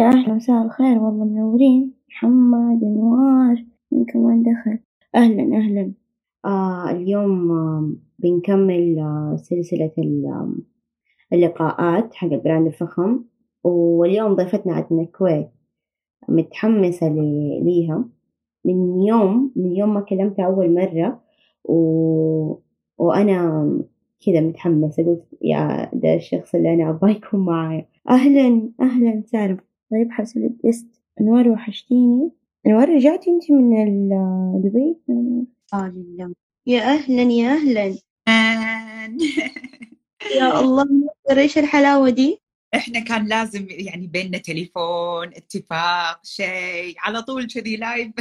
يا أهلا مساء الخير والله منورين. محمد أنوار مين كمان دخل. أهلا أهلا. آه اليوم آه بنكمل آه سلسلة اللقاءات حق البراند الفخم. واليوم ضيفتنا عندنا الكويت متحمسة ليها. من يوم من يوم ما كلمتها أول مرة و... وأنا كذا متحمسة. قلت يا ده الشخص اللي أنا أبغى يكون معايا. أهلا أهلا سارة طيب حرسل الجست أنوار وحشتيني. أنوار رجعتي أنت من دبي؟ آه لله يا أهلا يا أهلا. يا الله إيش الحلاوة دي؟ إحنا كان لازم يعني بيننا تليفون اتفاق شيء على طول كذي لايف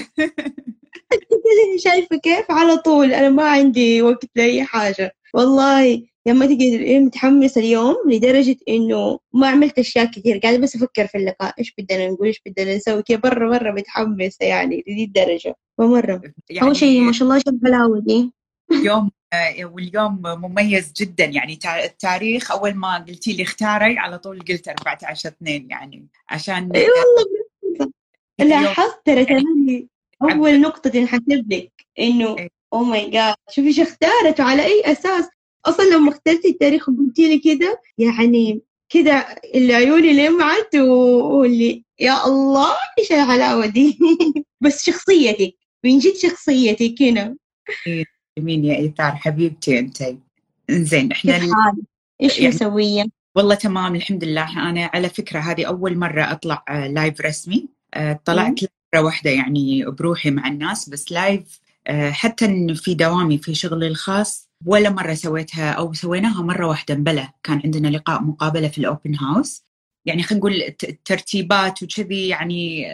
شايفة كيف؟ على طول. أنا ما عندي وقت لأي حاجة. والله لما تجي متحمسة اليوم لدرجة إنه ما عملت أشياء كثير. قاعدة بس أفكر في اللقاء. إيش بدنا نقول؟ إيش بدنا نسوي؟ كذا مرة مرة متحمسة يعني لذي الدرجة. ومرة يعني أول شيء ما شاء الله شو الحلاوة دي يوم واليوم مميز جدا. يعني التاريخ أول ما قلتي لي اختاري على طول قلت 14 2 يعني عشان إي والله لاحظت ترى كمان أول نقطة تنحسب لك إنه oh my god شوفي إيش اختارت وعلى أي أساس. أصلا لما اخترتي التاريخ وقلتي لي كده يعني كده اللي عيوني لمعت واللي يا الله إيش الحلاوة دي؟ بس شخصيتك من جد شخصيتك هنا. مين يا ايثار حبيبتي أنت. زين إحنا؟ إيش يعني مسوية؟ والله تمام الحمد لله. أنا على فكرة هذه أول مرة أطلع live رسمي. طلعت مره واحدة يعني بروحي مع الناس بس live حتى في دوامي في شغلي الخاص ولا مرة سويتها أو سويناها مرة واحدة مبلى كان عندنا لقاء مقابلة في ال open house يعني خلينا نقول ترتيبات وكذي يعني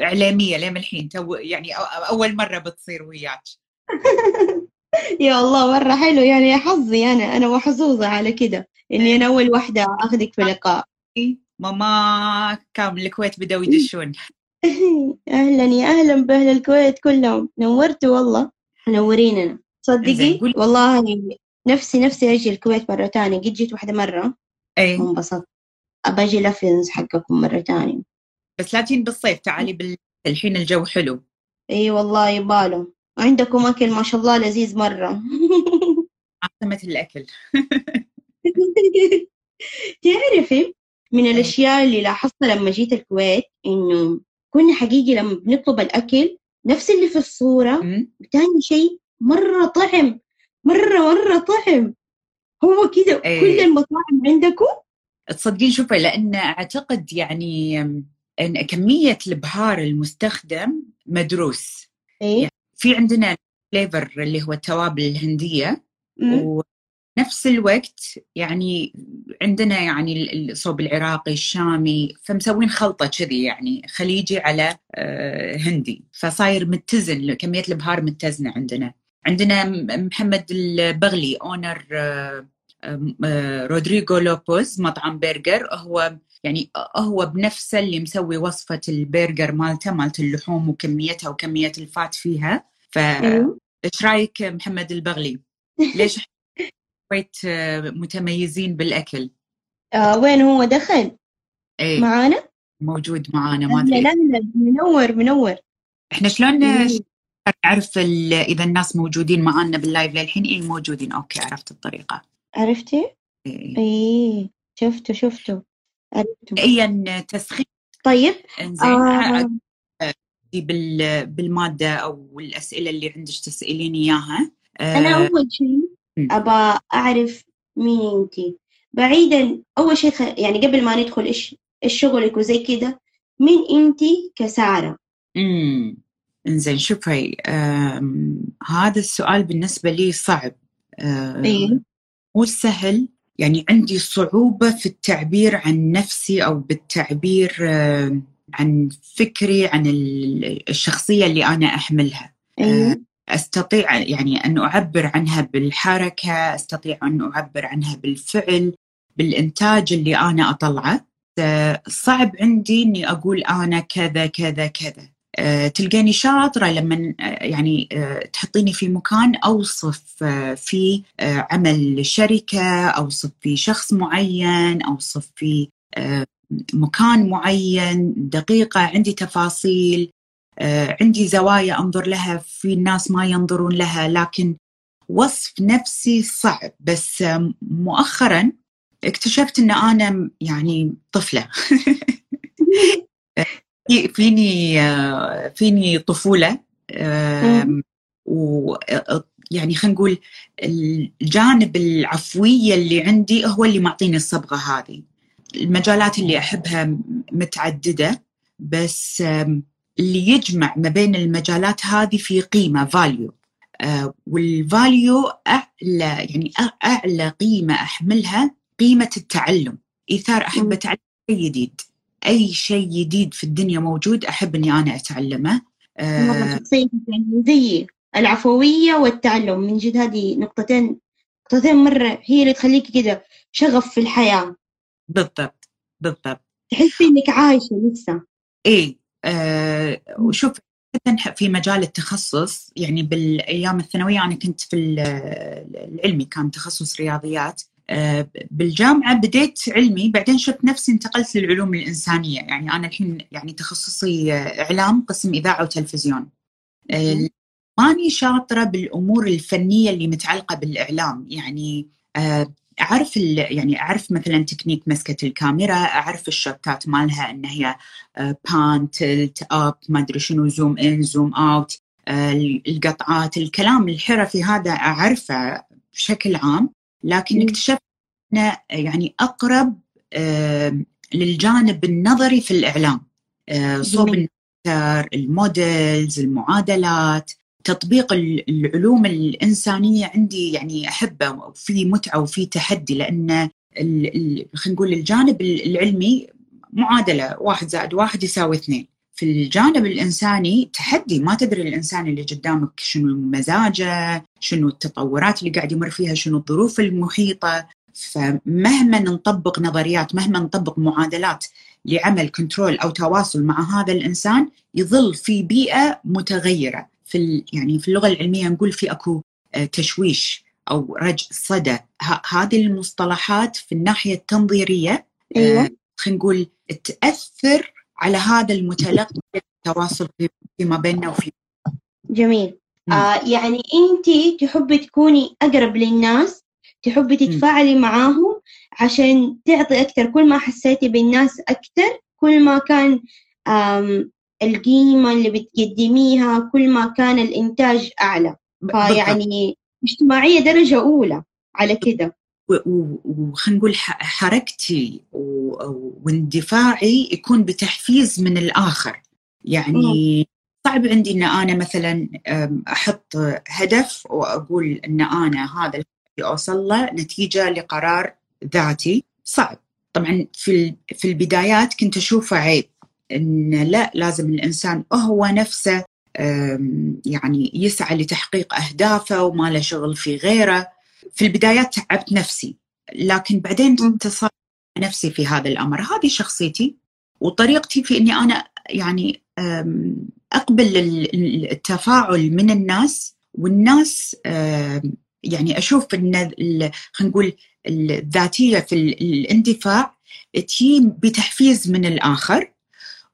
إعلامية لين الحين تو يعني أول مرة بتصير وياك. يا الله مرة حلو. يعني يا حظي أنا أنا محظوظة على كده. إني أنا أول واحدة أخذك في لقاء. ماما كان الكويت بدأوا يدشون. أهلا يا أهلا بأهل الكويت كلهم. نورتوا والله. منوريننا. تصدقي والله نفسي نفسي أجي الكويت مرة تانية. قد جيت واحدة مرة. أي. وانبسطت أجي لفنز حقكم مرة تانية. بس لا تجين بالصيف تعالي بال... الحين الجو حلو. إي والله يباله عندكم أكل ما شاء الله لذيذ مرة. عاصمة الأكل. تعرفي من الأشياء اللي لاحظتها لما جيت الكويت إنه كنا حقيقي لما بنطلب الأكل نفس اللي في الصورة وتاني شيء مرة طعم مرة مرة طعم هو كده أيه. كل المطاعم عندكم تصدقين شوفي لأن أعتقد يعني أن كمية البهار المستخدم مدروس إيه؟ يعني في عندنا فليفر اللي هو التوابل الهندية مم. ونفس الوقت يعني عندنا يعني الصوب العراقي الشامي فمسوين خلطة كذي يعني خليجي على هندي فصاير متزن كمية البهار متزنة عندنا عندنا محمد البغلي اونر رودريغو لوبوز مطعم برجر هو يعني هو بنفسه اللي مسوي وصفة البرجر مالته مالت اللحوم وكميتها وكمية الفات فيها فايش رأيك محمد البغلي؟ ليش كويت متميزين بالأكل؟ آه وين هو دخل؟ إيه معانا؟ موجود معانا ما لا لا لا منور منور إحنا شلون نعرف إذا الناس موجودين معانا بال live للحين. اي موجودين. okay عرفت الطريقة. عرفتي؟ إيه. شفته شفته عرفته اي تسخين. طيب إنزين آه. بال... بالمادة أو الأسئلة اللي عندك تسأليني إياها. آه. أنا أول شيء ابى أعرف مين انت. بعيدا أول شيء. يعني قبل ما ندخل إيش إيش شغلك وزي كده مين انت كسارة؟ امم إنزين شوفي هذا السؤال بالنسبة لي صعب. إيه؟ مو سهل. يعني عندي صعوبة في التعبير عن نفسي أو بالتعبير عن فكري عن الشخصية اللي أنا أحملها. إيه؟ أستطيع يعني أن أعبر عنها بالحركة أستطيع أن أعبر عنها بالفعل بالإنتاج اللي أنا أطلعه. صعب عندي أني أقول أنا كذا كذا كذا. تلقاني شاطرة لما يعني تحطيني في مكان أوصف في عمل شركة أوصف في شخص معين أوصف في مكان معين دقيقة عندي تفاصيل آه، عندي زوايا أنظر لها في الناس ما ينظرون لها لكن وصف نفسي صعب. بس مؤخرا اكتشفت إن أنا يعني طفلة. فيني فيني طفولة ويعني خلينا نقول الجانب العفوية اللي عندي هو اللي معطيني الصبغة هذه. المجالات اللي أحبها متعددة بس اللي يجمع ما بين المجالات هذه في قيمة value وال value أعلى يعني أعلى قيمة أحملها قيمة التعلم إيثار احب اتعلم شيء جديد. أي شيء جديد في الدنيا موجود أحب إني أنا أتعلمه. آه. زيي العفوية والتعلم. من جد هذه نقطتين نقطتين مرة هي اللي تخليك كده شغف في الحياة. بالضبط بالضبط. تحسي إنك عايشة لسه. إيه آه وشوف في مجال التخصص يعني بالأيام الثانوية أنا كنت في العلمي كان تخصص رياضيات. بالجامعة بديت علمي بعدين شفت نفسي انتقلت للعلوم الإنسانية. يعني أنا الحين يعني تخصصي إعلام قسم إذاعة وتلفزيون. آه، ماني شاطرة بالأمور الفنية اللي متعلقة بالإعلام. يعني آه، أعرف يعني أعرف مثلا تكنيك مسكة الكاميرا أعرف ال shotات مالها إن هي pan tilt up ما أدري شنو zoom in zoom out القطعات الكلام الحرفي هذا أعرفه بشكل عام. لكن اكتشفت انه يعني أقرب للجانب النظري في الإعلام. آه، صوب ال models المعادلات تطبيق العلوم الإنسانية عندي يعني أحبه وفي متعة وفي تحدي لأن خلينا نقول الجانب العلمي معادلة واحد زائد واحد يساوي اثنين. في الجانب الإنساني تحدي ما تدري الإنسان اللي قدامك شنو مزاجه، شنو التطورات اللي قاعد يمر فيها، شنو الظروف المحيطة، فمهما نطبق نظريات، مهما نطبق معادلات لعمل كنترول أو تواصل مع هذا الإنسان يظل في بيئة متغيرة، في يعني في اللغة العلمية نقول في أكو آه، تشويش أو رج صدى، هذه المصطلحات في الناحية التنظيرية آه، أيوة. خلينا نقول تأثر على هذا المتلقي التواصل فيما بيننا وفي جميل. آه يعني انت تحبي تكوني أقرب للناس تحبي تتفاعلي معاهم عشان تعطي أكثر. كل ما حسيتي بالناس أكثر كل ما كان القيمة اللي بتقدميها كل ما كان الإنتاج أعلى. فيعني اجتماعية درجة أولى على كده. وخلينا نقول حركتي واندفاعي يكون بتحفيز من الآخر. يعني صعب عندي إن أنا مثلا أحط هدف وأقول إن أنا هذا اللي أوصل له نتيجة لقرار ذاتي. صعب. طبعا في في البدايات كنت أشوفه عيب. إن لا لازم الإنسان هو نفسه يعني يسعى لتحقيق أهدافه وما له شغل في غيره. في البدايات تعبت نفسي لكن بعدين انتصرت نفسي في هذا الأمر. هذه شخصيتي وطريقتي في إني أنا يعني أقبل التفاعل من الناس والناس يعني أشوف إن خلينا نقول الذاتية في الاندفاع تجي بتحفيز من الآخر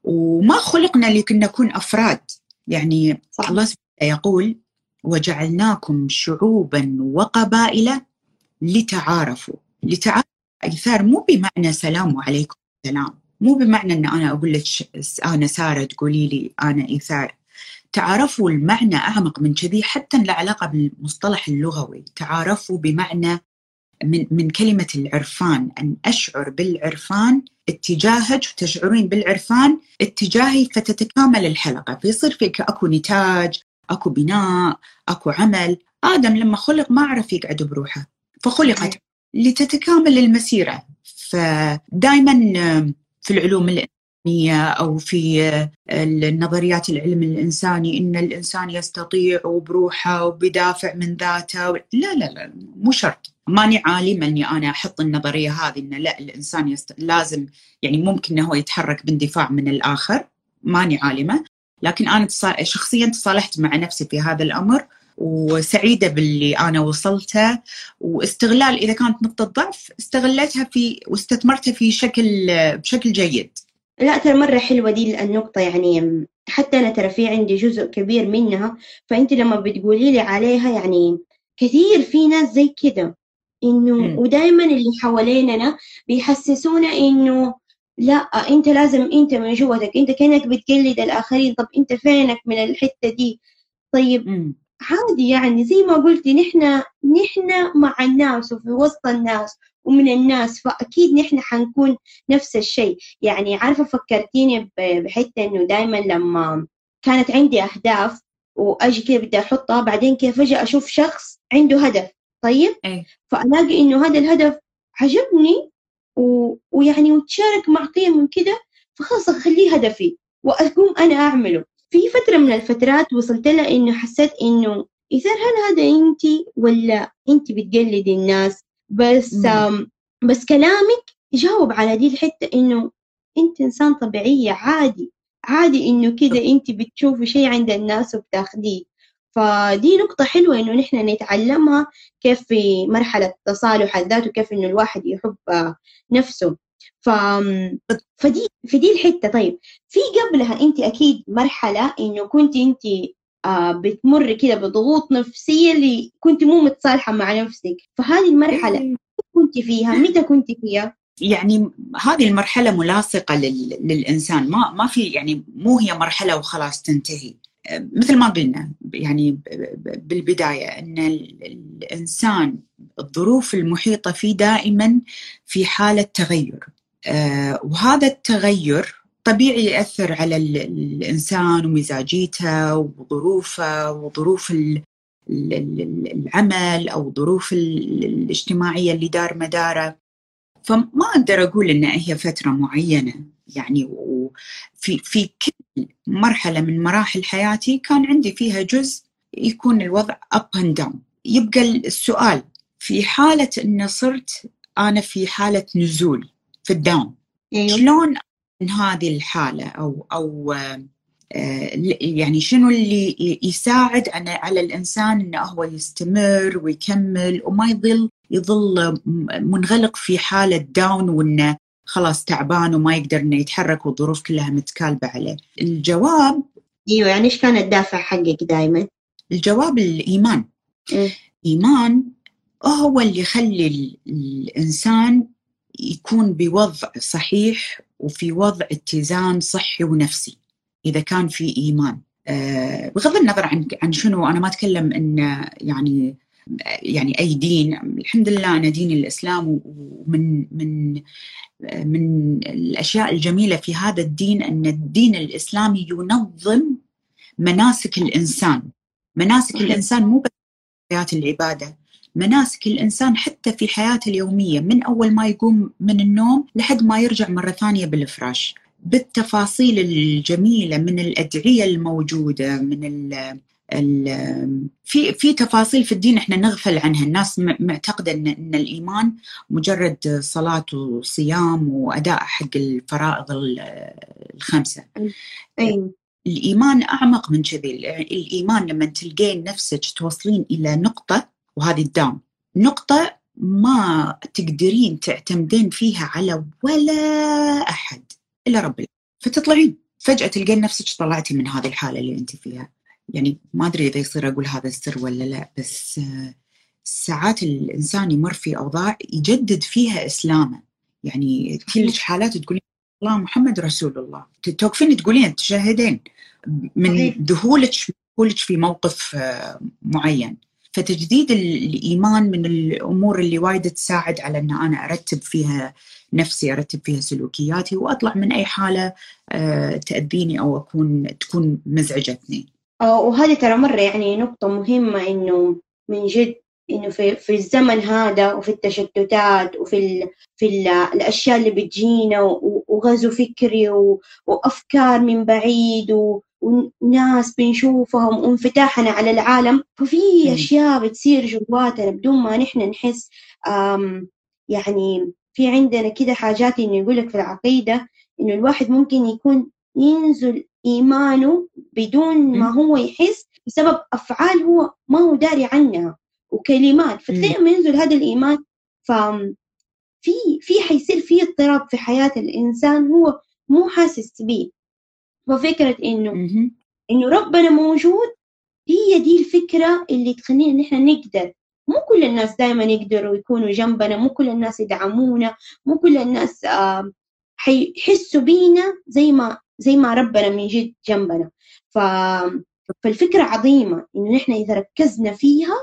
وما خلقنا لكي نكون أفراد. يعني صح. الله يقول وجعلناكم شعوبا وقبائل لتعارفوا. لتعارفوا إيثار مو بمعنى سلام عليكم سلام مو بمعنى إن أنا أقول لك أنا سارة تقولي لي أنا إيثار. تعارفوا المعنى أعمق من كذي حتى له علاقة بالمصطلح اللغوي. تعارفوا بمعنى من من كلمة العرفان أن أشعر بالعرفان اتجاهك وتشعرين بالعرفان اتجاهي فتتكامل الحلقة. فيصير في أكو نتاج أكو بناء أكو عمل. آدم لما خلق ما عرف يقعد بروحه فخلقت لتتكامل المسيرة. فدائما في العلوم الإنسانية أو في النظريات العلم الإنساني إن الإنسان يستطيع وبروحه وبدافع من ذاته لا لا لا مو شرط. ماني عالمة أني أنا أحط النظرية هذه إن لا الإنسان يست... لازم يعني ممكن أنه هو يتحرك باندفاع من الآخر. ماني عالمة. لكن أنا شخصيا تصالحت مع نفسي في هذا الأمر وسعيدة باللي أنا وصلته واستغلال إذا كانت نقطة ضعف استغلتها في واستثمرتها في شكل بشكل جيد. لا ترى مرة حلوة دي النقطة يعني حتى أنا ترى في عندي جزء كبير منها فأنت لما بتقولي لي عليها يعني كثير في ناس زي كده إنه ودائما اللي حواليننا بيحسسونا إنه لا أنت لازم أنت من جوتك أنت كأنك بتقلد الآخرين طب أنت فينك من الحتة دي طيب م. عادي يعني زي ما قلتي نحن نحن مع الناس وفي وسط الناس ومن الناس فأكيد نحن حنكون نفس الشيء يعني عارفة فكرتيني بحتة إنه دائما لما كانت عندي أهداف وأجي كده بدي أحطها بعدين كيف فجأة أشوف شخص عنده هدف طيب أي. فألاقي إنه هذا الهدف عجبني و... ويعني وتشارك مع قيم كده فخلاص أخليه هدفي وأقوم أنا أعمله. في فترة من الفترات وصلت لها إنه حسيت إنه إذا هل هذا أنت ولا أنت بتقلدي الناس؟ بس بس كلامك يجاوب على دي الحتة إنه أنت إنسان طبيعية عادي عادي إنه كده أنت بتشوفي شيء عند الناس وبتاخديه. فدي نقطة حلوة إنه نحن نتعلمها كيف في مرحلة تصالح الذات وكيف إنه الواحد يحب نفسه. ف... فدي في دي الحتة. طيب في قبلها أنت أكيد مرحلة إنه كنت أنت آه بتمر كده بضغوط نفسية اللي كنت مو متصالحة مع نفسك. فهذه المرحلة إيه. كنت فيها؟ متى كنت فيها؟ يعني هذه المرحلة ملاصقة لل... للإنسان. ما ما في يعني مو هي مرحلة وخلاص تنتهي. مثل ما قلنا يعني بالبداية أن الإنسان الظروف المحيطة فيه دائما في حالة تغير. آه، وهذا التغير طبيعي يأثر على الإنسان ومزاجيته وظروفه وظروف العمل أو ظروف الاجتماعية اللي دار مداره. فما أقدر أقول إن هي فترة معينة يعني وفي في كل مرحلة من مراحل حياتي كان عندي فيها جزء يكون الوضع up and down يبقى السؤال في حالة أن صرت أنا في حالة نزول في الداون أيوه. شلون من هذه الحالة أو أو آه، يعني شنو اللي يساعد أنا على الإنسان أنه هو يستمر ويكمل وما يظل يظل منغلق في حالة داون وأنه خلاص تعبان وما يقدر انه يتحرك والظروف كلها متكالبة عليه. الجواب أيوه يعني إيش كان الدافع حقك دائما؟ الجواب الإيمان. إيه؟ إيمان هو اللي يخلي الإنسان يكون بوضع صحيح وفي وضع اتزان صحي ونفسي إذا كان في إيمان. آه بغض النظر عن عن شنو أنا ما أتكلم إن يعني يعني أي دين الحمد لله أنا دين الإسلام ومن من من الأشياء الجميلة في هذا الدين أن الدين الإسلامي ينظم مناسك الإنسان. مناسك الإنسان مو بس حياة العبادة مناسك الإنسان حتى في حياته اليومية من أول ما يقوم من النوم لحد ما يرجع مرة ثانية بالفراش. بالتفاصيل الجميلة من الأدعية الموجودة من في في تفاصيل في الدين إحنا نغفل عنها. الناس معتقدة إن إن الإيمان مجرد صلاة وصيام وأداء حق الفرائض الخمسة. أي. الإيمان أعمق من كذي. الإيمان لما تلقين نفسك توصلين إلى نقطة وهذه الدام نقطة ما تقدرين تعتمدين فيها على ولا أحد إلا رب فتطلعين فجأة تلقين نفسك طلعتي من هذه الحالة اللي أنت فيها. يعني ما أدري إذا يصير أقول هذا السر ولا لا بس ساعات الإنسان يمر في أوضاع يجدد فيها إسلامه. يعني كل حالات تقولين الله محمد رسول الله توقفين تقولين تشاهدين من ذهولك دخولك في موقف معين. فتجديد الإيمان من الأمور اللي وايد تساعد على إن أنا أرتب فيها نفسي أرتب فيها سلوكياتي وأطلع من أي حالة آه، تأذيني أو أكون تكون مزعجتني. آه، وهذه ترى مرة يعني نقطة مهمة إنه من جد إنه في في الزمن هذا وفي التشتتات وفي ال في ال الأشياء اللي بتجينا وغزو فكري وأفكار من بعيد وناس بنشوفهم وانفتاحنا على العالم. ففي أشياء بتصير جواتنا بدون ما نحن نحس يعني في عندنا كده حاجات إنه يقولك في العقيدة إنه الواحد ممكن يكون ينزل إيمانه بدون ما هو يحس بسبب أفعال هو ما هو داري عنها وكلمات. فتلاقي لما ينزل هذا الإيمان؟ ف في في حيصير في اضطراب في حياة الإنسان هو مو حاسس بيه. ففكرة إنه إنه ربنا موجود هي دي الفكرة اللي تخلينا نحن نقدر. مو كل الناس دائما يقدروا يكونوا جنبنا مو كل الناس يدعمونا مو كل الناس حيحسوا بينا زي ما زي ما ربنا من جد جنبنا. ف... فالفكرة عظيمة إنه نحن إذا ركزنا فيها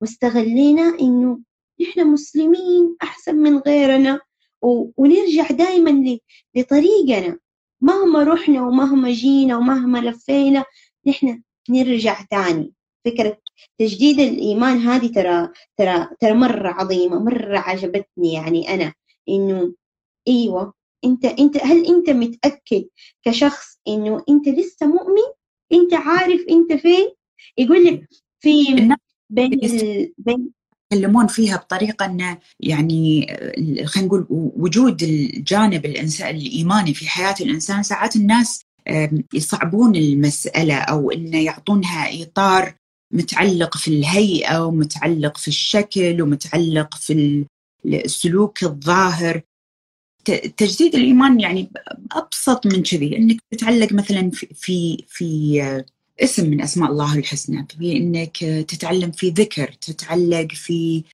واستغلينا إنه نحن مسلمين أحسن من غيرنا و... ونرجع دائما لطريقنا. مهما رحنا ومهما جينا ومهما لفينا نحن نرجع تاني. فكرة تجديد الإيمان هذه ترى ترى ترى مرة عظيمة مرة عجبتني يعني أنا إنه أيوة أنت أنت هل أنت متأكد كشخص إنه أنت لسه مؤمن؟ أنت عارف أنت فين؟ يقول لك في بين ال... بين يتكلمون فيها بطريقة إنه يعني خلينا نقول وجود الجانب الانسان الإيماني في حياة الإنسان ساعات الناس يصعبون المسألة أو إنه يعطونها إطار متعلق في الهيئة ومتعلق في الشكل ومتعلق في السلوك الظاهر تجديد الإيمان يعني أبسط من كذي إنك تتعلق مثلا في في, في اسم من أسماء الله الحسنى في إنك تتعلم في ذكر تتعلق في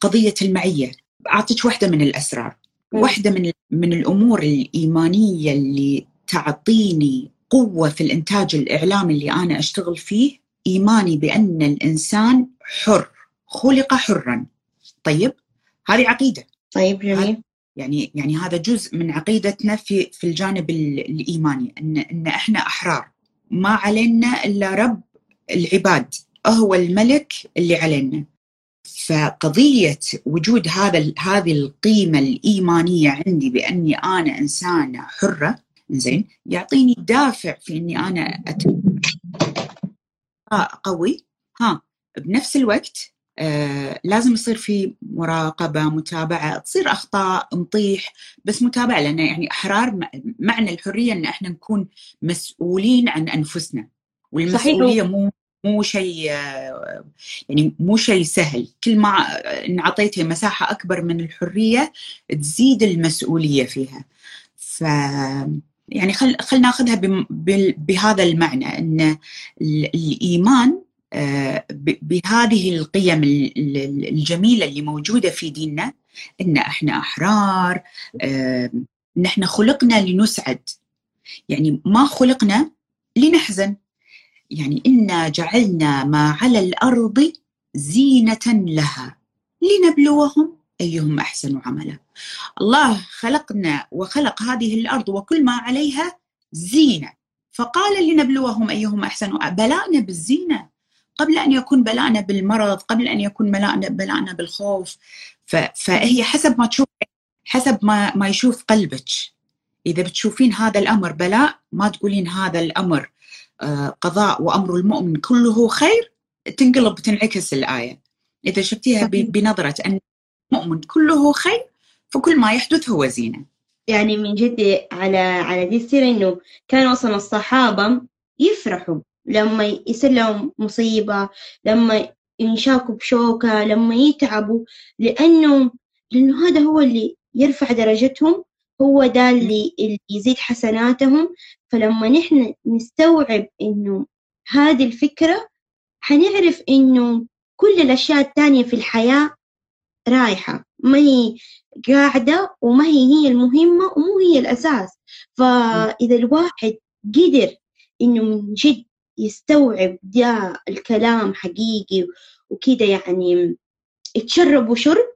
قضية المعية. أعطيك واحدة من الأسرار واحدة من من الأمور الإيمانية اللي تعطيني قوة في الإنتاج الاعلامي اللي أنا أشتغل فيه. إيماني بأن الإنسان حر خلق حرا. طيب؟ هذه عقيدة. طيب جميل. يعني يعني هذا جزء من عقيدتنا في في الجانب الإيماني إن إن إحنا أحرار. ما علينا إلا رب العباد. هو الملك اللي علينا. فقضية وجود هذا هذه القيمة الإيمانية عندي بأني أنا إنسانة حرة زين يعطيني دافع في إني أنا قوي. ها بنفس الوقت آه لازم يصير في مراقبة متابعة تصير أخطاء نطيح بس متابعة لأن يعني أحرار معنى الحرية إن إحنا نكون مسؤولين عن أنفسنا والمسؤولية صحيح. مو مو شيء آه، يعني مو شيء سهل كل ما إن اعطيته مساحة أكبر من الحرية تزيد المسؤولية فيها ف يعني خل خل ناخذها بهذا المعنى إن الإيمان آه، بهذه القيم الجميلة اللي موجودة في ديننا إن إحنا أحرار آه، ان إحنا خلقنا لنسعد. يعني ما خلقنا لنحزن. يعني إنا جعلنا ما على الأرض زينة لها لنبلوهم أيهم أحسن عملا. الله خلقنا وخلق هذه الأرض وكل ما عليها زينة. فقال لنبلوهم أيهم أحسن بلانا بالزينه قبل أن يكون بلانا بالمرض قبل أن يكون بلانا بلانا بالخوف. فهي حسب ما تشوف حسب ما ما يشوف قلبك. إذا بتشوفين هذا الأمر بلاء ما تقولين هذا الأمر آه، قضاء وأمر المؤمن كله خير تنقلب تنعكس الآية. إذا شفتيها بنظرة أن المؤمن كله خير فكل ما يحدث هو زينة. يعني من جد على على دي السيرة إنه كانوا أصلا الصحابة يفرحوا. لما يصير لهم مصيبة لما ينشاكوا بشوكة لما يتعبوا لأنه لأنه هذا هو اللي يرفع درجتهم هو ده اللي, اللي يزيد حسناتهم. فلما نحن نستوعب إنه هذه الفكرة حنعرف إنه كل الأشياء التانية في الحياة رايحة. ما هي قاعدة وما هي هي المهمة ومو هي الأساس. فإذا الواحد قدر إنه من جد يستوعب ده الكلام حقيقي وكده يعني يتشرب وشرب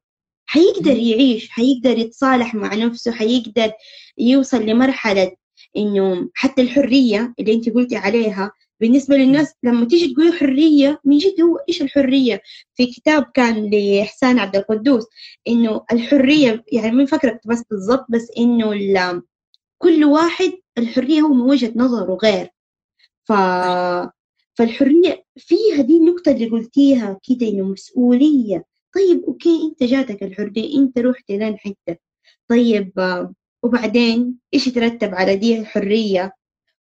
حيقدر يعيش حيقدر يتصالح مع نفسه حيقدر يوصل لمرحلة إنه حتى الحرية اللي أنت قلتي عليها بالنسبة للناس لما تيجي تقولي حرية من جد هو إيش الحرية؟ في كتاب كان لإحسان عبد القدوس إنه الحرية يعني من فكرة بس بالضبط بس إنه كل واحد الحرية هو من وجهة نظره غير. ف... فالحرية فيها دي النقطة اللي قلتيها كده إنه مسؤولية. طيب أوكي أنت جاتك الحرية أنت رحت لين حتة. طيب وبعدين إيش يترتب على دي الحرية؟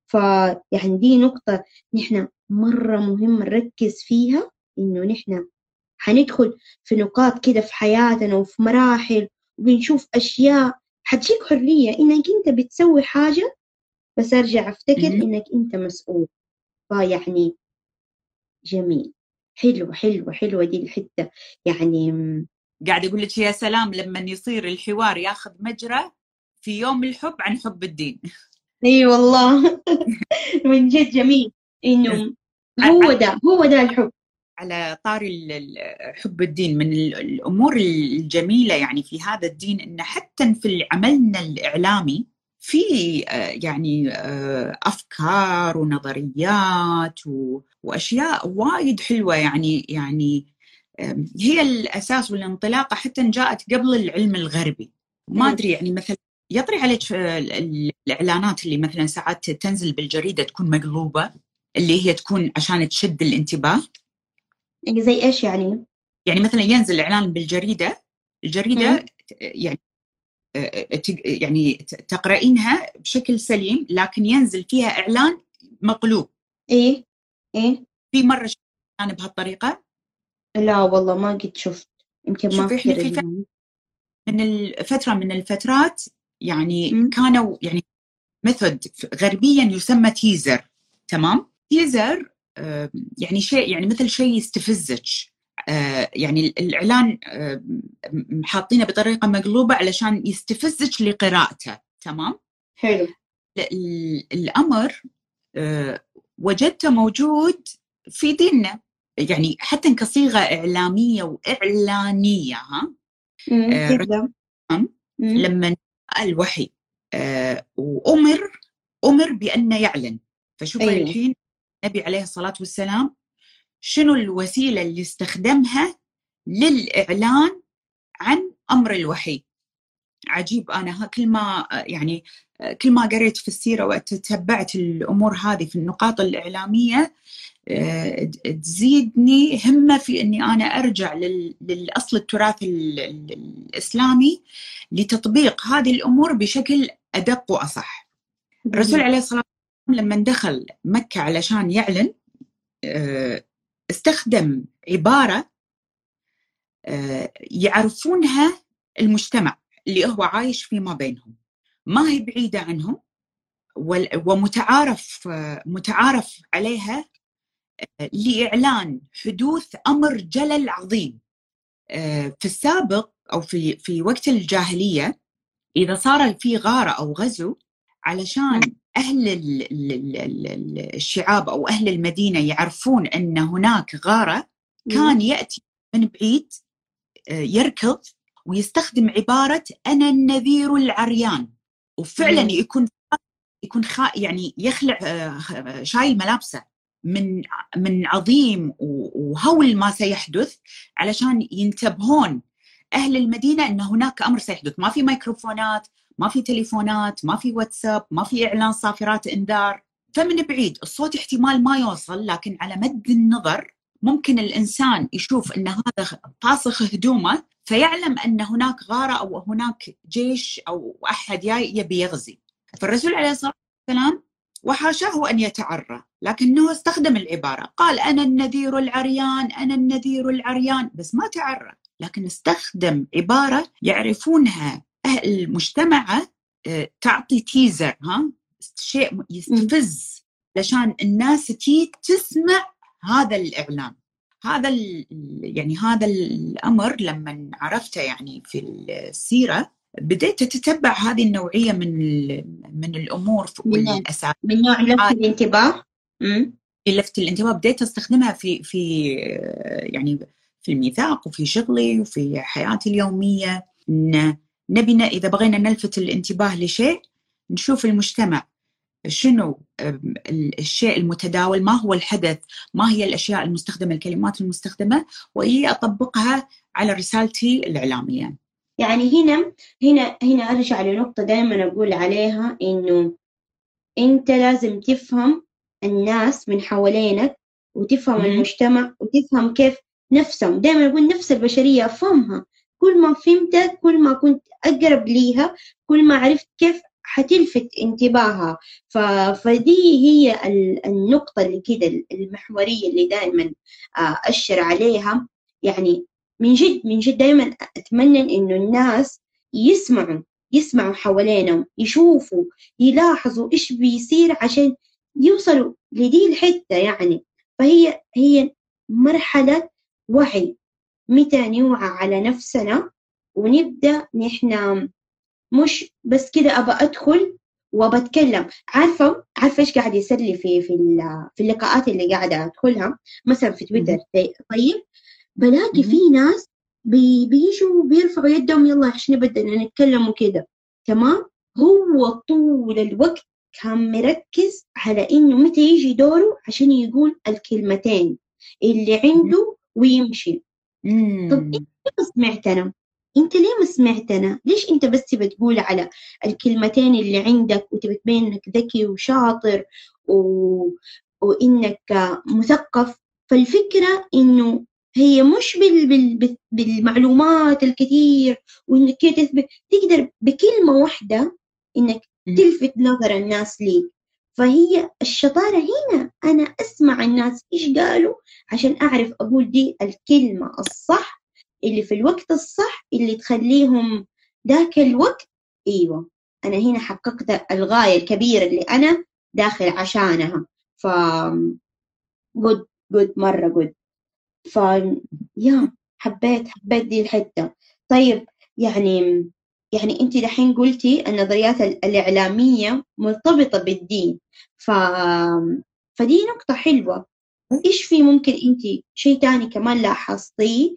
فيعني دي نقطة نحن مرة مهم نركز فيها إنه نحن حندخل في نقاط كده في حياتنا وفي مراحل وبنشوف أشياء. حتجيك حرية إنك أنت بتسوي حاجة بس أرجع أفتكر إنك أنت مسؤول. فيعني جميل. حلو حلو حلوة دي الحتة. يعني قاعد أقول لك يا سلام لما يصير الحوار ياخذ مجرى في يوم الحب عن حب الدين. إي والله. من جد جميل. إنه هو ده هو ده الحب. على طاري حب الدين من الأمور الجميلة يعني في هذا الدين انه حتى في عملنا الإعلامي في آه، يعني آه، أفكار ونظريات وأشياء وايد حلوة يعني يعني هي الأساس والانطلاقة حتى جاءت قبل العلم الغربي. ما أدري يعني مثلا يطري عليك آه، الإعلانات اللي مثلا ساعات تنزل بالجريدة تكون مقلوبة اللي هي تكون عشان تشد الانتباه. يعني زي إيش يعني؟ يعني مثلا ينزل إعلان بالجريدة الجريدة يعني يعني تقرأينها بشكل سليم لكن ينزل فيها إعلان مقلوب. إيه؟ إيه؟ في مرة أنا بهالطريقة؟ لا والله ما قد شفت. يمكن ما في من الفترة من الفترات يعني م. كانوا يعني ميثود غربيا يسمى تيزر تمام؟ تيزر يعني شيء يعني مثل شيء يستفزك. يعني الإعلان حاطينه بطريقة مقلوبة علشان يستفزك لقراءته تمام؟ حلو. الأمر آه، وجدته موجود في ديننا يعني حتى كصيغة إعلامية وإعلانية ها؟ آه لما الوحي آه وأمر أمر بان يعلن. فشوفي أيوه. الحين النبي عليه الصلاة والسلام شنو الوسيلة اللي استخدمها للإعلان عن أمر الوحي عجيب أنا كل ما يعني كل ما قريت في السيرة وتتبعت الأمور هذه في النقاط الإعلامية آه، تزيدني همة في إني أنا أرجع للأصل التراث الإسلامي لتطبيق هذه الأمور بشكل أدق وأصح. الرسول عليه الصلاة والسلام لما دخل مكة علشان يعلن آه، استخدم عبارة آه، يعرفونها المجتمع اللي هو عايش فيما بينهم. ما هي بعيدة عنهم ومتعارف متعارف عليها لإعلان حدوث أمر جلل عظيم آه، في السابق أو في في وقت الجاهلية إذا صار في غارة أو غزو علشان أهل الشعاب أو أهل المدينة يعرفون أن هناك غارة كان يأتي من بعيد آه، يركض ويستخدم عبارة أنا النذير العريان. وفعلا يكون يكون يعني يخلع آه، شايل ملابسه من من عظيم وهول ما سيحدث علشان ينتبهون أهل المدينة أن هناك أمر سيحدث، ما في ميكروفونات، ما في تليفونات، ما في واتساب، ما في إعلان صافرات إنذار، فمن بعيد الصوت احتمال ما يوصل لكن على مد النظر ممكن الإنسان يشوف إن هذا فاسخ هدومه فيعلم أن هناك غارة أو هناك جيش أو أحد جاي يبي يغزي. فالرسول عليه الصلاة والسلام وحاشاه أن يتعرى لكنه استخدم العبارة. قال أنا النذير العريان أنا النذير العريان. بس ما تعرى لكن استخدم عبارة يعرفونها أهل المجتمع آه، تعطي تيزر ها؟ شيء يستفز علشان الناس تي تسمع هذا الإعلان. هذا يعني هذا الأمر لما عرفته يعني في السيرة بديت اتتبع هذه النوعية من من الأمور والاساليب من نوع لفت الانتباه؟ لفت الانتباه بديت أستخدمها في في يعني في الميثاق وفي شغلي وفي حياتي اليومية إن نبينا إذا بغينا نلفت الانتباه لشيء نشوف المجتمع شنو الشيء المتداول ما هو الحدث ما هي الأشياء المستخدمة الكلمات المستخدمة واي أطبقها على رسالتي الإعلامية. يعني هنا هنا هنا أرجع لنقطة دائما أقول عليها إنه أنت لازم تفهم الناس من حوالينك وتفهم مم. المجتمع وتفهم كيف نفسهم. دائما أقول نفس البشرية أفهمها. كل ما فهمتك كل ما كنت أقرب ليها كل ما عرفت كيف حتلفت انتباهها. ف... فدي هي النقطة اللي كده المحورية اللي دائما آه، أشر عليها. يعني من جد من جد دائما أتمنى إنه الناس يسمعوا يسمعوا حوالينهم يشوفوا يلاحظوا إيش بيصير عشان يوصلوا لدي الحتة يعني. فهي هي مرحلة وعي. متى نوعى على نفسنا ونبدأ نحن مش بس كده أبى أدخل وبتكلم. عارفة عارفة إيش قاعد يسلي في في في اللقاءات اللي قاعدة أدخلها؟ مثلا في تويتر. طيب بلاقي في ناس بي بيجوا بيرفعوا يدهم يلا عشان بدنا نتكلم وكده. تمام؟ هو طول الوقت كان مركز على إنه متى يجي دوره عشان يقول الكلمتين اللي عنده ويمشي. طب إنت ما سمعتنا؟ إنت ليه ما سمعتنا؟ ليش إنت بس بتقول على الكلمتين اللي عندك وتبي تبين إنك ذكي وشاطر و... وإنك مثقف؟ فالفكرة إنه هي مش بال... بال... بالمعلومات الكثير وإنك تثبت تقدر بكلمة واحدة إنك تلفت نظر الناس ليك. فهي الشطارة هنا. أنا أسمع الناس إيش قالوا؟ عشان أعرف أقول دي الكلمة الصح اللي في الوقت الصح اللي تخليهم ذاك الوقت. أيوة أنا هنا حققت الغاية الكبيرة اللي أنا داخل عشانها. ف good good مرة good ف يا حبيت حبيت دي الحتة. طيب يعني يعني انت دحين قلتي النظريات الإعلامية مرتبطة بالدين. ف فدي نقطة حلوة. إيش في ممكن انت شيء تاني كمان لاحظتيه؟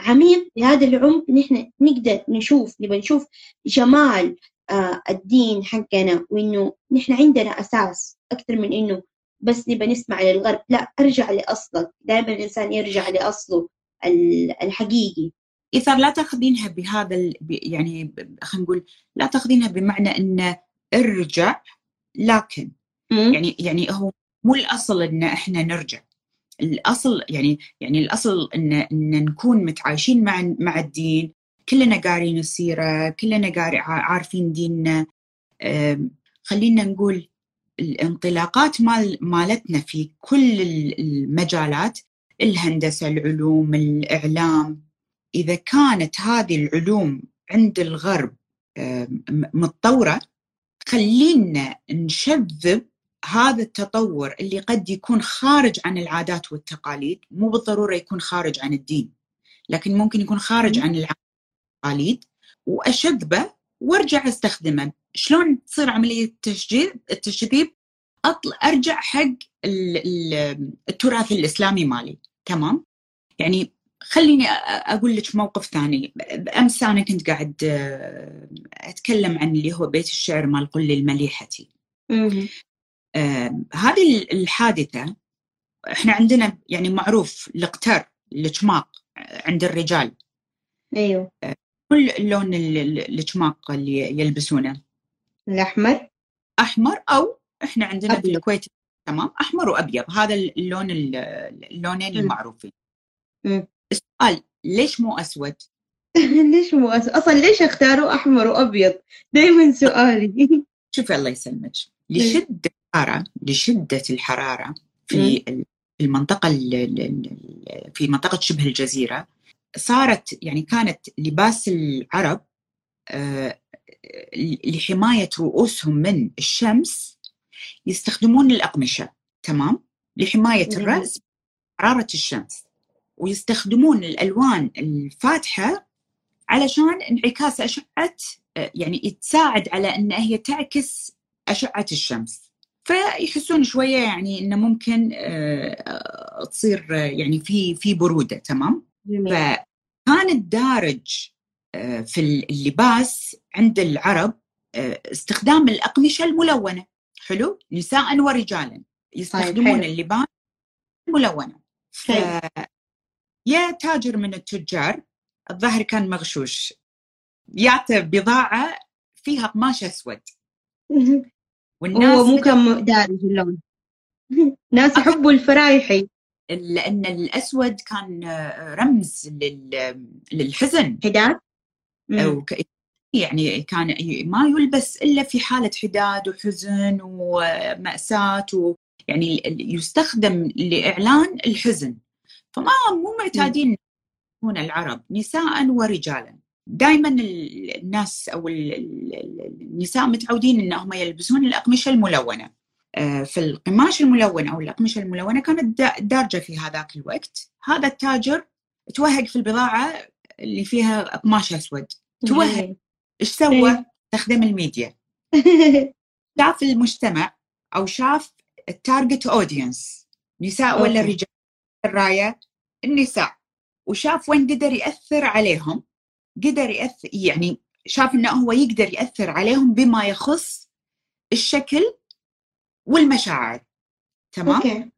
عميق بهذا العمق نحن نقدر نشوف نبغى نشوف جمال آه، الدين حقنا وإنه نحن عندنا أساس أكثر من إنه بس نبغى نسمع للغرب. لا أرجع لأصلك. دائما الإنسان يرجع لأصله الحقيقي. إذا لا تأخذينها بهذا ال... يعني خلينا نقول لا تأخذينها بمعنى إن ارجع لكن. يعني يعني هو مو الأصل إن إحنا نرجع الأصل يعني يعني الأصل إن إن نكون متعايشين مع مع الدين كلنا قارين السيرة كلنا قاري عارفين ديننا خلينا نقول الانطلاقات مال مالتنا في كل المجالات الهندسة العلوم الإعلام إذا كانت هذه العلوم عند الغرب متطورة خلينا نشذب هذا التطور اللي قد يكون خارج عن العادات والتقاليد. مو بالضرورة يكون خارج عن الدين لكن ممكن يكون خارج عن العادات والتقاليد وأشذبه وأرجع أستخدمه. شلون تصير عملية التشجيب التشذيب؟ أطلع أرجع حق التراث الإسلامي مالي. تمام؟ يعني خليني أقول لك موقف ثاني. امس أنا كنت قاعد آه، أتكلم عن اللي هو بيت الشعر مال قل المليحتي آه هذه الحادثة إحنا عندنا يعني معروف القتر الجماق عند الرجال. أيوه. آه كل لون الجماق اللي يلبسونه. الأحمر؟ أحمر أو إحنا عندنا أبيض. في الكويت تمام أحمر وأبيض. هذا اللون اللونين المعروفين. السؤال ليش مو أسود؟ ليش مو أسود؟ أصلا ليش أختاروا أحمر وأبيض؟ دائما سؤالي. شوف الله يسلمك. لشدة الحرارة لشدة الحرارة في المنطقة في منطقة شبه الجزيرة صارت يعني كانت لباس العرب آه، لحماية رؤوسهم من الشمس يستخدمون الأقمشة تمام؟ لحماية الرأس حرارة الشمس. ويستخدمون الألوان الفاتحة علشان انعكاس أشعة يعني تساعد على إن هي تعكس أشعة الشمس. فيحسون شوية يعني إنه ممكن آه، تصير يعني في في برودة تمام؟ فكان الدارج آه، في اللباس عند العرب آه، استخدام الأقمشة الملونة. حلو؟ نساء ورجالا. يستخدمون طيب اللباس الملونة. ف... يا تاجر من التجار الظاهر كان مغشوش. يعطي بضاعة فيها قماش أسود. والناس هو مو كان دارج اللون. ناس يحبوا الفرايحي. لأن الأسود كان رمز للحزن. حداد؟ يعني كان ما يلبس إلا في حالة حداد وحزن ومأساة و يعني يستخدم لإعلان الحزن. فما مو معتادين يكون العرب نساء ورجالا. دائما الناس أو النساء متعودين إنهم يلبسون الأقمشة الملونة. آه، في القماش الملون أو الأقمشة الملونة كانت دارجة في هذاك الوقت. هذا التاجر توهق في البضاعة اللي فيها قماش أسود. توهق. إيش سوى؟ إيه. استخدم الميديا. شاف المجتمع أو شاف ال target audience نساء ولا رجال. الراي النساء. وشاف وين قدر يأثر عليهم قدر ياثر يعني شاف إنه هو يقدر يأثر عليهم بما يخص الشكل والمشاعر. تمام؟ okay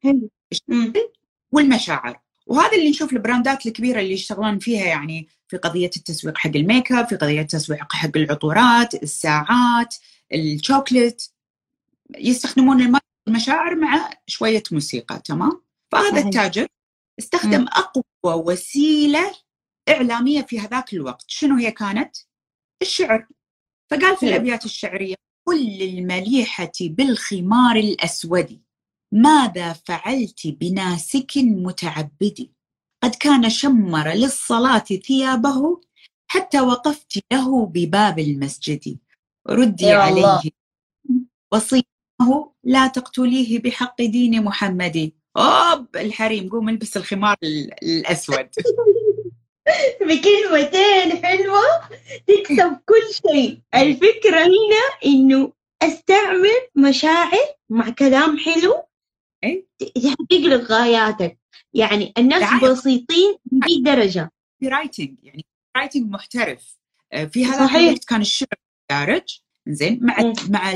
الشكل والمشاعر. وهذا اللي نشوف ال brandات الكبيرة اللي يشتغلون فيها يعني في قضية التسويق حق الميك اب، في قضية التسويق حق العطورات، الساعات، الشوكليت. يستخدمون المشاعر مع شوية موسيقى تمام؟ فهذا التاجر استخدم أقوى وسيلة إعلامية في هذاك الوقت، شنو هي كانت؟ الشعر. فقال في الأبيات الشعرية كل المليحه بالخمار الأسود ماذا فعلت بناسك متعبد؟ قد كان شمر للصلاة ثيابه حتى وقفت له بباب المسجد. ردي عليه. وصيته لا تقتليه بحق دين محمد. أوب الحريم قوم البس الخمار الأسود. بكلمتين حلوة تكسب كل شيء. الفكرة هنا إنه أستعمل مشاعر مع كلام حلو تحقق لك غاياتك. يعني الناس. بسيطين بهذه درجة. في writing يعني writing محترف. آه، في هذا الوقت كان الشعر دارج زين مع م. مع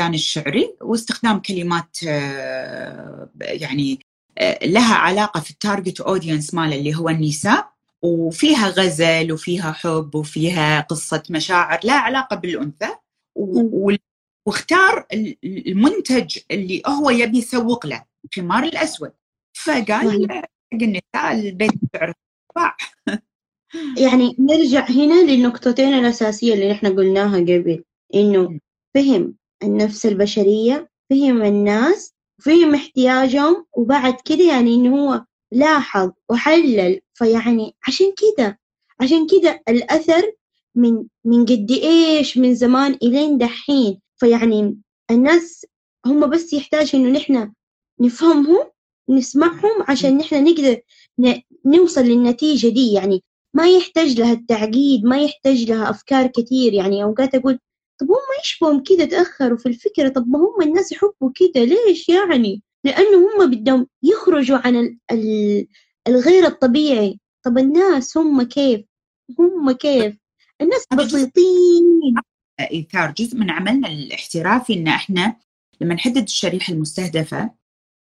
الضبط الشعري واستخدام كلمات آه، يعني آه، لها علاقة في ال target audience ماله اللي هو النساء. وفيها غزل وفيها حب وفيها قصة مشاعر لها علاقة بالأنثى. واختار المنتج اللي هو يبي يسوق له الحمار الأسود. فقال حق النساء البيت سعر يعني نرجع هنا للنقطتين الأساسية اللي نحن قلناها قبل إنه فهم النفس البشرية فهم الناس فهم احتياجهم وبعد كده يعني إنه هو لاحظ وحلل. فيعني عشان كده عشان كده الأثر من من قد إيش من زمان إلين دحين. فيعني الناس هم بس يحتاج إنه نحن نفهمهم نسمعهم عشان نحن نقدر نوصل للنتيجة دي. يعني ما يحتاج لها التعقيد ما يحتاج لها أفكار كثير يعني أوقات أقول طب هم إيش بهم كده تأخروا في الفكرة؟ طب ما هم الناس يحبوا كده ليش يعني؟ لأنه هم بدهم يخرجوا عن الغير الطبيعي. طب الناس هم كيف؟ هم كيف؟ الناس بسيطين. إيثار جزء من عملنا الاحترافي إن إحنا لما نحدد الشريحة المستهدفة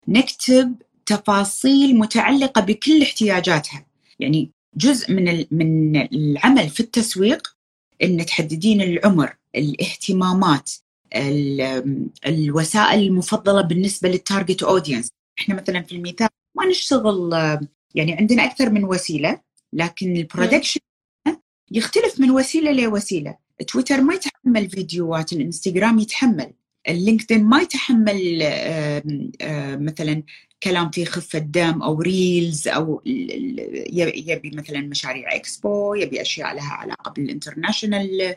نكتب تفاصيل متعلقة بكل احتياجاتها. يعني جزء من من العمل في التسويق إن تحددين العمر الاهتمامات الوسائل المفضلة بالنسبة للتارجت اودينس إحنا مثلا في المثال ما نشتغل يعني عندنا أكثر من وسيلة لكن ال production يختلف من وسيلة لوسيلة. تويتر ما يتحمل فيديوهات الإنستغرام يتحمل اللينكدين ما يتحمل مثلا كلام فيه خفة دم أو reels أو يبي مثلا مشاريع إكسبو يبي أشياء لها علاقة بال international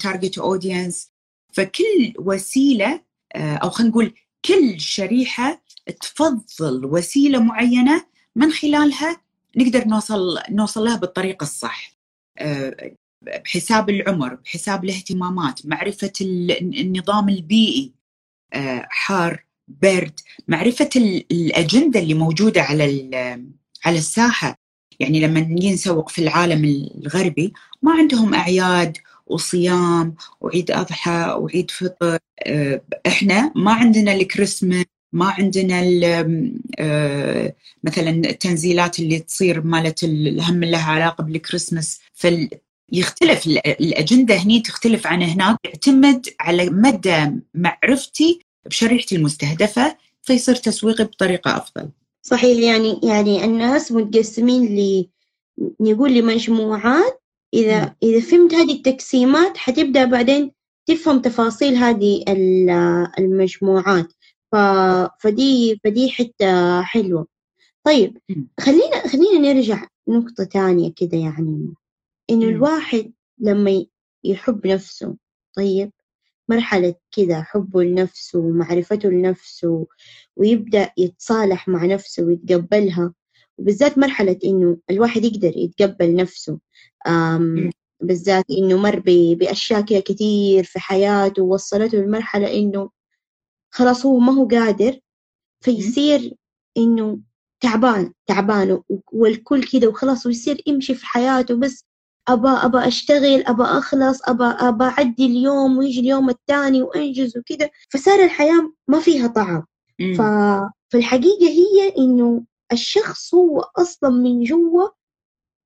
target audience فكل وسيلة آه، أو خلينا نقول كل شريحة تفضل وسيلة معينة من خلالها نقدر نوصل نوصل لها بالطريقة الصح. آه، بحساب العمر بحساب الاهتمامات معرفة النظام البيئي آه، حار برد معرفة الأجندة اللي موجودة على على الساحة. يعني لما نسوق في العالم الغربي ما عندهم أعياد وصيام وعيد أضحى وعيد فطر آه، إحنا ما عندنا الكريسماس ما عندنا آه، مثلا التنزيلات اللي تصير مالت الهم لها علاقة بالكريسماس يختلف الأجندة هني تختلف عن هناك يعتمد على مدى معرفتي بشريحتي المستهدفة فيصير تسويقي بطريقة أفضل. صحيح يعني يعني الناس متقسمين ل نقول لمجموعات إذا إذا فهمت هذه التقسيمات حتبدأ بعدين تفهم تفاصيل هذه المجموعات. ف... فدي فدي حتة حلوة. طيب خلينا خلينا نرجع نقطة تانية كده يعني. إنه الواحد لما يحب نفسه طيب مرحلة كده حبه لنفسه ومعرفته لنفسه ويبدأ يتصالح مع نفسه ويتقبلها وبالذات مرحلة إنه الواحد يقدر يتقبل نفسه بالذات إنه مر بأشياء كده كتير في حياته ووصلته لمرحلة إنه خلاص هو ما هو قادر فيصير إنه تعبان تعبان والكل كده وخلاص ويصير يمشي في حياته بس أبى أبى أشتغل أبى أخلص أبى أبى أعدي اليوم ويجي اليوم الثاني وأنجز وكده فصار الحياة ما فيها طعم. فالحقيقة هي إنه الشخص هو أصلا من جوا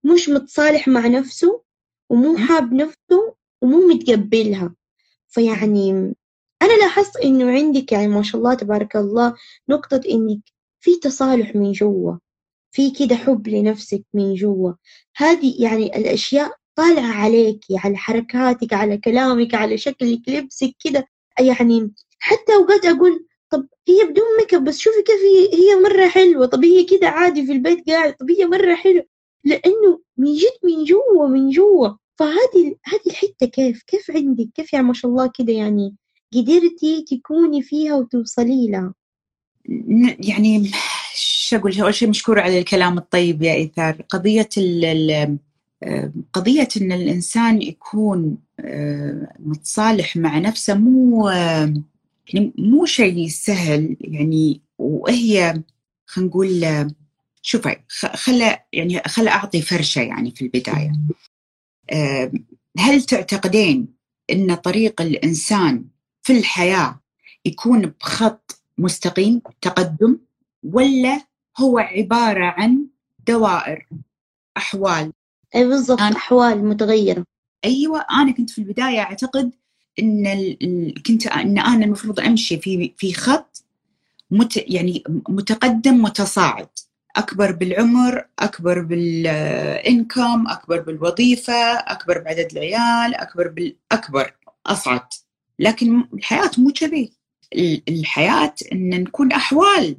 مش متصالح مع نفسه ومو حاب نفسه ومو متقبلها فيعني أنا لاحظت إنه عندك يعني ما شاء الله تبارك الله نقطة إنك في تصالح من جوا في كده حب لنفسك من جوا. هذه يعني الأشياء طالعة عليك على حركاتك على كلامك على شكلك لبسك كده. يعني حتى أوقات أقول طب هي بدون ميك أب بس شوفي كيف هي هي مرة حلوة. طب هي كده عادي في البيت قاعد طب هي مرة حلوة. لأنه من جد من جوا من جوا. فهذه هذه الحتة كيف كيف عندك؟ كيف يعني ما شاء الله كده يعني قدرتي تكوني فيها وتوصلي لها؟ يعني شو أقول أول شيء مشكور على الكلام الطيب يا إيثار. قضية ال قضية إن الإنسان يكون آه، متصالح مع نفسه مو يعني مو شيء سهل يعني وهي خلينا نقول شوفي خل يعني خل أعطي فرشة يعني في البداية هل تعتقدين إن طريق الإنسان في الحياة يكون بخط مستقيم تقدم ولا هو عبارة عن دوائر أحوال أي بالضبط. أحوال متغيرة أيوه أنا كنت في البداية أعتقد إن ال... كنت إن أنا المفروض أمشي في في خط مت... يعني متقدم متصاعد. أكبر بالعمر أكبر بالإنكم أكبر بالوظيفة أكبر بعدد العيال أكبر بالاكبر أصعد. لكن الحياة مو كذي. الحياة إن نكون أحوال.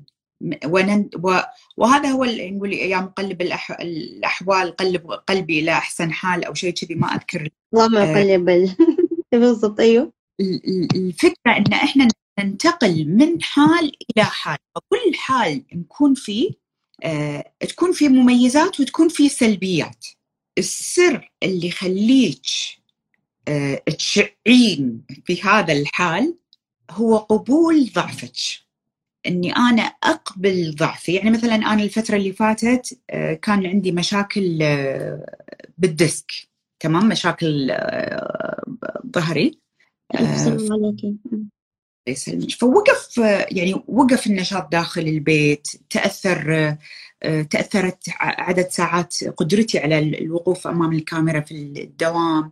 ونن و... وهذا هو اللي نقول يا مقلب الأح... الأحوال قلب قلبي إلى أحسن حال أو شيء كذي ما أذكر. اللهم قلب بالضبط أيوه. الفكرة إن إحنا ننتقل من حال إلى حال وكل حال نكون فيه آه، تكون فيه مميزات وتكون فيه سلبيات. السر اللي يخليك آه، تشعين في هذا الحال هو قبول ضعفك. إني أنا أقبل ضعفي. يعني مثلا أنا الفترة اللي فاتت آه، كان عندي مشاكل بالديسك. تمام مشاكل ظهري يسلمك فوقف يعني وقف النشاط داخل البيت تأثر تأثرت عدد ساعات قدرتي على الوقوف أمام الكاميرا في الدوام.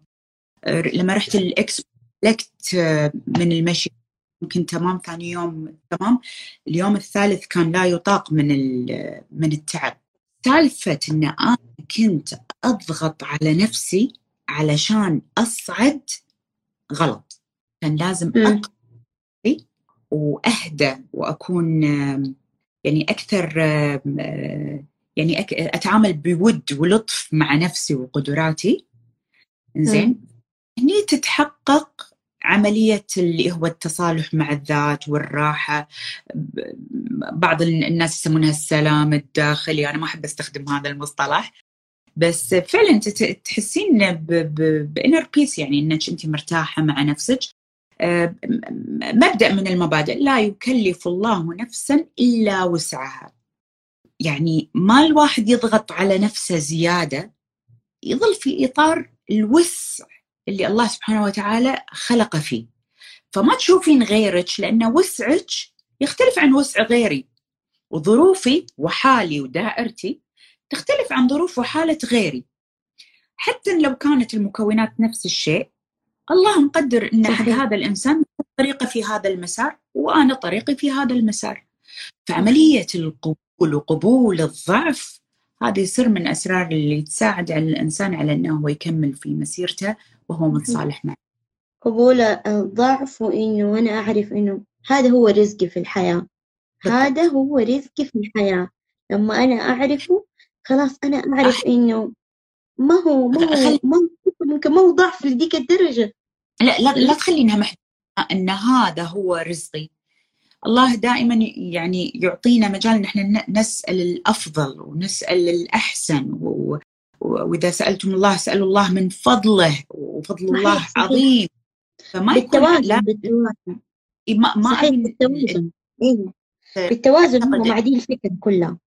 لما رحت الاكس لكت من المشي يمكن تمام ثاني يوم تمام اليوم الثالث كان لا يطاق من من التعب. سالفة إن أنا كنت أضغط على نفسي علشان أصعد غلط. كان لازم أقل وأهدى وأكون يعني أكثر يعني أتعامل بود ولطف مع نفسي وقدراتي. زين هني تتحقق عملية اللي هو التصالح مع الذات والراحة. بعض الناس يسمونها السلام الداخلي. أنا ما أحب أستخدم هذا المصطلح. بس فعلا تحسين بانر بيس يعني إنك أنت مرتاحة مع نفسك. آه، مبدأ من المبادئ لا يكلف الله نفسا إلا وسعها. يعني ما الواحد يضغط على نفسه زيادة يظل في إطار الوسع اللي الله سبحانه وتعالى خلقه فيه. فما تشوفين غيرك لأن وسعك يختلف عن وسع غيري. وظروفي وحالي ودائرتي تختلف عن ظروف وحالة غيري. حتى لو كانت المكونات نفس الشيء الله مقدر إن حق هذا الإنسان طريقه في هذا المسار وأنا طريقي في هذا المسار. فعملية القبول وقبول الضعف هذه سر من أسرار اللي تساعد على الإنسان على أنه هو يكمل في مسيرته وهو متصالح معه. قبول الضعف وإنه أنا أعرف إنه هذا هو رزقي في الحياة. هذا هو رزقي في الحياة. لما أنا أعرفه خلاص أنا أعرف إنه ما هو ما هو ما هو ممكن ما هو ضعف لديك الدرجة. لا لا, لا تخلينها محدودة أن هذا هو رزقي. الله دائما يعني يعطينا مجال نحن نسأل الأفضل ونسأل الأحسن و... وإذا سألتم الله سألوا الله من فضله وفضل الله صحيح. عظيم. فما بالتوازن لا بالتوازن. ما ما صحيح بالتوازن. إيه. بالتوازن هم معدين الفكرة كلها.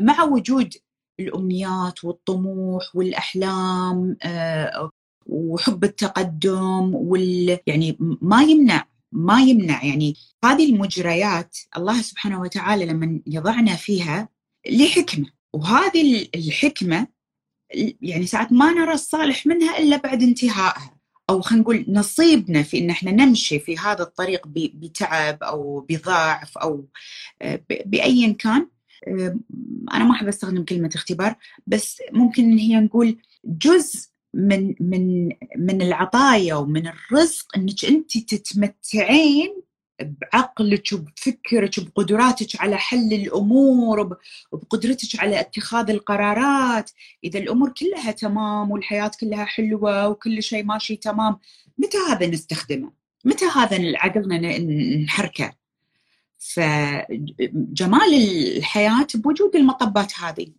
مع وجود الأمنيات والطموح والأحلام آه، وحب التقدم وال يعني ما يمنع ما يمنع. يعني هذه المجريات الله سبحانه وتعالى لما يضعنا فيها لحكمة. وهذه الحكمة يعني ساعات ما نرى الصالح منها إلا بعد انتهائها. أو خلينا نقول نصيبنا في إن إحنا نمشي في هذا الطريق بتعب أو بضعف أو آه، بأيا كان. أنا ما أحب أستخدم كلمة اختبار بس ممكن هي نقول جزء من من من العطايا ومن الرزق إنك أنت تتمتعين بعقلك وبفكرك وبقدراتك على حل الأمور وبقدرتك على اتخاذ القرارات. إذا الأمور كلها تمام والحياة كلها حلوة وكل شيء ماشي تمام متى هذا نستخدمه؟ متى هذا عقلنا نحركه؟ فجمال الحياة بوجود المطبات هذه.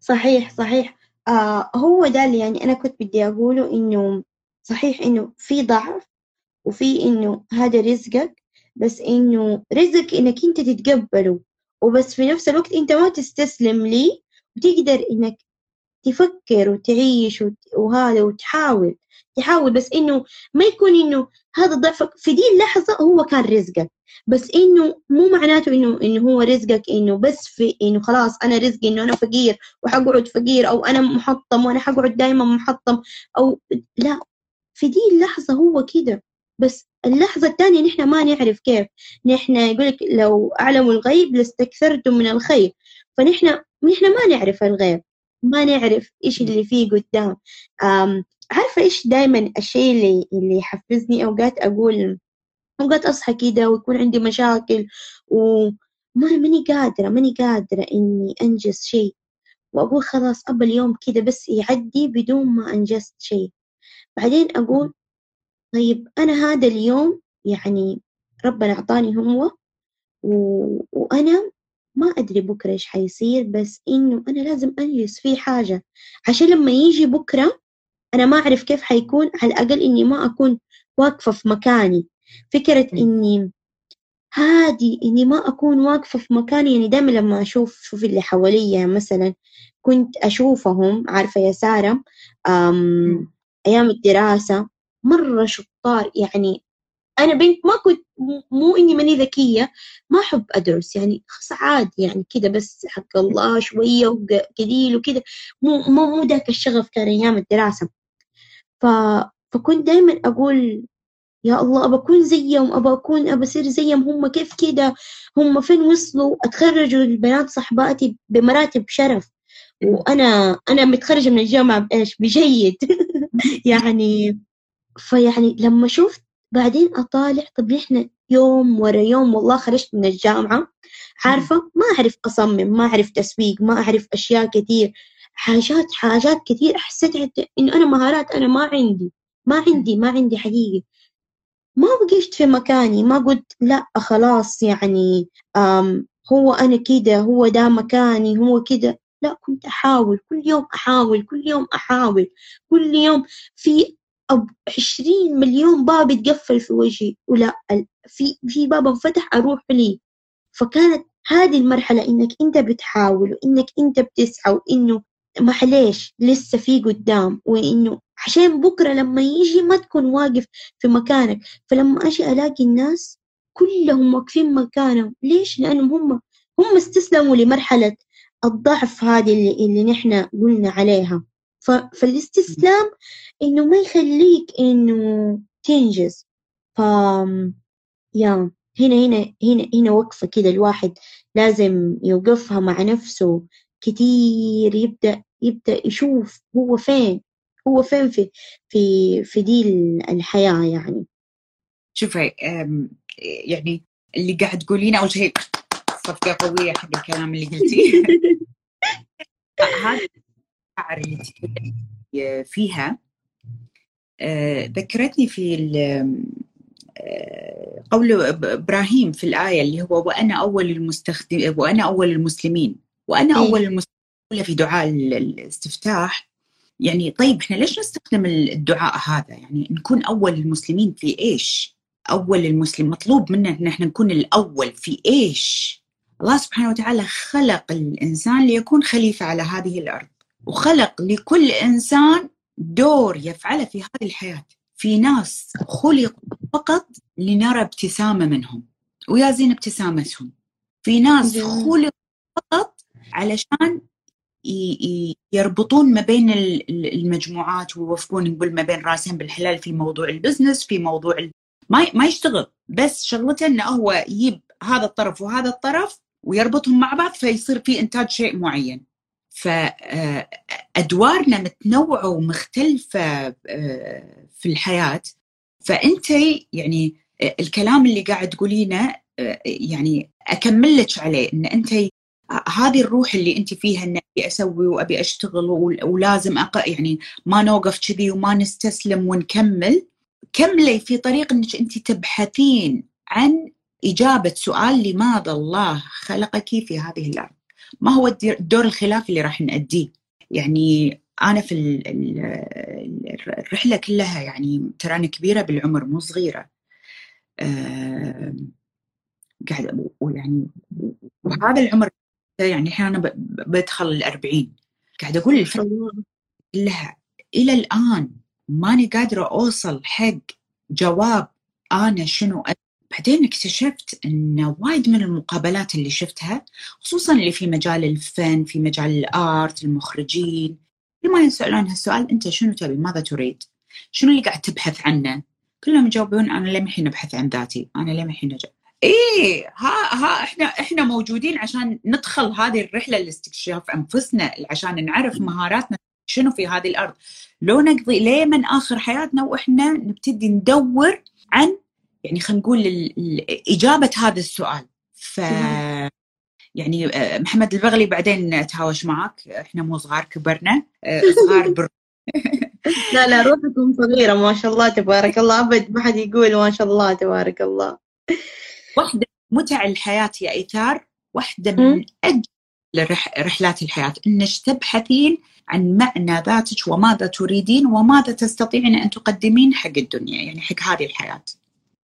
صحيح صحيح. آه هو ده اللي يعني أنا كنت بدي أقوله إنه صحيح إنه في ضعف وفي إنه هذا رزقك بس إنه رزق إنك أنت تتقبله وبس في نفس الوقت أنت ما تستسلم ليه وتقدر إنك تفكر وتعيش وهذا وتحاول تحاول بس إنه ما يكون إنه هذا ضعفك. في دي اللحظة هو كان رزقك. بس إنه مو معناته إنه إنه هو رزقك إنه بس في إنه خلاص أنا رزقي إنه أنا فقير وحقعد فقير أو أنا محطم وأنا حقعد دائما محطم أو لا في دي اللحظة هو كده. بس اللحظة الثانية نحن ما نعرف كيف. نحن يقولك لو أعلموا الغيب لاستكثرتم من الخير. فنحن نحن ما نعرف الغيب. ما نعرف إيش اللي فيه قدام. عارفة إيش دايما الشيء اللي اللي يحفزني أوقات أقول أوقات أصحى كده ويكون عندي مشاكل وما ماني قادرة ماني قادرة إني أنجز شيء. وأقول خلاص أبى اليوم كده بس يعدي بدون ما أنجزت شيء. بعدين أقول طيب أنا هذا اليوم يعني ربنا أعطاني هو و... وأنا ما أدري بكرة إيش حيصير بس إنه أنا لازم أنجز فيه حاجة. عشان لما يجي بكرة أنا ما أعرف كيف حيكون على الأقل إني ما أكون واقفة في مكاني. فكرة إني هادي إني ما أكون واقفة في مكاني يعني دائما لما أشوف شوف اللي حواليا مثلا كنت أشوفهم عارفة يا سارة أيام الدراسة مرة شطار يعني أنا بنت ما كنت مو إني ماني ذكية ما أحب أدرس يعني خلاص عادي يعني كده بس حق الله شوية وقليل وكده مو مو مو ذاك الشغف كان أيام الدراسة. ف فكنت دايما أقول يا الله أبى أكون زيهم أبى أكون أبى أصير زيهم. هم كيف كده؟ هم فين وصلوا؟ أتخرجوا البنات صحباتي بمراتب شرف. وأنا أنا متخرجة من الجامعة بإيش؟ بجيد. يعني فيعني لما شفت بعدين أطالع طب إحنا يوم ورا يوم والله خرجت من الجامعة. عارفة؟ ما أعرف أصمم ما أعرف تسويق ما أعرف أشياء كثير حاجات حاجات كثير حسيت إنه أنا مهارات أنا ما عندي. ما عندي ما عندي حقيقي ما وقفت في مكاني ما قلت لا خلاص يعني هو أنا كده هو ده مكاني هو كده. لا كنت أحاول كل يوم أحاول كل يوم أحاول كل يوم في عشرين مليون باب يتقفل في وجهي. ولا في في باب انفتح أروح لي. فكانت هذه المرحلة إنك أنت بتحاول وإنك أنت بتسعى وإنه معليش لسه في قدام وإنه عشان بكرة لما يجي ما تكون واقف في مكانك. فلما أجي ألاقي الناس كلهم واقفين مكانهم. ليش؟ لأنهم هم هم استسلموا لمرحلة الضعف هذه اللي, اللي نحن قلنا عليها. فالاستسلام إنه ما يخليك إنه تنجز. ف يا هنا هنا هنا هنا وقفة كده الواحد لازم يوقفها مع نفسه. كتير يبدأ يبدأ يشوف هو فين. هو فين في في في دي الحياة يعني شوفي يعني اللي قاعد تقولينه أول شيء صفقة قوية حق الكلام اللي قلتيه هذه المشاعر اللي فيها آه، ذكرتني في آه، قول إبراهيم في الآية اللي هو وأنا أول المستخدم وأنا أول المسلمين وأنا إيه. أول المسلمين في دعاء الاستفتاح يعني طيب إحنا ليش نستخدم الدعاء هذا؟ يعني نكون أول المسلمين في إيش؟ أول المسلم مطلوب منا إن إحنا نكون الأول في إيش؟ الله سبحانه وتعالى خلق الإنسان ليكون خليفة على هذه الأرض وخلق لكل إنسان دور يفعله في هذه الحياة في ناس خلقوا فقط لنرى ابتسامة منهم ويا زين ابتسامتهم في ناس خلقوا فقط علشان يربطون ما بين المجموعات ويوفقون نقول ما بين راسين بالحلال في موضوع البزنس في موضوع ما ما يشتغل. بس شغلته إنه هو يجيب هذا الطرف وهذا الطرف ويربطهم مع بعض فيصير في إنتاج شيء معين. فادوارنا متنوعة ومختلفة آه، في الحياة. فأنت يعني الكلام اللي قاعد تقولينه آه، يعني أكمل لك عليه إن أنت هذه الروح اللي أنت فيها ان أبي أسوي وأبي أشتغل ولازم أق... يعني ما نوقف كذي وما نستسلم ونكمل. كملي في طريق إنك أنت تبحثين عن إجابة سؤال لماذا الله خلقك في هذه الأرض. ما هو الدور الخلافي اللي راح نأديه؟ يعني أنا في الرحلة كلها يعني ترى أنا كبيرة بالعمر مو صغيرة. أه قاعد ويعني وهذا العمر يعني الحين أنا بدخل الأربعين. قاعد أقول الفترة كلها إلى الآن ماني قادرة أوصل حق جواب أنا شنو بعدين اكتشفت إن وايد من المقابلات اللي شفتها خصوصا اللي في مجال الفن في مجال الآرت المخرجين لما يسألون هالسؤال أنت شنو تبي؟ ماذا تريد؟ شنو اللي قاعد تبحث عنه؟ كلهم يجاوبون أنا لم الحين أبحث عن ذاتي. أنا لم الحين أجاب. إيه ها ها إحنا إحنا موجودين عشان ندخل هذه الرحلة لاستكشاف أنفسنا عشان نعرف مهاراتنا شنو في هذه الأرض. لو نقضي ليه من آخر حياتنا وإحنا نبتدي ندور عن يعني خلينا نقول إجابة هذا السؤال. ف يعني آه، محمد البغلي بعدين اتهاوش معك إحنا مو صغار كبرنا آه، صغار بر لا لا روحكم صغيرة ما شاء الله تبارك الله. أبد ما حد يقول ما شاء الله تبارك الله. واحدة متع الحياة يا إيثار واحدة من أجل رحلات الحياة. انك تبحثين عن معنى ذاتك وماذا تريدين وماذا تستطيعين أن تقدمين حق الدنيا يعني حق هذه الحياة.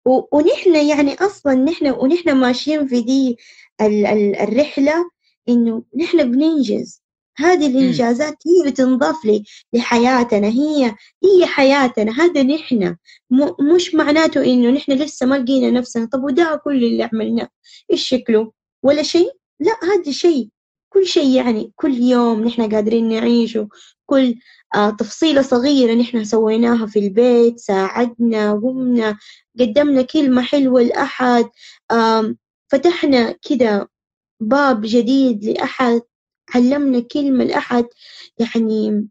ونحن يعني أصلا نحن ونحن ماشيين في دي ال ال الرحلة إنه نحن بننجز. هذه الإنجازات هي بتنضاف لي لحياتنا هي هي حياتنا هذا نحن. مش معناته إنه نحن لسه ما لقينا نفسنا. طب وده كل اللي عملناه؟ إيش شكله؟ ولا شيء؟ لا هذا شيء. كل شيء يعني كل يوم نحن قادرين نعيشه. كل آه تفصيلة صغيرة نحن سويناها في البيت ساعدنا قمنا قدمنا كلمة حلوة لأحد فتحنا كده باب جديد لأحد. علمنا كلمة لأحد يعني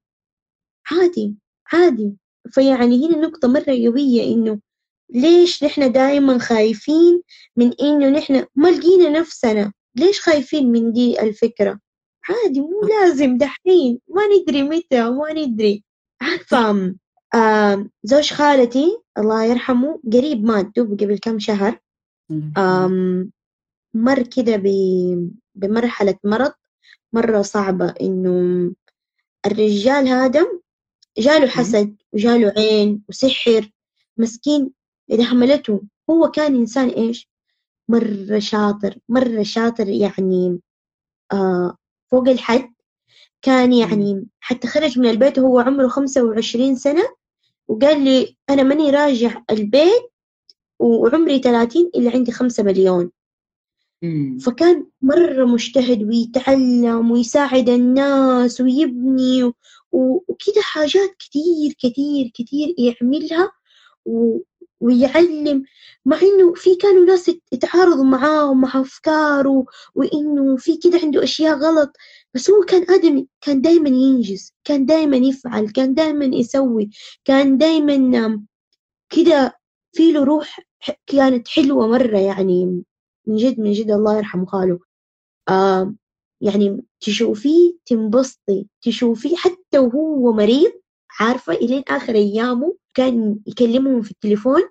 عادي عادي. فيعني هنا نقطة مرة قوية إنه ليش نحن دائما خايفين من إنه نحن ما لقينا نفسنا؟ ليش خايفين من دي الفكرة؟ عادي مو لازم دحين ما ندري متى ما ندري. عارفة زوج خالتي الله يرحمه قريب مات دوب قبل كم شهر. آم مر كده بمرحلة مرض. مرة صعبة إنه الرجال هذا جاله حسد وجاله عين وسحر مسكين. إذا حملته هو كان إنسان إيش؟ مرة شاطر مرة شاطر يعني آه فوق الحد. كان يعني حتى خرج من البيت وهو عمره خمسة وعشرين سنة وقال لي أنا ماني راجع البيت وعمري ثلاثين إلا عندي خمسة مليون. فكان مرة مجتهد ويتعلم ويساعد الناس ويبني وكذا حاجات كتير كتير كتير يعملها ويعلم. مع إنه في كانوا ناس يتعارضوا معاه ومع أفكاره وإنه في كده عنده أشياء غلط. بس هو كان آدم كان دايما ينجز كان دايما يفعل كان دايما يسوي كان دايما كده في له روح كانت حلوة مرة يعني. من جد من جد الله يرحمه خاله. آه يعني تشوفيه تنبسطي تشوفيه حتى وهو مريض عارفة إلين آخر أيامه كان يكلمهم في التليفون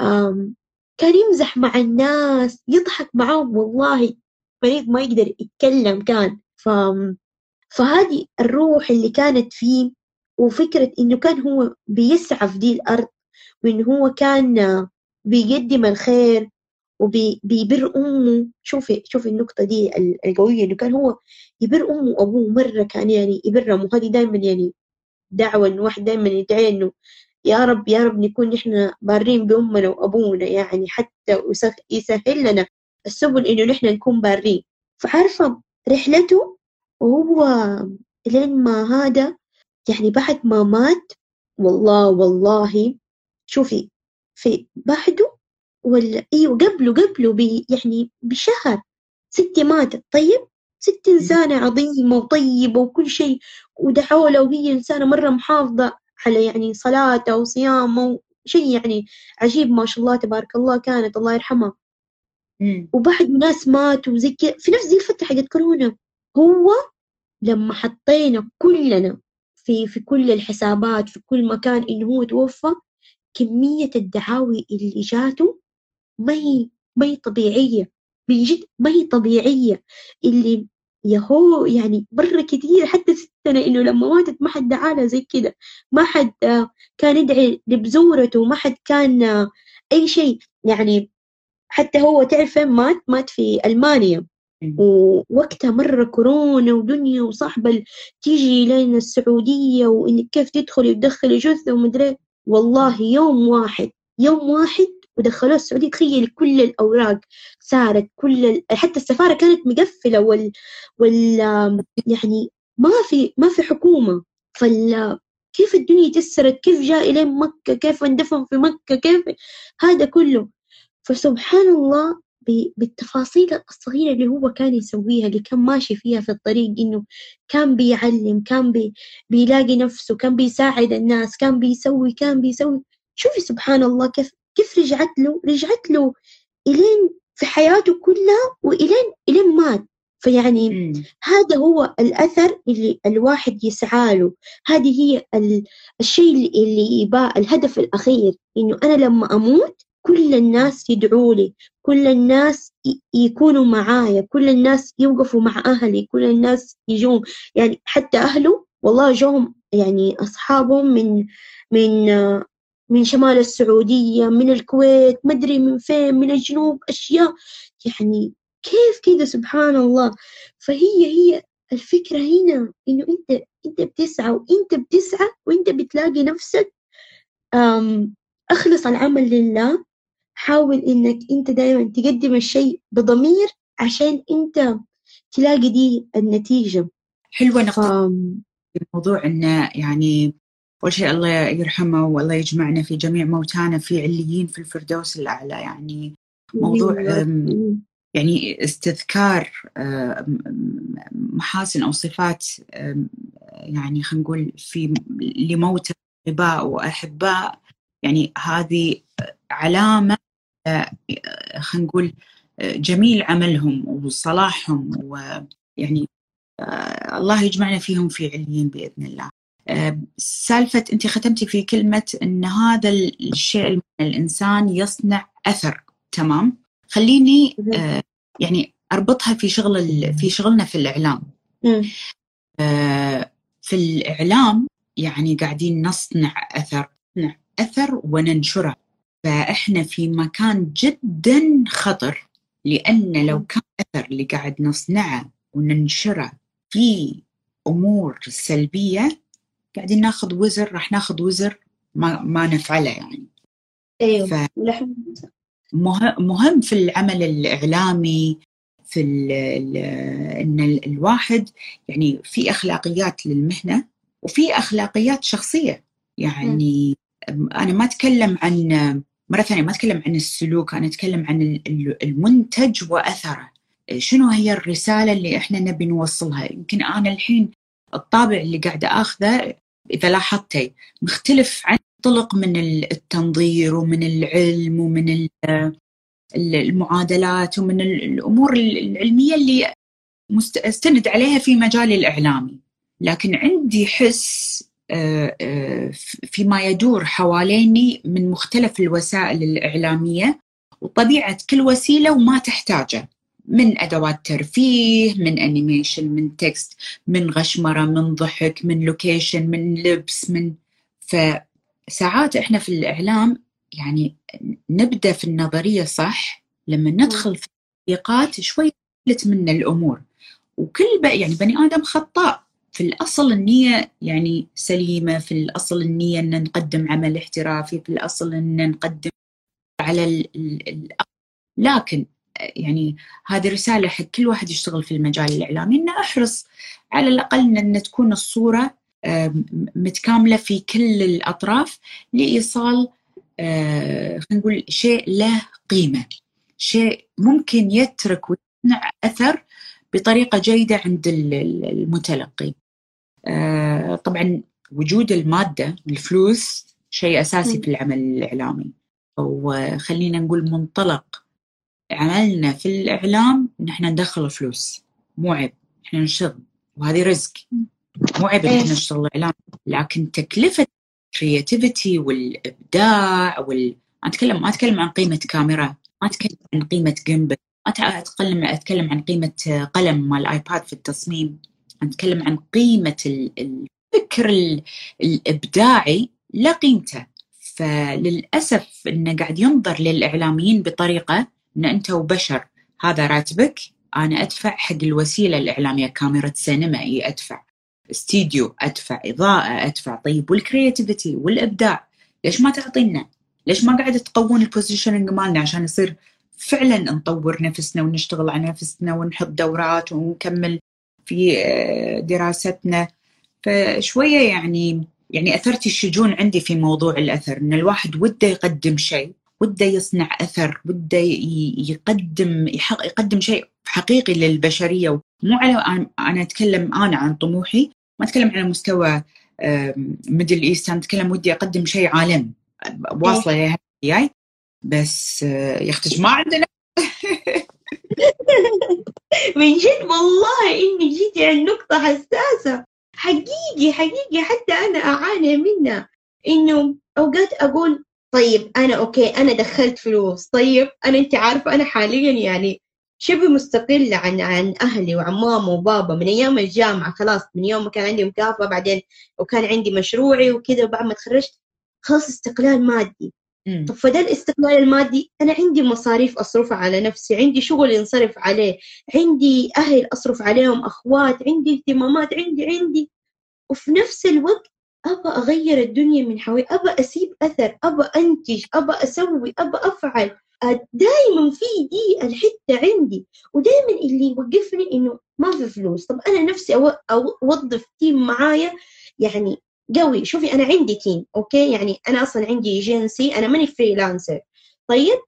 آم كان يمزح مع الناس يضحك معاهم والله مريض ما يقدر يتكلم كان. ف... فهذه الروح اللي كانت فيه وفكرة إنه كان هو بيسعى في دي الأرض وإنه هو كان بيقدم الخير وبيبر أمه. شوفي شوفي النقطة دي القوية إنه كان هو يبر أمه وأبوه مرة كان يعني يبرهم. وهذه دائما يعني دعوة إنه واحد دائما يدعي إنه يا رب يا رب نكون نحن بارين بأمنا وأبونا يعني حتى يسهل لنا السبل إنه نحن نكون بارين. فعارفة رحلته وهو لين ما هذا يعني بعد ما مات والله والله. شوفي في بعده ولا أيوه قبله قبله بي يعني بشهر. ستي ماتت طيب؟ ست إنسانة عظيمة وطيبة وكل شيء ودعوا لها وهي إنسانة مرة محافظة على يعني صلاتها وصيامها شيء يعني عجيب ما شاء الله تبارك الله كانت الله يرحمها. وبعد ناس ماتوا وزي كذا في نفس دي الفترة حقت كورونا هو لما حطينا كلنا في في كل الحسابات في كل مكان إنه هو توفى كمية الدعاوي اللي جاته ما هي ما هي طبيعية من جد ما هي طبيعية اللي يهو يعني مرة كثير حتى ستنا إنه لما ماتت ما حد دعانا زي كده ما حد كان يدعي لبزورته ما حد كان أي شيء. يعني حتى هو تعرف فين مات؟ مات في ألمانيا. ووقتها مرة كورونا ودنيا وصاحبة تيجي لين السعودية وإنك كيف تدخلي وتدخلي جثة ومدري والله يوم واحد يوم واحد ودخلوه السعودية تخيل كل الأوراق صارت كل ال... حتى السفارة كانت مقفلة وال, وال... يعني ما في ما في حكومة. فال كيف الدنيا تسرت كيف جاء إلين مكة؟ كيف اندفن في مكة؟ كيف؟ هذا كله. فسبحان الله بالتفاصيل الصغيرة اللي هو كان يسويها اللي كان ماشي فيها في الطريق إنه كان بيعلم كان بي بيلاقي نفسه كان بيساعد الناس كان بيسوي كان بيسوي. شوفي سبحان الله كيف كيف رجعت له؟ رجعت له إلين في حياته كلها وإلين إلين مات. فيعني م. هذا هو الأثر اللي الواحد يسعى له. هذه هي الشيء اللي يبقى الهدف الأخير إنه أنا لما أموت كل الناس يدعوا لي كل الناس يكونوا معايا كل الناس يوقفوا مع أهلي كل الناس يجون. يعني حتى أهله والله جوهم يعني أصحابهم من من من شمال السعودية من الكويت مدري من فين من الجنوب أشياء يعني كيف كده سبحان الله. فهي هي الفكرة هنا إنه أنت أنت بتسعى وأنت بتسعى وأنت بتلاقي نفسك أخلص العمل لله. حاول إنك أنت دائما تقدم الشيء بضمير عشان أنت تلاقي دي النتيجة. حلوة نقطة. في الموضوع إنه يعني أول شيء الله يرحمه والله يجمعنا في جميع موتانا في عليين في الفردوس الأعلى. يعني موضوع يعني استذكار محاسن أو صفات يعني خلينا نقول في لموتى أقرباء وأحباء. يعني هذه علامة خلينا نقول جميل عملهم وصلاحهم ويعني الله يجمعنا فيهم في عليين بإذن الله. سالفة أنت ختمتي في كلمة أن هذا الشيء الإنسان يصنع أثر. تمام؟ خليني آه يعني أربطها في شغل في شغلنا في الإعلام. آه في الإعلام يعني قاعدين نصنع أثر نصنع أثر وننشره. فإحنا في مكان جدا خطر لأن لو كان أثر اللي قاعد نصنعه وننشره في أمور سلبية قاعدين ناخذ وزر راح ناخذ وزر ما ما نفعله يعني. أيوه ف... مهم في العمل الإعلامي في ال ال إن الواحد يعني في أخلاقيات للمهنة وفي أخلاقيات شخصية. يعني م. أنا ما أتكلم عن مرة ثانية ما أتكلم عن السلوك أنا أتكلم عن المنتج وأثره. شنو هي الرسالة اللي إحنا نبي نوصلها؟ يمكن أنا الحين الطابع اللي قاعدة أخذه إذا لاحظتي مختلف عن طلق من التنظير ومن العلم ومن المعادلات ومن الأمور العلمية اللي أستند عليها في مجالي الإعلامي لكن عندي حس آه، آه، فيما يدور حواليني من مختلف الوسائل الإعلامية وطبيعة كل وسيلة وما تحتاجه. من أدوات ترفيه من animation من text من غشمرة من ضحك من location من لبس من فساعات إحنا في الإعلام يعني نبدأ في النظرية صح لما ندخل في التطبيقات شوي من الأمور. وكل بقى يعني بني آدم خطاء. في الأصل النية يعني سليمة في الأصل النية أن نقدم عمل احترافي في الأصل أن نقدم على ال ال لكن يعني هذه رسالة حق كل واحد يشتغل في المجال الإعلامي أنه أحرص على الأقل أن تكون الصورة متكاملة في كل الأطراف لإيصال خلينا نقول شيء له قيمة شيء ممكن يترك ويصنع أثر بطريقة جيدة عند المتلقي. آه، طبعا وجود المادة الفلوس شيء أساسي في العمل الإعلامي. وخلينا نقول منطلق عملنا في الإعلام إن إحنا ندخل فلوس مو عيب. إحنا نشتغل. وهذه رزق. مو عيب إن إحنا نشتغل إعلام. لكن تكلفة ال creativity والإبداع وال أنا أتكلم ما أتكلم عن قيمة كاميرا. ما أتكلم عن قيمة gimbal ما أتكلم أتكلم عن قيمة قلم مال ال iPad في التصميم. نتكلم عن قيمة الفكر الإبداعي لا قيمته. فللأسف أنه قاعد ينظر للإعلاميين بطريقة أن أنت وبشر هذا راتبك. أنا أدفع حق الوسيلة الإعلامية كاميرا سينما إي أدفع. استديو أدفع إضاءة أدفع. طيب وال creativity والإبداع ليش ما تعطينا؟ ليش ما قاعد تقوون ال positioning مالنا عشان يصير فعلا نطور نفسنا ونشتغل على نفسنا ونحط دورات ونكمل في آه، دراستنا؟ فشوية يعني يعني أثرت الشجون عندي في موضوع الأثر إن الواحد وده يقدم شيء. وده يصنع أثر وده يقدم يقدم شيء حقيقي للبشرية. مو على أنا أتكلم أنا عن طموحي ما أتكلم على مستوى Middle East أنا أتكلم ودي أقدم شيء عالمي. واصلة يا بس آه، يا أختي ما عندنا؟ من جد والله إني جيتي عند نقطة حساسة. حقيقي حقيقي حتى أنا أعاني منها. إنه أوقات أقول طيب أنا أوكي أنا دخلت فلوس. طيب أنا انت عارفة أنا حاليا يعني شبه مستقلة عن عن أهلي وعن ماما وبابا. من أيام الجامعة خلاص من يوم ما كان عندي مكافأة بعدين وكان عندي مشروعي وكذا وبعد ما تخرجت خلاص استقلال مادي. طب فده الاستقلال المادي أنا عندي مصاريف اصرفها على نفسي عندي شغل ينصرف عليه عندي أهل أصرف عليهم أخوات عندي اهتمامات عندي عندي. وفي نفس الوقت ابى أغير الدنيا من حولي ابى أسيب أثر ابى أنتج ابى أسوي ابى أفعل. دائما في دي الحتة عندي ودائما اللي يوقفني إنه ما في فلوس. طب أنا نفسي أوظف team معايا يعني قوي. شوفي أنا عندي team okay؟ يعني أنا أصلا عندي ايجنسي أنا ماني freelancer طيب؟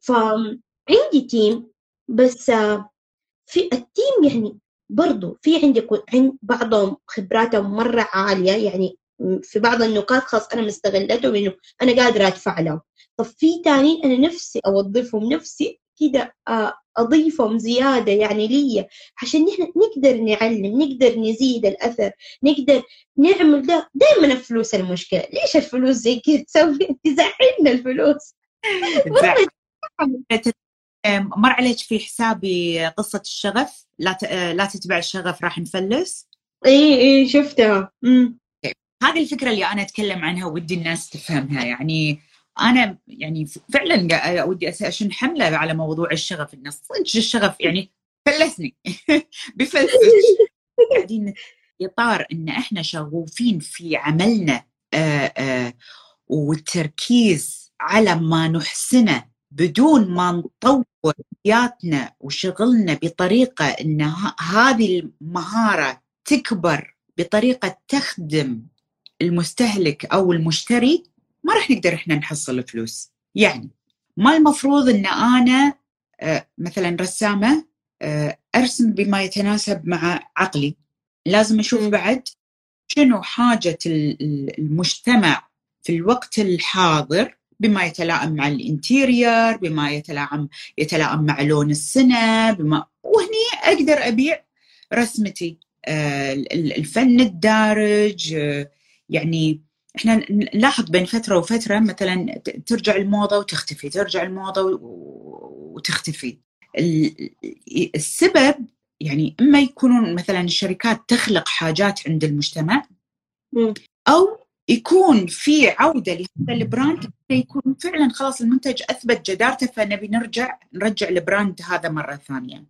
فعندي team بس في التيم يعني برضو في عندي عند بعضهم خبراتهم مرة عالية. يعني في بعض النقاط خاص أنا مستغلتهم إنه أنا قادرة أدفع لهم طب في تاني أنا نفسي أوظفهم نفسي كده أضيفهم زيادة يعني لي عشان نحن نقدر نعلم نقدر نزيد الأثر نقدر نعمل ده. دائما الفلوس المشكلة. ليش الفلوس زي كذا تسوي تزعلنا الفلوس. مر عليك في حسابي قصة الشغف؟ لا لا تتبع الشغف راح نفلس؟ اي اي شفتها. مم. هذه الفكرة اللي أنا أتكلم عنها ودي الناس تفهمها. يعني أنا يعني فعلا ودي أشن حملة على موضوع الشغف الناس صدق الشغف يعني فلسني. بفلسك قاعدين اطار إن إحنا شغوفين في عملنا آآ آآ والتركيز على ما نحسنه بدون ما نطور حياتنا وشغلنا بطريقة إن هذه المهارة تكبر بطريقة تخدم المستهلك أو المشتري ما راح نقدر إحنا نحصل فلوس. يعني ما المفروض إن أنا آه، مثلا رسامة آه، أرسم بما يتناسب مع عقلي. لازم أشوف بعد شنو حاجة المجتمع في الوقت الحاضر بما يتلائم مع الانتيرير بما يتلائم يتلائم مع لون السنة بما وهني أقدر أبيع رسمتي. آه، الفن الدارج يعني إحنا نلاحظ بين فترة وفترة مثلا ترجع الموضة وتختفي ترجع الموضة وتختفي. السبب يعني إما يكونون مثلا الشركات تخلق حاجات عند المجتمع أو يكون في عودة لهذا ال brand يكون فعلا خلاص المنتج أثبت جدارته فنبي نرجع نرجع ال brand هذا مرة ثانية.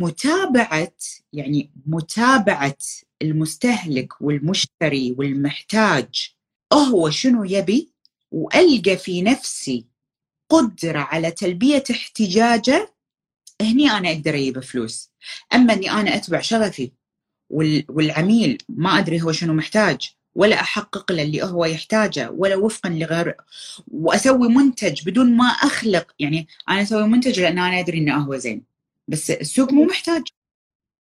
فمتابعة يعني متابعة المستهلك والمشتري والمحتاج هو شنو يبي؟ وألقى في نفسي قدرة على تلبية احتجاجه هني أنا أقدر أجيب فلوس. أما إني أنا أتبع شغفي والعميل ما أدري هو شنو محتاج ولا أحقق له اللي هو يحتاجه ولا وفقا لغير وأسوي منتج بدون ما أخلق. يعني أنا أسوي منتج لأن أنا أدري إنه هو زين بس السوق مو محتاج.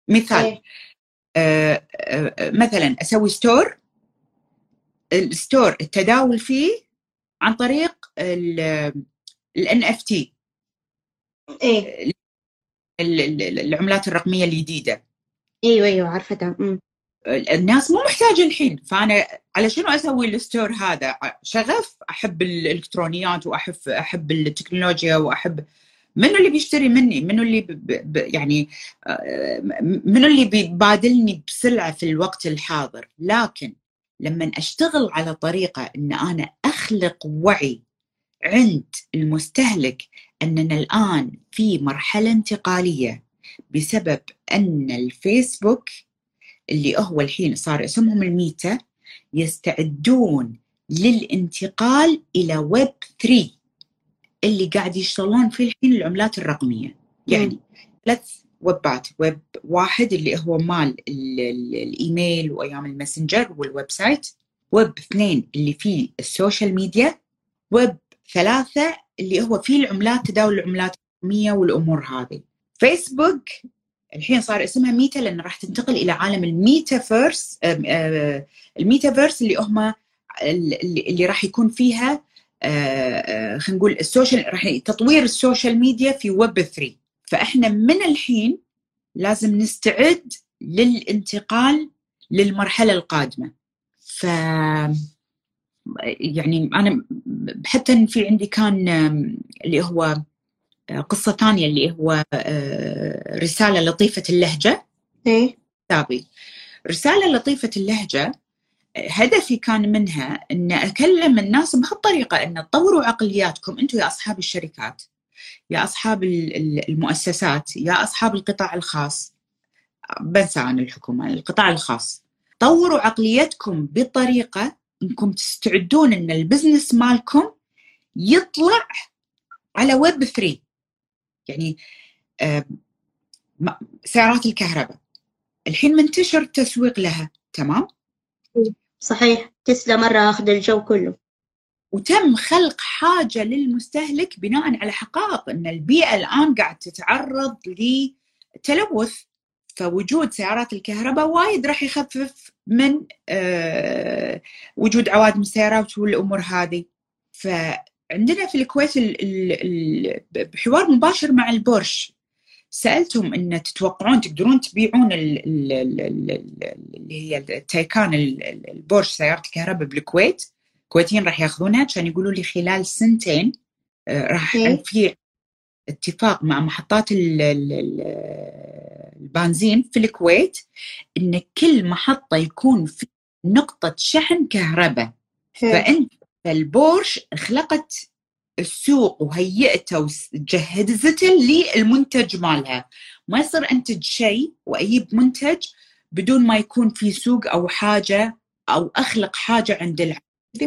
مثال مثلا أسوي store ال store التداول فيه عن طريق ال NFT العملات الرقمية الجديدة. إيوه إيوه عارفتها الناس مو محتاجة الحين. فأنا على شنو أسوي ال store هذا؟ شغف أحب الإلكترونيات وأحب أحب التكنولوجيا وأحب منو اللي بيشتري مني؟ منو اللي ب... ب... يعني آه، منو اللي بيبادلني بسلعة في الوقت الحاضر؟ لكن لما أشتغل على طريقة إن أنا أخلق وعي عند المستهلك أننا الآن في مرحلة انتقالية بسبب أن الفيسبوك اللي هو الحين صار اسمهم الميتا يستعدون للانتقال إلى ويب 3 اللي قاعد يشتغلون فيه الحين العملات الرقمية. يعني ثلاث ويبات ويب واحد اللي هو مال الإيميل وأيام ال Messenger وال website web اثنين اللي فيه ال social media. web ثلاثة اللي هو فيه العملات تداول العملات الرقمية والأمور هذه. فيسبوك الحين صار اسمها Meta لأن راح تنتقل إلى عالم الميتافيرس الميتافيرس اللي هم اللي راح يكون فيها خلينا نقول ال social راح تطوير ال social media في ويب 3 فإحنا من الحين لازم نستعد للانتقال للمرحلة القادمة. ف يعني أنا حتى في عندي كان اللي هو قصة ثانية اللي هو آه، رسالة لطيفة اللهجة. إيه. كتابي. رسالة لطيفة اللهجة هدفي كان منها إن أكلم الناس بهالطريقة إن تطوروا عقلياتكم أنتم يا أصحاب الشركات يا أصحاب المؤسسات يا أصحاب القطاع الخاص. بنسى عن الحكومة القطاع الخاص. طوروا عقليتكم بطريقة إنكم تستعدون إن ال business مالكم يطلع على ويب 3 يعني سيارات الكهرباء. الحين منتشر التسويق لها تمام؟ صحيح تسلا مرة أخذ الجو كله. وتم خلق حاجة للمستهلك بناء على حقائق أن البيئة الآن قاعد تتعرض لتلوث فوجود سيارات الكهرباء وايد راح يخفف من آه، وجود عوادم السيارات والامور هذه. فعندنا في الكويت بحوار مباشر مع البورش. سألتهم إن تتوقعون تقدرون تبيعون اللي هي ال Taycan ال Porsche سيارة الكهرباء بالكويت. الكويتيين راح ياخذونها عشان يقولوا لي خلال سنتين آه، راح في اتفاق مع محطات البنزين في الكويت إن كل محطة يكون في نقطة شحن كهرباء. فأنت البورش خلقت السوق وهيئته وجهزته للمنتج مالها. ما يصير أنتج شيء وأجيب منتج بدون ما يكون في سوق أو حاجة أو أخلق حاجة عند العالم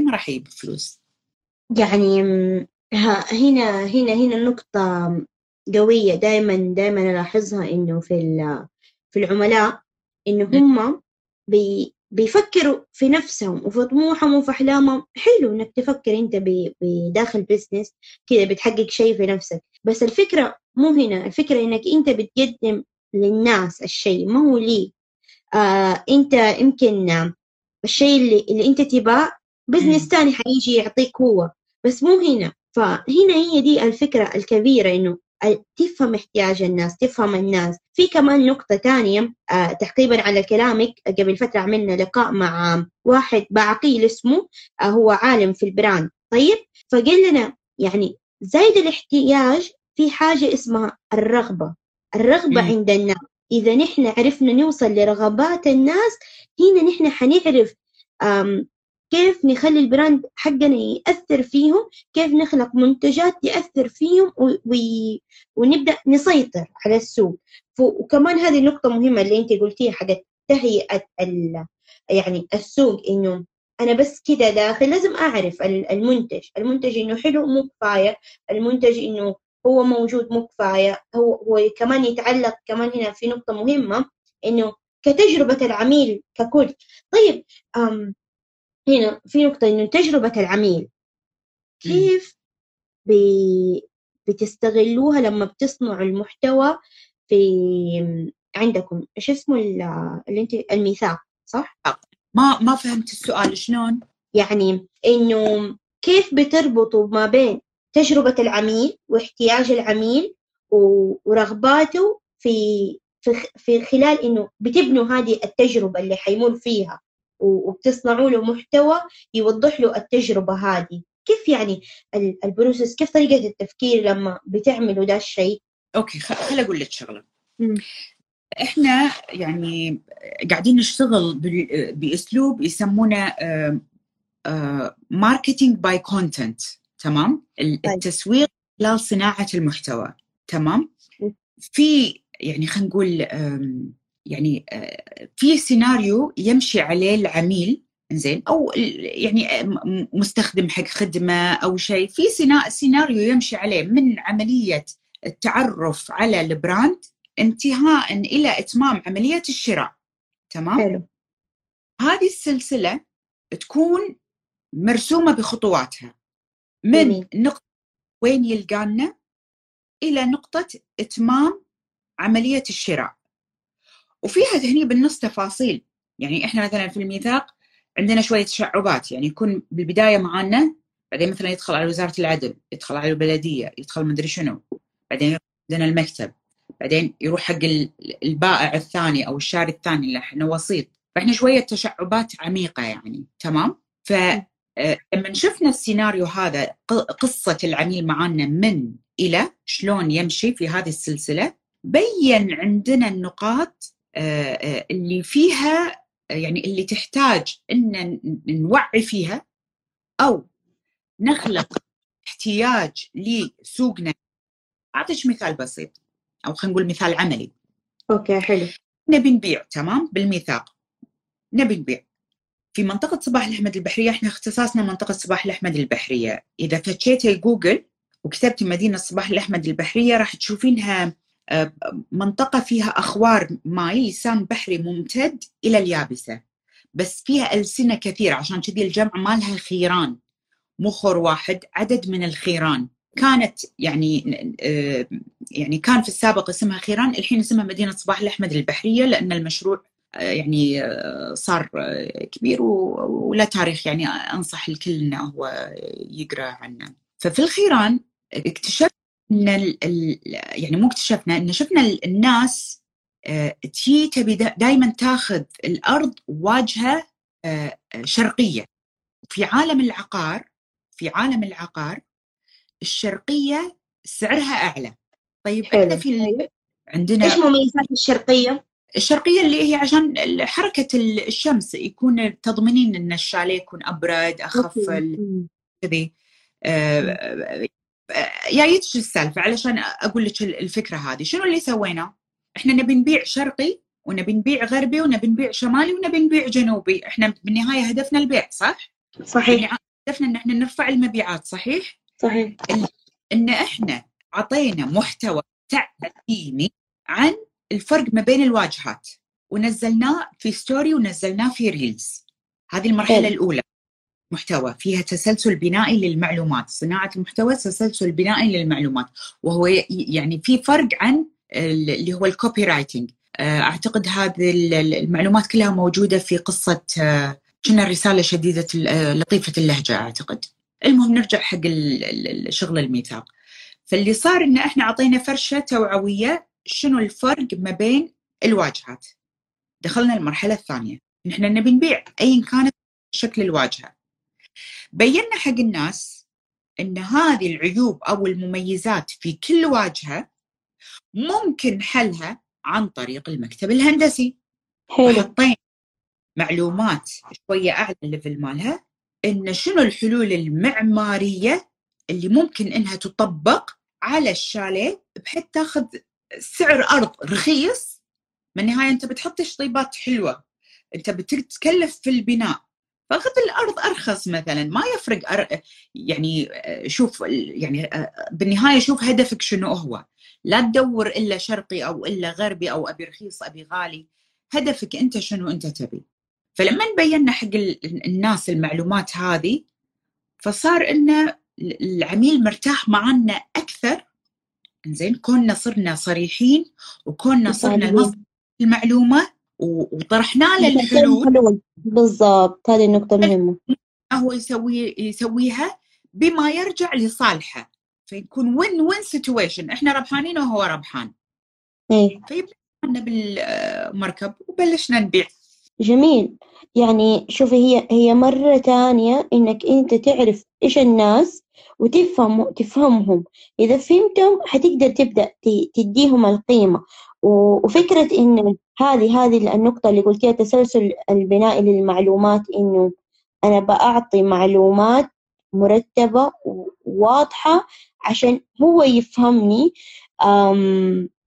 ما راح يجيب فلوس. يعني هنا هنا هنا نقطة قوية دائما دائما ألاحظها إنه في في العملاء إنه هم بي بيفكروا في نفسهم وفي طموحهم وفي أحلامهم حلو إنك تفكر أنت بداخل business كذا بتحقق شيء في نفسك. بس الفكرة مو هنا. الفكرة إنك أنت بتقدم للناس الشيء. ما هو لي آه أنت يمكن الشيء اللي, اللي أنت تباه business تاني حيجي يعطيك هو بس مو هنا. فهنا هي دي الفكرة الكبيرة إنه تفهم احتياج الناس تفهم الناس. في كمان نقطة تانية آه تعقيبا على كلامك قبل فترة عملنا لقاء مع واحد بعقيل اسمه آه هو عالم في ال brand. طيب فقال لنا يعني زايد الاحتياج في حاجة اسمها الرغبة. الرغبة م. عند الناس. إذا نحن عرفنا نوصل لرغبات الناس هنا نحن حنعرف كيف نخلي ال brand حقنا يأثر فيهم كيف نخلق منتجات تأثر فيهم. ونبدأ نسيطر على السوق. وكمان هذه نقطة مهمة اللي أنت قلتيها حقت تهيئة ال... يعني السوق إنه أنا بس كده داخل لازم أعرف المنتج. المنتج إنه حلو مو كفاية. المنتج إنه هو موجود مو كفاية. هو هو كمان يتعلق كمان هنا في نقطة مهمة إنه كتجربة العميل ككل. طيب أم هنا في نقطة إنه تجربة العميل كيف بي بتستغلوها لما بتصنعوا المحتوى في عندكم إيش اسمه اللي أنت الميثاق صح؟ ما ما فهمت السؤال شلون؟ يعني إنه كيف بتربطوا ما بين تجربة العميل واحتياج العميل ورغباته في في في خلال إنه بتبنوا هذه التجربة اللي حيمر فيها وبتصنعوا له محتوى يوضح له التجربة هذه. كيف يعني ال process كيف طريقة التفكير لما بتعملوا ده الشيء؟ okay خل أقول لك شغلة. إحنا يعني قاعدين نشتغل بأسلوب يسمونه marketing by content تمام؟ طيب. التسويق خلال صناعة المحتوى. تمام؟ في يعني خلينا نقول يعني في سيناريو يمشي عليه العميل زين أو يعني مستخدم حق خدمة أو شيء. في سيناريو يمشي عليه من عملية التعرف على ال brand انتهاء إلى إتمام عملية الشراء. تمام؟ حلو. هذه السلسلة تكون مرسومة بخطواتها. من. نقطة وين يلقانا؟ إلى نقطة إتمام عملية الشراء. وفيها هني بالنص تفاصيل. يعني إحنا مثلا في الميثاق عندنا شوية تشعبات يعني يكون بالبداية معانا بعدين مثلا يدخل على وزارة العدل يدخل على البلدية يدخل مدري شنو بعدين عندنا المكتب بعدين يروح حق البائع الثاني أو الشاري الثاني اللي إحنا وسيط. فإحنا شوية تشعبات عميقة يعني تمام؟ ف آه، لما شفنا السيناريو هذا قصة العميل معانا من إلى شلون يمشي في هذه السلسلة بين عندنا النقاط اللي فيها يعني اللي تحتاج إن نوعي فيها أو نخلق احتياج لسوقنا. أعطيك مثال بسيط أو خلينا نقول مثال عملي. أوكي حلو. نبي نبيع تمام؟ بالميثاق. نبي نبيع في منطقة صباح الأحمد البحرية إحنا اختصاصنا منطقة صباح الأحمد البحرية. إذا فتشيتي جوجل وكتبتي مدينة صباح الأحمد البحرية راح تشوفينها منطقة فيها أخوار ماي لسان بحري ممتد إلى اليابسة. بس فيها ألسنة كثير عشان كذي الجمع مالها خيران مو خور واحد عدد من الخيران. كانت يعني آه، يعني كان في السابق اسمها خيران الحين اسمها مدينة صباح الأحمد البحرية لأن المشروع آه، يعني آه، صار كبير ولا تاريخ يعني أنصح الكل أنه هو يقرأ عنه. ففي الخيران اكتشفت إن ال يعني مو اكتشفنا إن شفنا الناس آه، تي تبي دائما تاخذ الأرض واجهة آه، شرقية. في عالم العقار في عالم العقار الشرقية سعرها أعلى. طيب إحنا في عندنا إيش مميزات الشرقية؟ الشرقية اللي هي عشان حركة الشمس يكون تضمنين إن الشاليه يكون أبرد أخف كذي. جايتش السالفة علشان أقول لك الفكرة هذه. شنو اللي سويناه إحنا نبي نبيع شرقي ونبي نبيع غربي ونبي نبيع شمالي ونبي نبيع جنوبي. إحنا بالنهاية هدفنا البيع صح؟ صحيح. يعني هدفنا إن إحنا نرفع المبيعات صحيح؟ صحيح. ان إحنا أعطينا محتوى تعليمي عن الفرق ما بين الواجهات. ونزلناه في story ونزلناه في reels هذه المرحلة حلو. الأولى. محتوى فيها تسلسل بنائي للمعلومات صناعة المحتوى تسلسل بنائي للمعلومات. وهو يعني في فرق عن ال- اللي هو ال copywriting أعتقد هذه ال- ال- المعلومات كلها موجودة في قصة آه، كنا رسالة شديدة آه، لطيفة اللهجة أعتقد. المهم نرجع حق شغل الميثاق. فاللي صار إن إحنا أعطينا فرشة توعوية شنو الفرق ما بين الواجهات. دخلنا المرحلة الثانية. نحن نبي نبيع ايا كانت شكل الواجهة. بينا حق الناس إن هذه العيوب أو المميزات في كل واجهة ممكن حلها عن طريق المكتب الهندسي. حطينا معلومات شوية أعلى الليفل مالها إن شنو الحلول المعمارية اللي ممكن إنها تطبق على الشاليه بحيث تاخذ سعر أرض رخيص. من النهاية أنت بتحط تشطيبات حلوة. أنت بتتكلف في البناء. فأخذ الأرض أرخص مثلا ما يفرق أر... يعني شوف يعني بالنهاية شوف هدفك شنو هو. لا تدور إلا شرقي أو إلا غربي أو أبي رخيص أبي غالي. هدفك أنت شنو أنت تبي. فلما بينا حق ال- الناس المعلومات هذه فصار ان العميل مرتاح معنا أكثر. زين كوننا صرنا صريحين وكوننا صرنا المعلومه وطرحنا له الحلول. حلول. بالضبط هذه النقطة المهمة هو يسوي يسويها بما يرجع لصالحه. فيكون وين وين سيتويشن إحنا ربحانين وهو ربحان. إيه. فيبلشنا بالمركب وبلشنا نبيع. جميل. يعني شوفي هي هي مرة تانية إنك أنت تعرف إيش الناس وتفهم تفهمهم. إذا فهمتهم حتقدر تبدأ تديهم القيمة. وفكرة إن هذه هذه النقطة اللي قلتيها تسلسل البناء للمعلومات إنه أنا بعطي معلومات مرتبة وواضحة عشان هو يفهمني.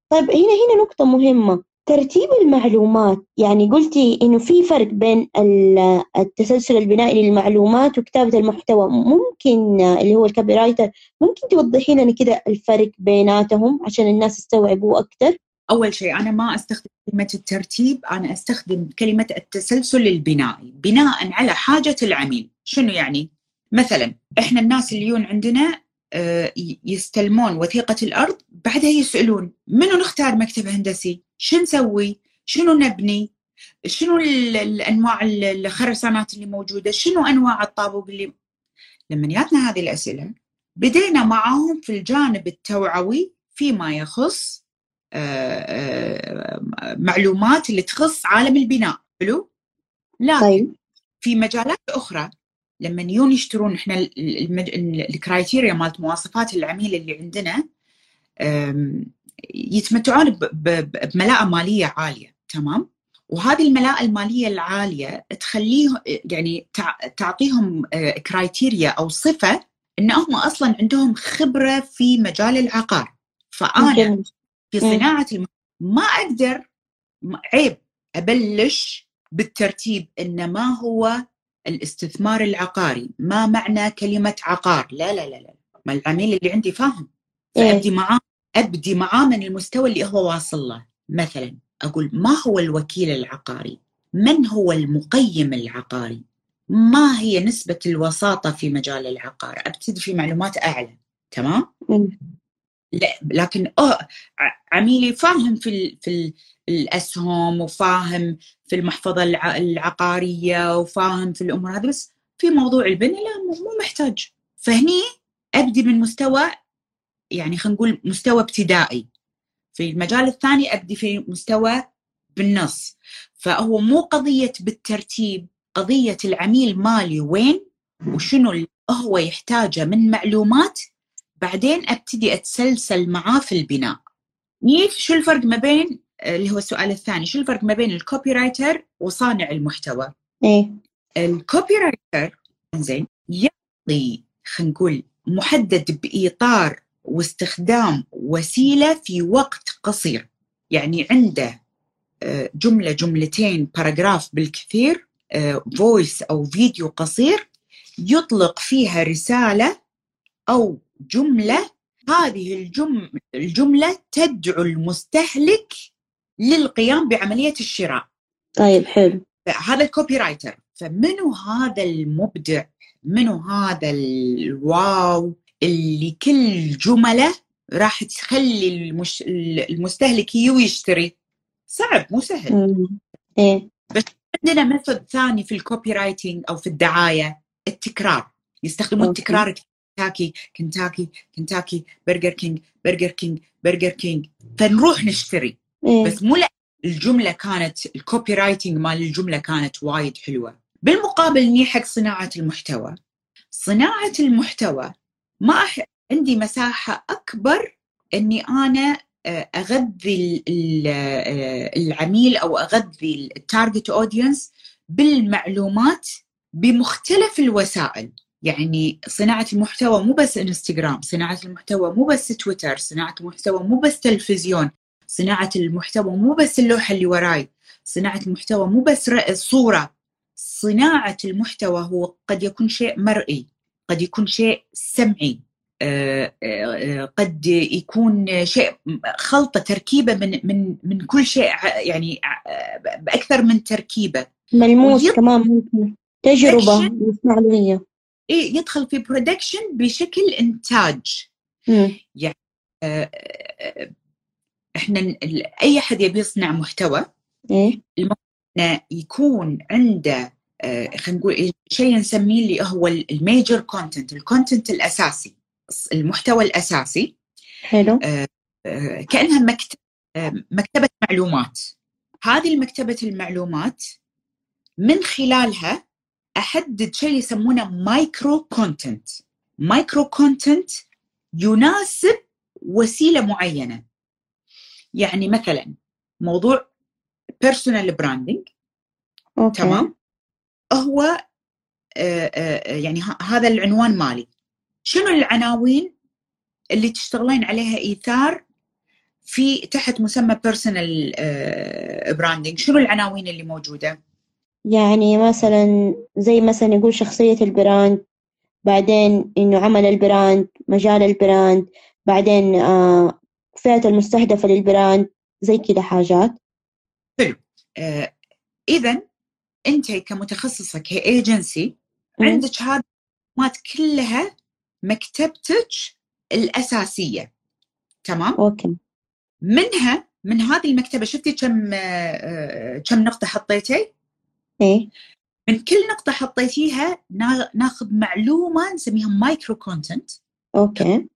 طيب هنا هنا نقطة مهمة. ترتيب المعلومات يعني قلتي إنه في فرق بين ال- التسلسل البنائي للمعلومات وكتابة المحتوى. ممكن اللي هو ال copywriter ممكن توضحي لنا كده الفرق بيناتهم عشان الناس يستوعبوه أكتر؟ أول شيء أنا ما أستخدم كلمة الترتيب أنا أستخدم كلمة التسلسل البنائي بناء على حاجة العميل. شنو يعني؟ مثلا إحنا الناس اللي يجون عندنا آه، يستلمون وثيقة الأرض بعدها يسألون منو نختار مكتب هندسي؟ شو نسوي؟ شنو نبني؟ شنو ال- الأنواع ال- الخرسانات اللي موجودة؟ شنو أنواع الطابوق اللي لما جاتنا هذه الأسئلة بدينا معاهم في الجانب التوعوي فيما يخص معلومات اللي تخص عالم البناء. حلو؟ لكن طيب. في مجالات أخرى لما يجون يشترون إحنا المج... ال criteria مالت مواصفات العميل اللي عندنا يتمتعون ب... ب... ب- بملاءة مالية عالية تمام؟ وهذه الملاءة المالية العالية تخليه يعني تع... تعطيهم آه، criteria أو صفة إن هم أصلا عندهم خبرة في مجال العقار. فأنا جميل. في. صناعة الم... ما أقدر عيب أبلش بالترتيب ان ما هو الاستثمار العقاري. ما معنى كلمة عقار؟ لا لا لا لا ما العميل اللي عندي فاهم. إيه. فأبدي معاه أبدي معاه من المستوى اللي هو واصل له. مثلا أقول ما هو الوكيل العقاري؟ من هو المقيم العقاري؟ ما هي نسبة الوساطة في مجال العقار؟ أبتدي في معلومات أعلى تمام؟ لكن عميلي فاهم في في ال الأسهم وفاهم في المحفظة الع- العقارية وفاهم في الأمور هذه بس في موضوع البناء لا مو محتاج. فهني أبدي من مستوى يعني خلينا نقول مستوى ابتدائي. في المجال الثاني أبدي في مستوى بالنص. فهو مو قضية بالترتيب قضية العميل مالي وين وشنو هو يحتاجه من معلومات بعدين أبتدي أتسلسل معاه في البناء. نيف شو الفرق ما بين اللي هو السؤال الثاني شو الفرق ما بين ال copywriter وصانع المحتوى؟ إيه. ال copywriter زين يعطي خلينا نقول محدد بإطار واستخدام وسيلة في وقت قصير. يعني عنده آه، جملة جملتين paragraph بالكثير voice أو فيديو قصير يطلق فيها رسالة أو جملة هذه الجم الجملة تدعو المستهلك للقيام بعملية الشراء. طيب حلو. هذا ال copywriter فمنو هذا المبدع؟ منو هذا ال wow اللي كل جملة راح تخلي المش... المستهلك يو يشتري؟ صعب مو سهل. مم. إيه. بس عندنا method ثاني في ال copywriting أو في الدعاية التكرار. يستخدمون. التكرار كنتاكي كنتاكي كنتاكي برجر كينج برجر كينج برجر كينج فنروح نشتري. إيه. بس مو لا الجملة كانت ال copywriting مال الجملة كانت وايد حلوة. بالمقابل نيجي حق صناعة المحتوى. صناعة المحتوى ما أح... عندي مساحة أكبر إني أنا آه، أغذي آه، العميل أو أغذي ال target audience بالمعلومات بمختلف الوسائل. يعني صناعة المحتوى مو بس إنستغرام صناعة المحتوى مو بس تويتر صناعة المحتوى مو بس تلفزيون صناعة المحتوى مو بس اللوحة اللي وراي صناعة المحتوى مو بس صورة. صناعة المحتوى هو قد يكون شيء مرئي قد يكون شيء سمعي آه، آه، قد يكون شيء خلطة تركيبة من من من كل شيء يعني بأكثر من تركيبة. ملموس كمان ممكن. مستعملية إيه يدخل في برودكشن بشكل إنتاج. مم. آه، آه، إحنا أي حد يبي يصنع محتوى إيه. إنه يكون عنده آه، خلينا نقول شيء نسميه اللي هو ال major content ال content الأساسي المحتوى الأساسي. حلو. كأنها مكتب مكتبة معلومات. هذه المكتبة المعلومات من خلالها احدد شيء يسمونه micro content micro content يناسب وسيلة معينة. يعني مثلا موضوع personal branding تمام؟ هو آه، آه، يعني هذا العنوان مالي. شنو العناوين اللي تشتغلين عليها إيثار في تحت مسمى personal branding شنو العناوين اللي موجودة؟ يعني مثلا زي مثلا يقول شخصية ال brand بعدين إنه عمل ال brand مجال ال brand بعدين آه فئة المستهدفة لل brand زي كده حاجات. آه، اذا أنت كمتخصصة كايجنسي مم. عندك هذه المعلومات كلها مكتبتك الأساسية. تمام؟ أوكي. منها من هذه المكتبة شفتي كم آه، آه، كم نقطة حطيتي؟ إيه. من كل نقطة حطيتيها نا- ناخذ معلومة نسميها micro content أوكي.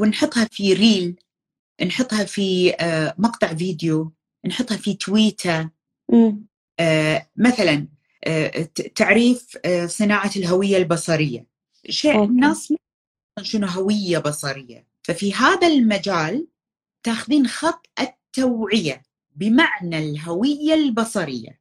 ونحطها في reel نحطها في آه، مقطع فيديو نحطها في تويتر. آه، مثلا آه، تعريف صناعة الهوية البصرية. شيء أوكي. الناس شنو هوية بصرية. ففي هذا المجال تاخذين خط التوعية بمعنى الهوية البصرية.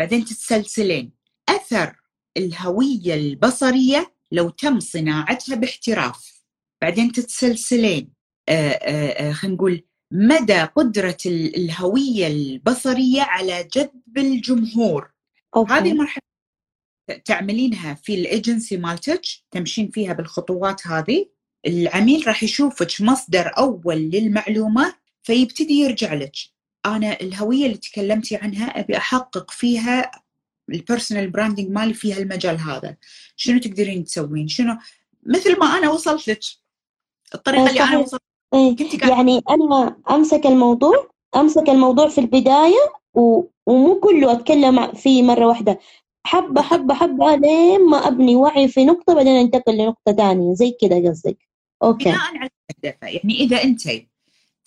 بعدين تتسلسلين. أثر الهوية البصرية لو تم صناعتها باحتراف. بعدين تتسلسلين. آه، آه، آه، خلينا نقول مدى قدرة ال- الهوية البصرية على جذب الجمهور. هذه أوكي المرحلة تعملينها في الايجنسي مالتك تمشين فيها بالخطوات هذه. العميل راح يشوفك مصدر أول للمعلومه فيبتدي يرجع لك. أنا الهوية اللي تكلمتي عنها أبي أحقق فيها ال personal branding مالي فيها المجال هذا. شنو تقدرين تسوين؟ شنو؟ مثل ما أنا وصلت لك الطريقة إيه اللي أنا. وصلت. إيه كنت يعني أنا أمسك الموضوع أمسك الموضوع في البداية و... ومو كله أتكلم فيه مرة واحدة. حبة حبة حبة لين ما أبني وعي في نقطة بعدين أنتقل لنقطة تانية زي كده قصدك. أوكي. بناء على المستهدفه يعني إذا انت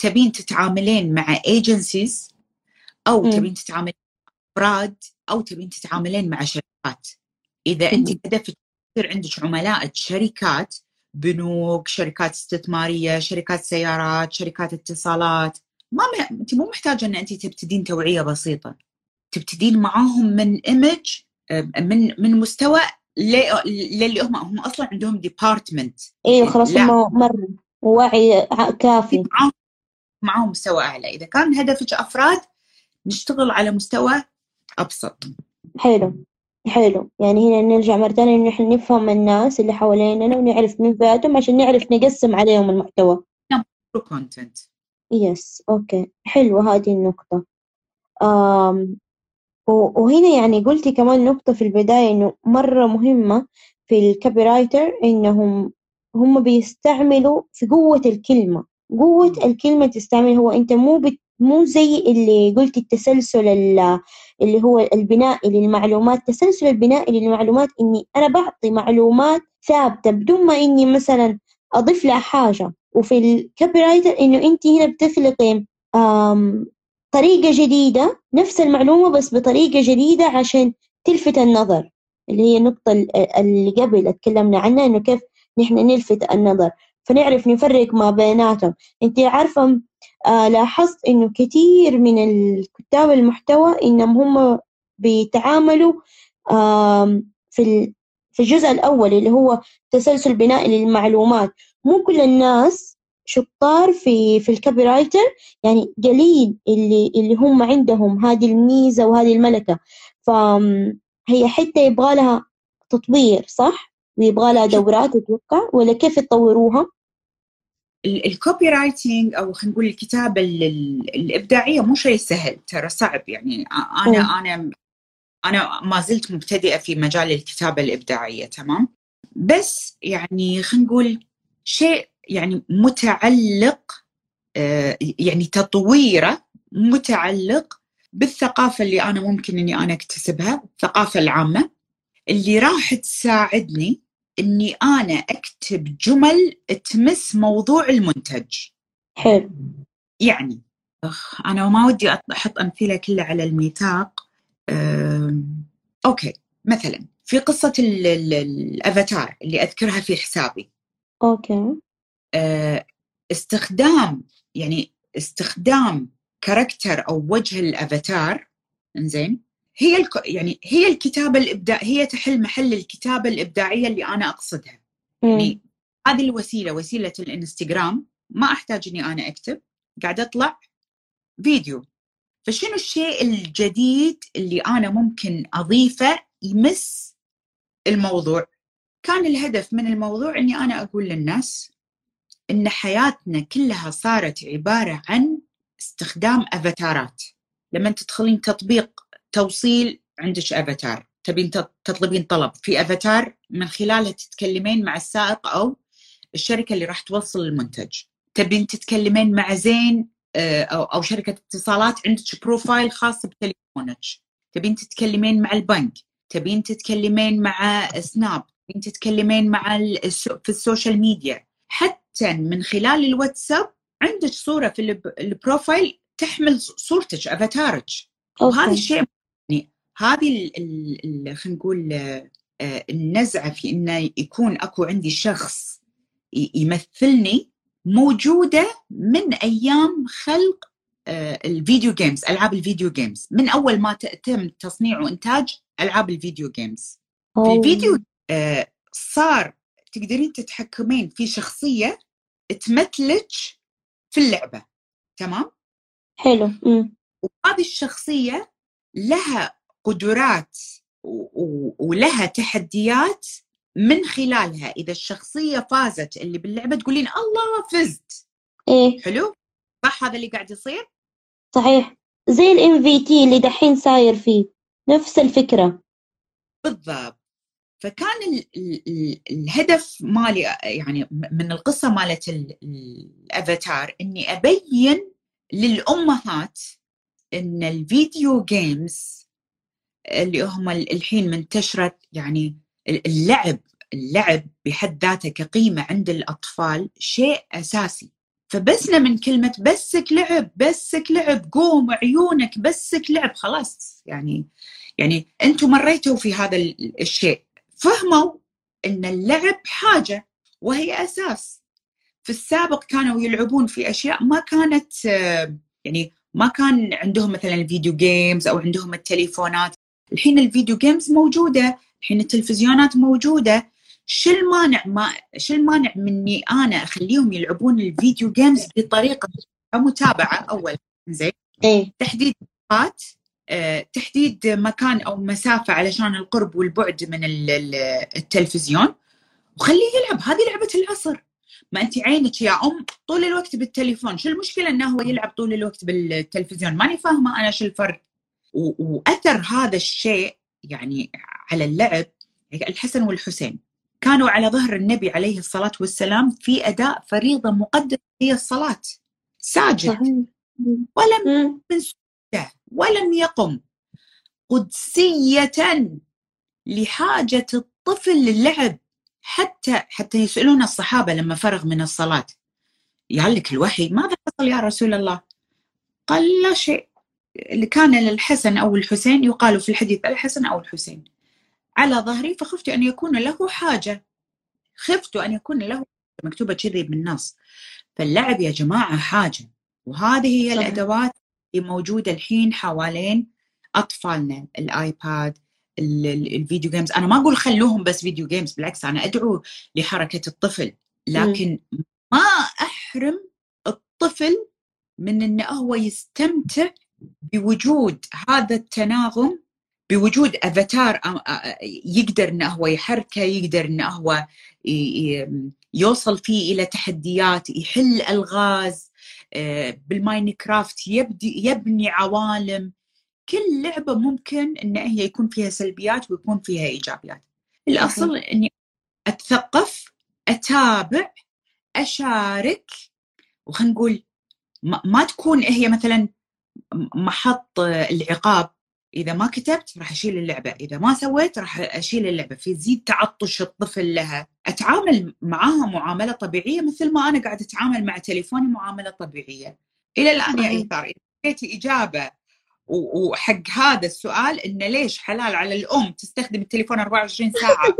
تبين تتعاملين مع agencies أو مم. تبين تتعاملين مع أفراد أو تبين تتعاملين مع شركات إذا أنت مم. هدفك يصير عندك عملاء شركات بنوك شركات استثمارية شركات سيارات شركات اتصالات ما م... أنت مو محتاجة إن أنت تبتدين توعية بسيطة تبتدين معاهم من image من من مستوى للي هم هم أصلا عندهم department أيوه خلاص لا. هم مرة وعي كافي معاهم معاهم مستوى أعلى. إذا كان هدفك أفراد نشتغل على مستوى أبسط. حلو. حلو. يعني هنا نرجع مرة تانية إن إحنا نفهم الناس اللي حواليننا ونعرف مين فئاتهم عشان نعرف نقسم عليهم المحتوى. content yes أوكي. حلوة هذه النقطة. آم وهنا يعني قلتي كمان نقطة في البداية إنه مرة مهمة في ال copywriter إنهم هم بيستعملوا في قوة الكلمة. قوة الكلمة تستعمل هو. أنت مو بت مو زي اللي قلت التسلسل اللي هو البنائي للمعلومات. تسلسل البنائي للمعلومات إني أنا بعطي معلومات ثابتة بدون ما إني مثلا أضيف لها حاجة. وفي ال copywriter إنه أنت هنا بتخلقي طريقة جديدة نفس المعلومة بس بطريقة جديدة عشان تلفت النظر. اللي هي النقطة اللي قبل اتكلمنا عنها إنه كيف نحن نلفت النظر. فنعرف نفرق ما بيناتهم. أنت عارفة آه لاحظت إنه كثير من الكتاب المحتوى إنهم هم بيتعاملوا آه في في الجزء الأول اللي هو تسلسل بنائي للمعلومات. مو كل الناس شطار في في ال copywriter يعني قليل اللي اللي هم عندهم هذه الميزة وهذه الملكة. فهي حتى يبغى لها تطوير صح؟ ويبغى لها دورات أتوقع ولا كيف يطوروها؟ ال copywriting أو خلينا نقول الكتابة الإبداعية مو شيء سهل ترى صعب يعني أنا م. أنا أنا ما زلت مبتدئة في مجال الكتابة الإبداعية تمام بس يعني خلينا نقول شيء يعني متعلق آه، يعني تطويره متعلق بالثقافة اللي أنا ممكن إني أنا أكتسبها الثقافة العامة اللي راح تساعدني إني أنا أكتب جمل تمس موضوع المنتج. حلو. يعني أنا ما ودي أحط أمثلة كلها على الميثاق. أوكي. مثلا في قصة الأفاتار اللي أذكرها في حسابي. أوكي. آه، استخدام يعني استخدام كاركتر أو وجه الأفاتار إنزين هي الك... يعني هي الكتابة الابداع هي تحل محل الكتابة الإبداعية اللي أنا أقصدها. م. يعني هذه الوسيلة وسيلة الإنستغرام. ما أحتاج إني أنا أكتب. قاعدة أطلع فيديو. فشنو الشيء الجديد اللي أنا ممكن أضيفه يمس الموضوع؟ كان الهدف من الموضوع إني أنا أقول للناس إن حياتنا كلها صارت عبارة عن استخدام أفاتارات. لما تدخلين تطبيق توصيل عندك افاتار تبين تطلبين طلب. في افاتار من خلالها تتكلمين مع السائق أو الشركة اللي راح توصل المنتج. تبين تتكلمين مع زين آه، أو أو شركة اتصالات عندك profile خاص بتليفونك. تبين تتكلمين مع البنك. تبين تتكلمين مع سناب تبين تتكلمين مع في ال social media. حتى من خلال الواتساب عندك صورة في ال profile تحمل صورتك افاتارك وهذا الشيء يعني هذه خلينا نقول آه، النزعة في انه يكون أكو عندي شخص يمثلني موجودة من أيام خلق آه، ال video games ألعاب ال video games من أول ما تم تصنيع وإنتاج ألعاب ال video games في الفيديو آه، صار تقدرين تتحكمين في شخصية تمثلك في اللعبة. تمام؟ حلو. وهذه الشخصية لها قدرات ولها تحديات من خلالها. إذا الشخصية فازت اللي باللعبة تقولين الله فزت. إيه. حلو؟ صح هذا اللي قاعد يصير؟ صحيح. زي ال NFT اللي دحين صاير فيه. نفس الفكرة. بالضبط. فكان ال ال الهدف مالي يعني من القصة مالت الأفاتار إني أبين للأمهات إن ال video games اللي هم الحين منتشرة يعني اللعب اللعب بحد ذاته كقيمة عند الأطفال شيء أساسي. فبسنا من كلمة بسك لعب بسك لعب قوم عيونك بسك لعب خلاص. يعني يعني أنتم مريتوا في هذا الشيء. فهموا إن اللعب حاجة وهي أساس. في السابق كانوا يلعبون في أشياء ما كانت يعني ما كان عندهم مثلا الفيديو جيمز أو عندهم التليفونات. الحين ال video games موجودة الحين التلفزيونات موجودة. شو المانع ما شو المانع مني أنا أخليهم يلعبون ال video games بطريقة متابعة أول. زين؟ إيه؟ تحديد نقاط آه، تحديد مكان أو مسافة علشان القرب والبعد من التلفزيون. وخليه يلعب. هذه لعبة العصر. ما أنت عينك يا أم طول الوقت بالتليفون. شو المشكلة إنه هو يلعب طول الوقت بالتلفزيون؟ ماني فاهمة أنا شو الفرق. وأثر هذا الشيء يعني على اللعب الحسن والحسين. كانوا على ظهر النبي عليه الصلاة والسلام في أداء فريضة مقدسة هي الصلاة. ساجد. ولم من سجدة. ولم يقم. قدسية لحاجة الطفل للعب. حتى حتى يسألون الصحابة لما فرغ من الصلاة. يعلك الوحي ماذا حصل يا رسول الله؟ قال لا شيء. اللي كان للحسن أو الحسين يقال في الحديث الحسن أو الحسين. على ظهري فخفت أن يكون له حاجة. خفت أن يكون له مكتوبة كذي بالنص. فاللعب يا جماعة حاجة وهذه هي صحيح. الأدوات اللي موجودة الحين حوالين أطفالنا ال iPad ال video games أنا ما أقول خلوهم بس video games بالعكس أنا أدعو لحركة الطفل. لكن م. ما أحرم الطفل من انه هو يستمتع بوجود هذا التناغم بوجود افاتار يقدر انه هو يحركه يقدر انه هو يوصل فيه إلى تحديات يحل ألغاز. آه، بالماينكرافت يبدي يبني عوالم. كل لعبة ممكن إن هي يكون فيها سلبيات ويكون فيها إيجابيات. الأصل إني أتثقف أتابع أشارك وخلينا نقول ما تكون هي مثلا محط العقاب. إذا ما كتبت راح أشيل اللعبة إذا ما سويت راح أشيل اللعبة. في زيد تعطش الطفل لها. أتعامل معاها معاملة طبيعية مثل ما أنا قاعدة أتعامل مع تليفوني معاملة طبيعية. إلى الآن يا إيثار إذا إجابة وحق هذا السؤال انه ليش حلال على الأم تستخدم التليفون 24 ساعة؟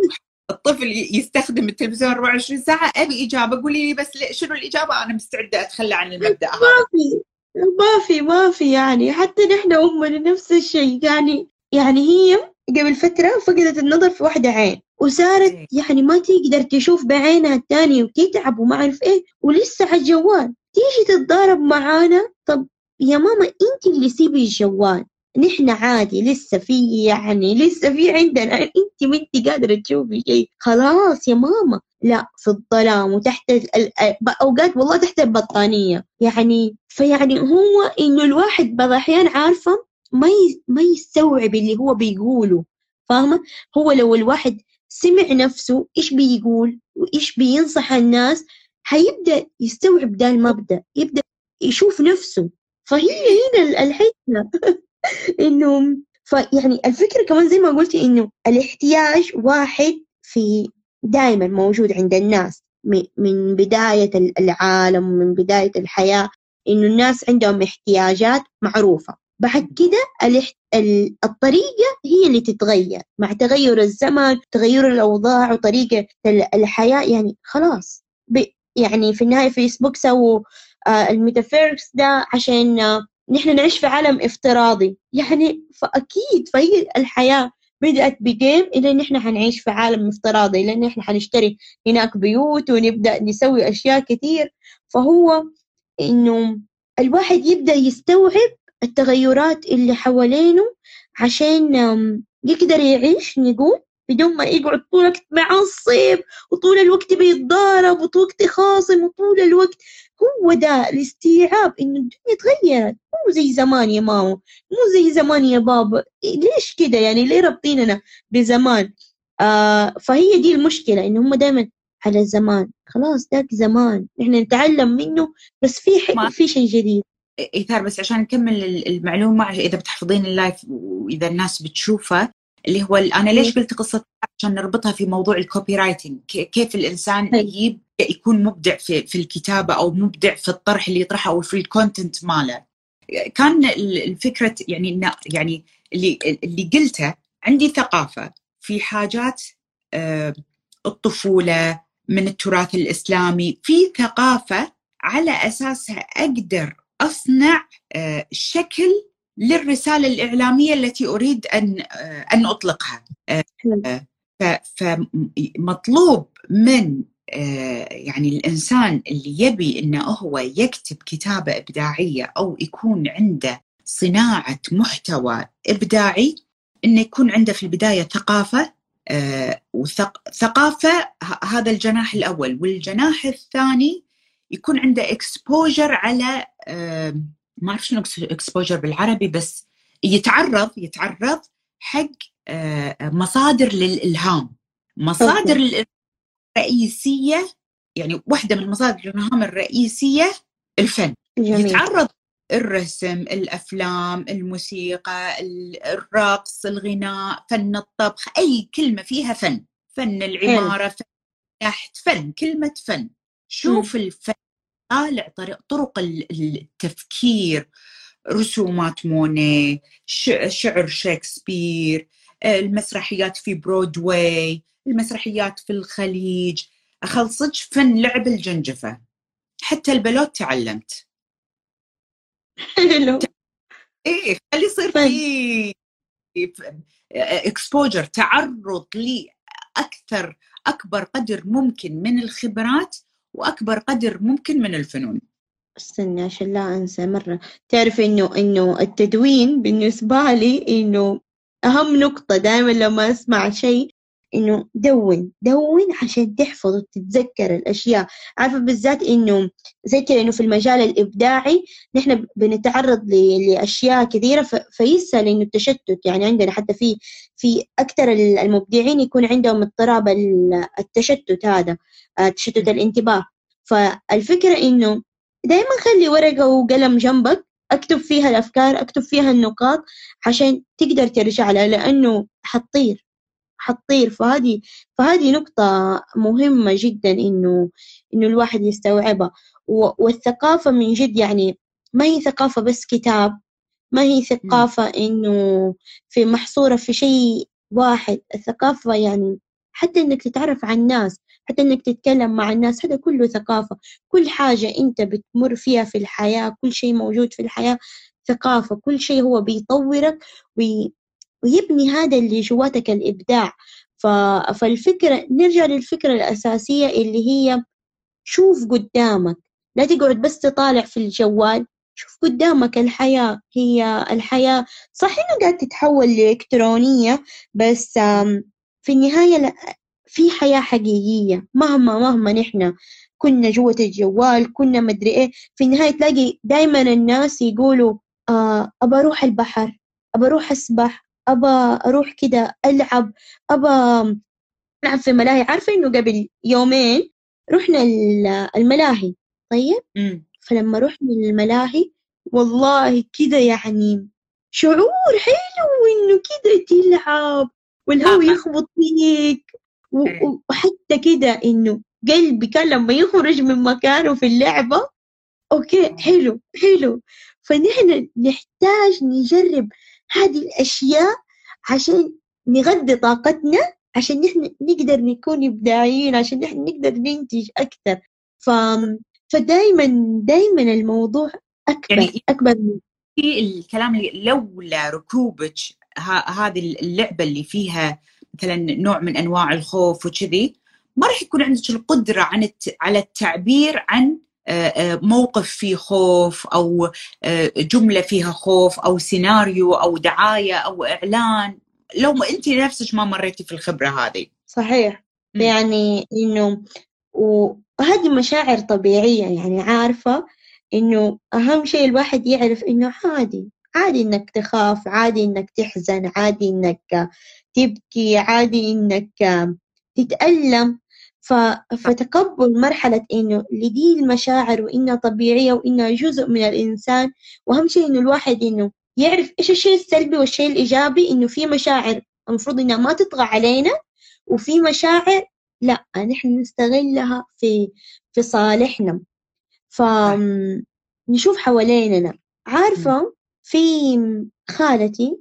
الطفل يستخدم التلفزيون 24 ساعة؟ أبي إجابة قولي لي بس شنو الإجابة؟ أنا مستعدة أتخلى عن المبدأ هذا. ما في ما في ما في يعني. حتى نحن امنا نفس الشيء. يعني يعني هي قبل فترة فقدت النظر في واحدة عين وصارت إيه. يعني ما تقدر تشوف بعينها الثانية وتتعب وما أعرف إيه ولسه على الجوال. تيجي تتضارب معانا؟ طب يا ماما انت اللي سيبي الجوال. نحن عادي لسه في يعني لسه في عندنا. انت ما انت قادرة تشوفي شيء. خلاص يا ماما. لا في الظلام وتحت أوقات والله تحت البطانية. يعني فيعني هو إنه الواحد بعض الأحيان عارفة ما ما يستوعب اللي هو بيقوله. فاهمة؟ هو لو الواحد سمع نفسه إيش بيقول وإيش بينصح الناس حيبدا يستوعب ده المبدأ. يبدأ يشوف نفسه. فهي هنا الحكمة. إنه فيعني الفكرة كمان زي ما قلتي إنه الاحتياج واحد في دائما موجود عند الناس. من بداية العالم ومن بداية الحياة. إنه الناس عندهم احتياجات معروفة. بعد كده الطريقة هي اللي تتغير. مع تغير الزمن تغير الأوضاع وطريقة الحياة يعني خلاص. يعني في النهاية فيسبوك سووا آه، الميتافيركس ده عشان آه، نحن نعيش في عالم افتراضي. يعني فأكيد فهي الحياة بدأت بجيم إلى نحن حنعيش في عالم افتراضي لأن نحن حنشتري هناك بيوت ونبدأ نسوي أشياء كثير. فهو إنه الواحد يبدأ يستوعب التغيرات اللي حوالينه عشان يقدر يعيش نقول بدون ما يقعد طول الوقت معصب وطول الوقت بيتضارب وطول الوقت خاصم وطول الوقت هو ده الاستيعاب إنه الدنيا تغيرت. مو زي زمان يا ماما. مو زي زمان يا بابا. ليش كده يعني؟ ليه رابطيننا بزمان؟ آه فهي دي المشكلة إنه هم دائما على الزمان. خلاص ذاك زمان. إحنا نتعلم منه بس في في شيء جديد. ايثار بس عشان نكمل المعلومة إذا بتحفظين ال live وإذا الناس بتشوفه اللي هو أنا ليش قلت قصة عشان نربطها في موضوع ال copywriting كيف الإنسان يجيب يكون مبدع في في الكتابة أو مبدع في الطرح اللي يطرحه أو في ال content ماله. كان الفكرة يعني يعني اللي اللي قلته عندي ثقافة في حاجات آه، الطفولة من التراث الإسلامي في ثقافة على أساسها أقدر أصنع آه، شكل للرسالة الإعلامية التي أريد ان آه، أن أطلقها. فمطلوب من يعني الإنسان اللي يبي إنه هو يكتب كتابة إبداعية أو يكون عنده صناعة محتوى إبداعي إنه يكون عنده في البداية ثقافة وثقافه هذا الجناح الأول. والجناح الثاني يكون عنده exposure على ما أعرف شنو exposure بالعربي بس يتعرض يتعرض حق آه، مصادر للإلهام. مصادر الالهام الرئيسية يعني واحدة من مصادر الإلهام الرئيسية الفن. جميل. يتعرض الرسم الأفلام الموسيقى الرقص الغناء فن الطبخ أي كلمة فيها فن. فن العمارة فن النحت فن كلمة فن. شوف م. الفن طالع طرق التفكير رسومات موني شعر شكسبير المسرحيات في برودواي المسرحيات في الخليج. أخلصك فن لعب الجنجفة. حتى البلوت تعلمت. حلو إيه خلي يصير في exposure تعرض لي أكثر أكبر قدر ممكن من الخبرات وأكبر قدر ممكن من الفنون. استنى عشان لا أنسى مرة. تعرف إنه إنه التدوين بالنسبة لي إنه أهم نقطة دائما لما أسمع شيء إنه دون دون عشان تحفظ وتتذكر الأشياء. عارفة بالذات إنه زي كذا إنه في المجال الإبداعي نحن بنتعرض لأشياء كثيرة فيسهل انه التشتت. يعني عندنا حتى في في أكثر المبدعين يكون عندهم اضطراب التشتت هذا آه، تشتت الانتباه. فالفكرة إنه دائما خلي ورقة وقلم جنبك أكتب فيها الأفكار أكتب فيها النقاط عشان تقدر ترجع لها لأنه حتطير حتطير. فهذه فهذه نقطة مهمة جدا إنه إنه الواحد يستوعبها. والثقافة من جد يعني ما هي ثقافة بس كتاب ما هي ثقافة إنه في محصورة في شيء واحد. الثقافة يعني حتى إنك تتعرف على الناس حتى إنك تتكلم مع الناس هذا كله ثقافة. كل حاجة أنت بتمر فيها في الحياة كل شيء موجود في الحياة ثقافة. كل شيء هو بيطورك وي ويبني هذا اللي جواتك الإبداع. فالفكرة نرجع للفكرة الأساسية اللي هي شوف قدامك. لا تقعد بس تطالع في الجوال. شوف قدامك الحياة. هي الحياة صح إنه قاعد تتحول لإلكترونية بس في النهاية في حياة حقيقية مهما مهما نحن كنا جوة الجوال كنا مدري إيه في النهاية تلاقي دايما الناس يقولوا آه أبى أروح البحر أبى أروح أسبح أبى أروح كده ألعب أبى ألعب في ملاهي عارفة إنه قبل يومين رحنا الملاهي طيب؟ فلما رحنا الملاهي والله كده يعني شعور حلو إنه كده تلعب والهو يخبط فيك. وحتى كده إنه قلبي كان لما يخرج من مكانه في اللعبة أوكي حلو حلو. فنحن نحتاج نجرب هذه الأشياء عشان نغذي طاقتنا عشان نحن نقدر نكون إبداعيين عشان نحن نقدر ننتج أكثر. ف... فدايما دايما الموضوع أكبر يعني أكبر من في الكلام اللي لولا ركوبك هذه اللعبة اللي فيها مثلا نوع من أنواع الخوف وكذي ما راح يكون عندك القدرة عن الت... على التعبير عن آه، آه، موقف فيه خوف أو آه، جملة فيها خوف أو سيناريو أو دعاية أو إعلان. لو أنت نفسك ما مريتي في الخبرة هذه. صحيح. م. يعني إنه وهذه مشاعر طبيعية. يعني عارفة إنه أهم شيء الواحد يعرف إنه عادي عادي إنك تخاف عادي إنك تحزن عادي إنك تبكي عادي إنك تتألم. فتقبل مرحلة إنه لدي المشاعر وإنها طبيعية وإنها جزء من الإنسان. وأهم شيء إنه الواحد إنه يعرف إيش الشيء السلبي والشيء الإيجابي إنه في مشاعر المفروض إنها ما تطغى علينا وفي مشاعر لا نحن نستغلها في في صالحنا. فنشوف حواليننا عارفة في خالتي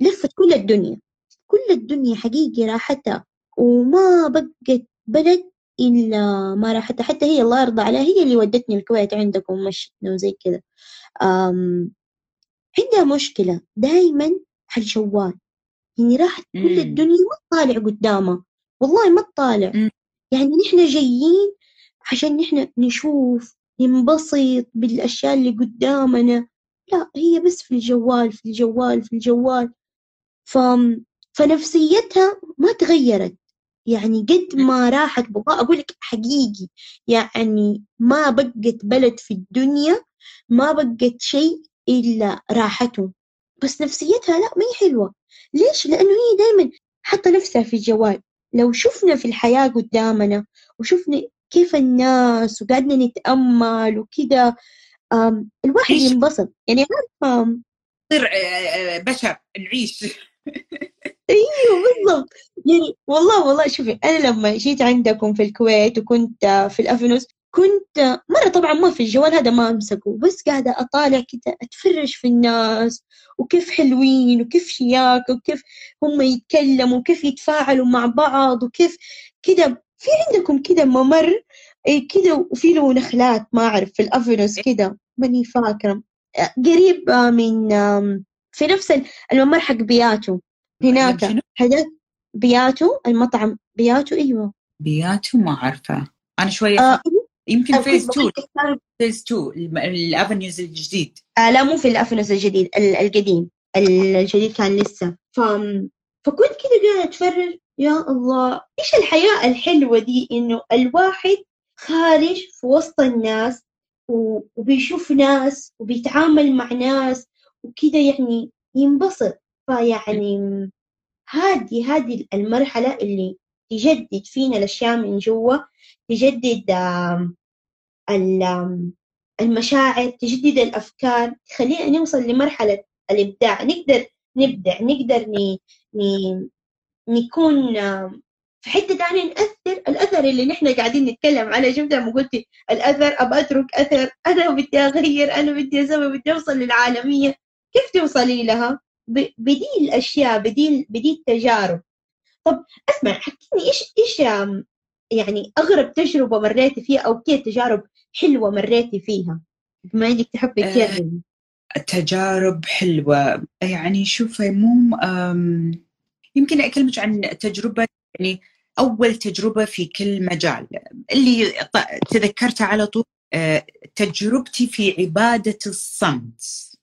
لفت كل الدنيا. كل الدنيا حقيقي راحتها وما بقت بلد إلا ما راحت حتى هي الله يرضى عليها هي اللي ودتني الكويت عندكم ومشتنا وزي كذا. عندها مشكلة دايما على الجوال يعني راحت كل الدنيا ما تطالع قدامها. والله ما تطالع. يعني نحن جايين عشان نحن نشوف ننبسط بالأشياء اللي قدامنا. لا هي بس في الجوال في الجوال في الجوال. ف... فنفسيتها ما تغيرت. يعني قد ما راحت بابا أقول لك حقيقي يعني ما بقت بلد في الدنيا ما بقت شيء إلا راحته بس نفسيتها لا ما هي حلوة. ليش؟ لأنه هي دايما حاطة نفسها في الجوال. لو شفنا في الحياة قدامنا وشفنا كيف الناس وقعدنا نتأمل وكده آم، الواحد. ينبسط. يعني عارفة؟ آه، آه، بشر نعيش أيوه بالضبط. يعني والله والله شوفي أنا لما جيت عندكم في الكويت وكنت في الافنوس كنت مرة طبعا ما في الجوال هذا ما أمسكه بس قاعدة أطالع كده أتفرج في الناس وكيف حلوين وكيف شياك وكيف هم يتكلموا وكيف يتفاعلوا مع بعض وكيف كده. في عندكم كده ممر إيه كده وفي له نخلات ما أعرف في ال Avenues كده ماني فاكرة. قريب آه، من في نفس الممر حق بياتو. هناك؟ هذا بياتو المطعم. بياتو أيوه بياتو ما أعرفه. أنا شوية آه يمكن phase 2 بقولك كان- phase 2 ال Avenues الجديد. آه لا مو في ال Avenues الجديد ال- القديم. الجديد كان لسه. ف... فكنت كده قاعدة أتفرج. يا الله. إيش الحياة الحلوة دي؟ إنه الواحد خارج في وسط الناس وبيشوف ناس وبيتعامل مع ناس وكده يعني ينبسط. فيعني هذه هذه المرحلة اللي تجدد فينا الأشياء من جوا تجدد المشاعر تجدد الأفكار تخلينا نوصل لمرحلة الإبداع. نقدر نبدع نقدر ن... ن... نكون في حتة تانية نأثر. الأثر اللي نحن قاعدين نتكلم عليه شفت لما قلتي الأثر أبى أترك أثر. أنا بدي أغير أنا بدي أسوي بدي أوصل للعالمية. كيف توصلي لها؟ ب- بدي الأشياء بدي بدي التجارب. طب أسمع حكيني إيش آم، يعني أغرب تجربة مريتي فيها أو كيف تجارب حلوة مريتي فيها؟ بما إنك تحبي آه. تجربي تجارب حلوة. يعني شوف مو يمكن أكلمك عن تجربة يعني أول تجربة في كل مجال. اللي تذكرتها على طول آه، تجربتي في عبادة الصمت.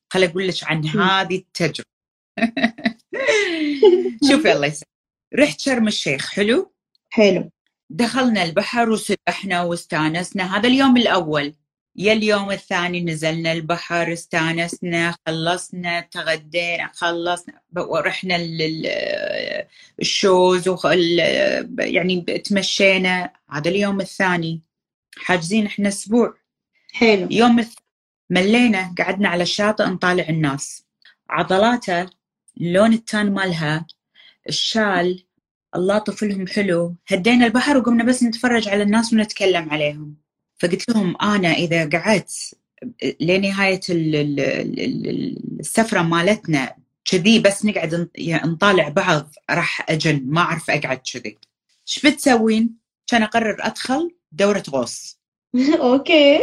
خل أقول لك عن. هذه التجربة. شوفي الله يسلمك رحت شرم الشيخ حلو؟ حلو. دخلنا البحر وسبحنا واستانسنا هذا اليوم الأول. يا اليوم الثاني نزلنا البحر استانسنا خلصنا تغدينا خلصنا ورحنا الشوز وخ... ال- يعني تمشينا. هذا اليوم الثاني. حاجزين إحنا أسبوع. حلو. يوم الث... ملينا قعدنا على الشاطئ نطالع الناس. عضلاته لون التان مالها الشال الله طفلهم حلو. هدينا البحر وقمنا بس نتفرج على الناس ونتكلم عليهم. فقلت لهم أنا إذا قعدت لنهاية ال- ال- ال- السفرة مالتنا كذي بس نقعد يعني نطالع بعض راح اجن ما أعرف أقعد كذي. إيش بتسوين؟ كان أقرر أدخل دورة غوص. أوكي.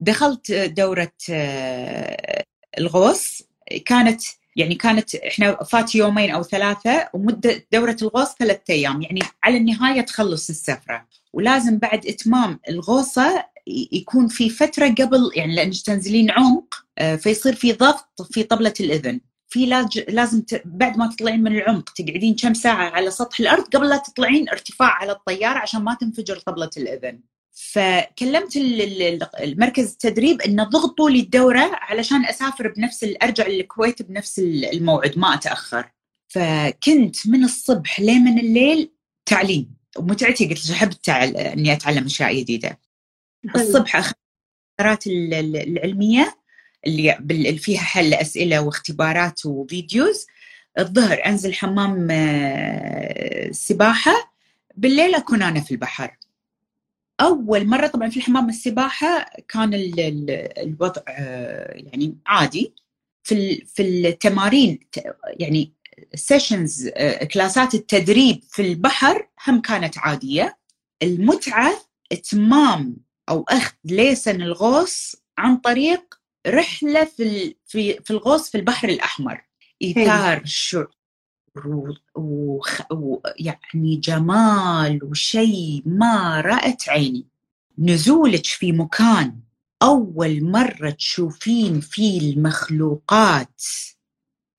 دخلت دورة آه، الغوص. كانت يعني كانت إحنا فات يومين أو ثلاثة ومدة دورة الغوص ثلاثة أيام. يعني على النهاية تخلص السفرة. ولازم بعد إتمام الغوصة ي- يكون في فترة قبل يعني لانك تنزلين عمق آه، فيصير في ضغط في طبلة الإذن. في لازم ت... بعد ما تطلعين من العمق تقعدين كم ساعة على سطح الأرض قبل لا تطلعين ارتفاع على الطيارة عشان ما تنفجر طبلة الأذن. فكلمت ال- ال- المركز التدريب إنه ضغطوا لي الدورة علشان أسافر بنفس أرجع للكويت بنفس الموعد ما أتأخر. فكنت من الصبح لين الليل تعليم. ومتعتي قلت لك أحب التعل... إني أتعلم أشياء جديدة. الصبح أخذت العلمية اللي بال- اللي فيها حل أسئلة واختبارات و videos. الظهر أنزل حمام آه، سباحة. بالليل أكون أنا في البحر. أول مرة طبعا في الحمام السباحة كان ال- ال- الوضع آه، يعني عادي. في في التمارين يعني sessions كلاسات التدريب في البحر هم كانت عادية. المتعة إتمام أو أخذ ليسن الغوص عن طريق رحلة في في في الغوص في البحر الأحمر. شعور وخ- ويعني جمال وشيء ما رأت عيني. نزولك في مكان أول مرة تشوفين فيه المخلوقات.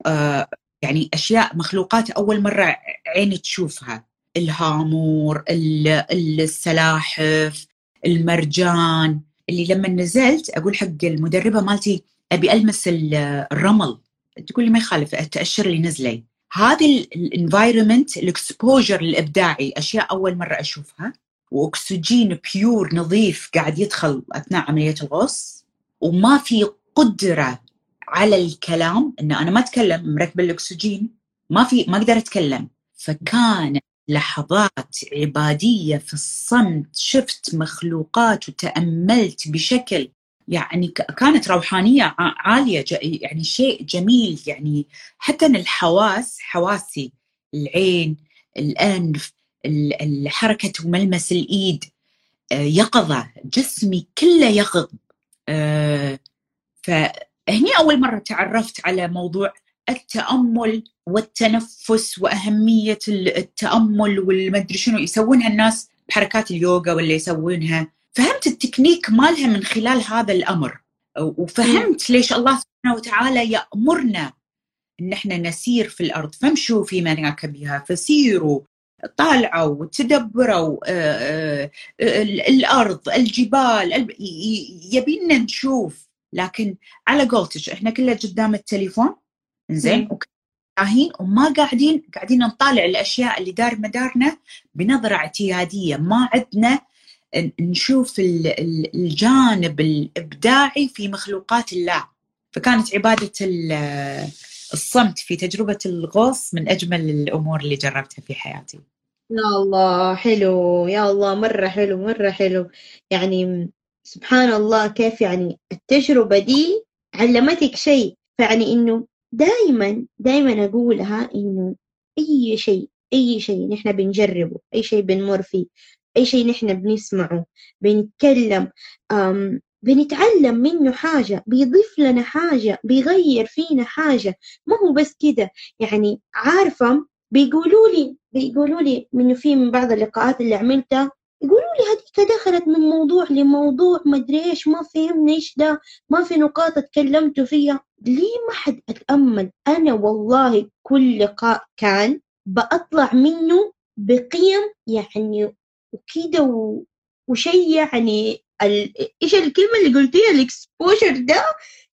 آه يعني أشياء مخلوقات أول مرة عيني تشوفها. الهامور ال- السلاحف المرجان. اللي لما نزلت أقول حق المدربة مالتي أبي ألمس ال- الرمل. تقول لي ما يخالف تاشر لي نزلي هذه ال environment ال exposure الإبداعي أشياء أول مرة أشوفها. وأكسجين pure نظيف قاعد يدخل أثناء عملية الغوص. وما في قدرة على الكلام إن أنا ما أتكلم مركب الأكسجين. ما في ما أقدر أتكلم. فكانت لحظات عبادية في الصمت شفت مخلوقات وتأملت بشكل يعني كانت روحانية عالية يعني شيء جميل يعني حتى الحواس حواسي العين الأنف حركة وملمس الإيد آه، يقظة جسمي كله يقظ. آه، فهني أول مرة تعرفت على موضوع التأمل والتنفس وأهمية التأمل والمدري شنو يسوونها الناس بحركات اليوغا ولا يسوونها. فهمت التكنيك مالها من خلال هذا الأمر. وفهمت ليش الله سبحانه وتعالى يأمرنا إن إحنا نسير في الأرض. فامشوا في مناكبها فسيروا طالعوا تدبروا آه، آه، الأرض الجبال يبينا نشوف. لكن على قولتك إحنا كلنا قدام التليفون؟ زين وما قاعدين قاعدين نطالع الأشياء اللي دار مدارنا بنظرة اعتيادية. ما عندنا نشوف الجانب الإبداعي في مخلوقات الله. فكانت عبادة الصمت في تجربة الغوص من أجمل الأمور اللي جربتها في حياتي. يا الله حلو. يا الله مرة حلو مرة حلو. يعني سبحان الله كيف يعني التجربة دي علمتك شيء. فيعني إنه دائما دائما أقولها إنه أي شيء أي شيء نحن بنجربه أي شيء بنمر فيه. أي شيء نحن بنسمعه بنتكلم بنتعلم منه حاجة بيضيف لنا حاجة بيغير فينا حاجة. ما هو بس كده يعني عارفة بيقولوا لي بيقولوا لي إنه في من بعض اللقاءات اللي عملتها يقولوا لي هذيك دخلت من موضوع لموضوع ما أدري إيش ما فهمنا إيش ده ما في نقاط اتكلمتوا فيها. ليه ما حد أتأمل؟ أنا والله كل لقاء كان بطلع منه بقيم يعني وكده و... وشيء يعني ال... إيش الكلمة اللي قلتيها؟ الإكسبوجر ده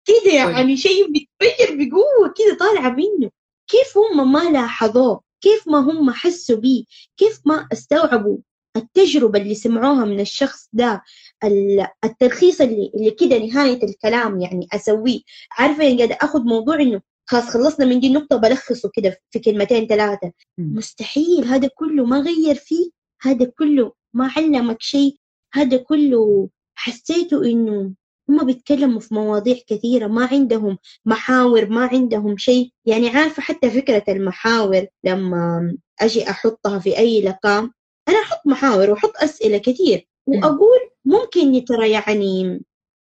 كده يعني شيء بيتفجر بقوة كده طالعة منه. كيف هم ما لاحظوه؟ كيف ما هم حسوا بيه؟ كيف ما استوعبوا التجربة اللي سمعوها من الشخص ده؟ التلخيص اللي, اللي كده نهاية الكلام يعني أسويه. عارفة يعني قاعدة أخذ موضوع إنه خلاص خلصنا من دي النقطة بلخصه كده في كلمتين ثلاثة مستحيل. هذا كله ما غير فيه هذا كله ما علمك شيء هذا كله حسيته إنه هم بيتكلموا في مواضيع كثيرة ما عندهم محاور ما عندهم شيء. يعني عارفة حتى فكرة المحاور لما أجي أحطها في أي لقاء أنا أحط محاور وأحط أسئلة كثير وأقول ممكن ترى يعني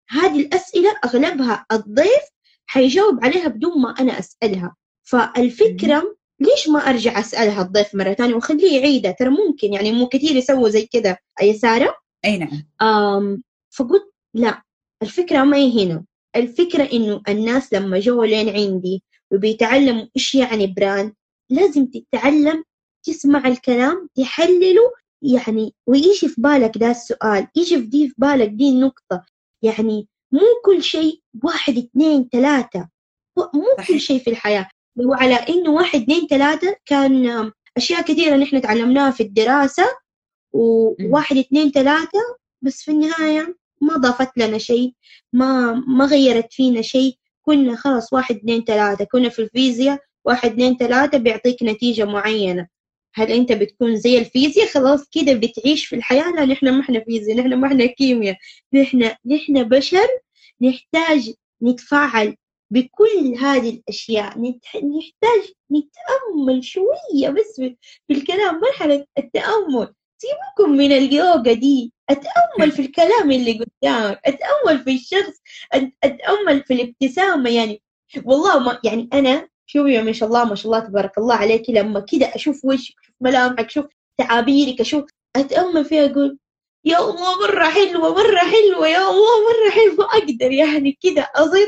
هذه الأسئلة أغلبها الضيف حيجاوب عليها بدون ما أنا أسألها. فالفكرة ليش ما أرجع أسألها الضيف مرة ثانية وأخليه يعيدها ترى ممكن يعني مو كثير يسووا زي كذا. أي سارة؟ أي نعم. فقلت لا الفكرة ما هي هنا. الفكرة إنه الناس لما جو لين عندي وبيتعلموا إيش يعني brand لازم تتعلم تسمع الكلام تحلله يعني ويجي في بالك ده السؤال يجي في دي في بالك دي النقطة. يعني مو كل شيء واحد اثنين ثلاثة. مو كل شيء في الحياة. لو على إنه واحد اثنين ثلاثة كان أشياء كثيرة نحن تعلمناها في الدراسة وواحد اثنين ثلاثة بس في النهاية ما ضافت لنا شيء ما ما غيرت فينا شيء. كنا خلاص واحد اثنين ثلاثة كنا في الفيزياء واحد اثنين ثلاثة بيعطيك نتيجة معينة. هل أنت بتكون زي الفيزياء؟ خلاص كده بتعيش في الحياة؟ لا نحن ما إحنا فيزياء نحن ما إحنا كيمياء. نحن نحن بشر نحتاج نتفاعل بكل هذه الأشياء نحتاج نتأمل شوية بس في الكلام مرحلة التأمل. سيبكم من اليوغا دي. أتأمل في الكلام اللي قدامك. أتأمل في الشخص. أتأمل في الابتسامة يعني. والله ما يعني أنا شوفي ما شاء الله ما شاء الله تبارك الله عليك لما كده أشوف وشك أشوف ملامحك أشوف تعابيرك أشوف أتأمل فيها أقول يا الله مرة حلوة مرة حلوة يا الله مرة حلوة. أقدر يعني كده أزيد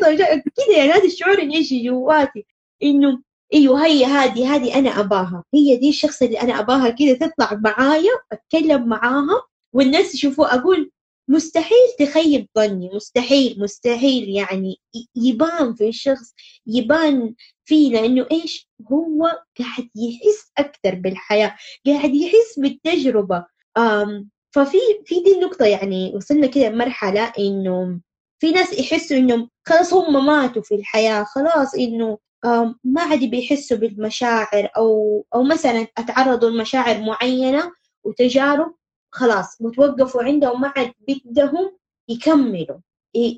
كده يعني هذا الشعور اللي يجي جواتي. إنه إيوه هي هذه هذه أنا أباها. هي دي الشخص اللي أنا أباها كده تطلع معايا أتكلم معاها والناس يشوفوا أقول مستحيل تخيب ظني مستحيل مستحيل يعني يبان في الشخص يبان فيه لأنه إيش؟ هو قاعد يحس أكثر بالحياة قاعد يحس بالتجربة. أم ففي في دي النقطة يعني وصلنا كده لمرحلة إنه في ناس يحسوا إنهم خلاص هم ماتوا في الحياة خلاص إنه ما عاد بيحسوا بالمشاعر أو أو مثلا أتعرضوا لمشاعر معينة وتجارب خلاص وتوقفوا عندهم ما عاد بدهم يكملوا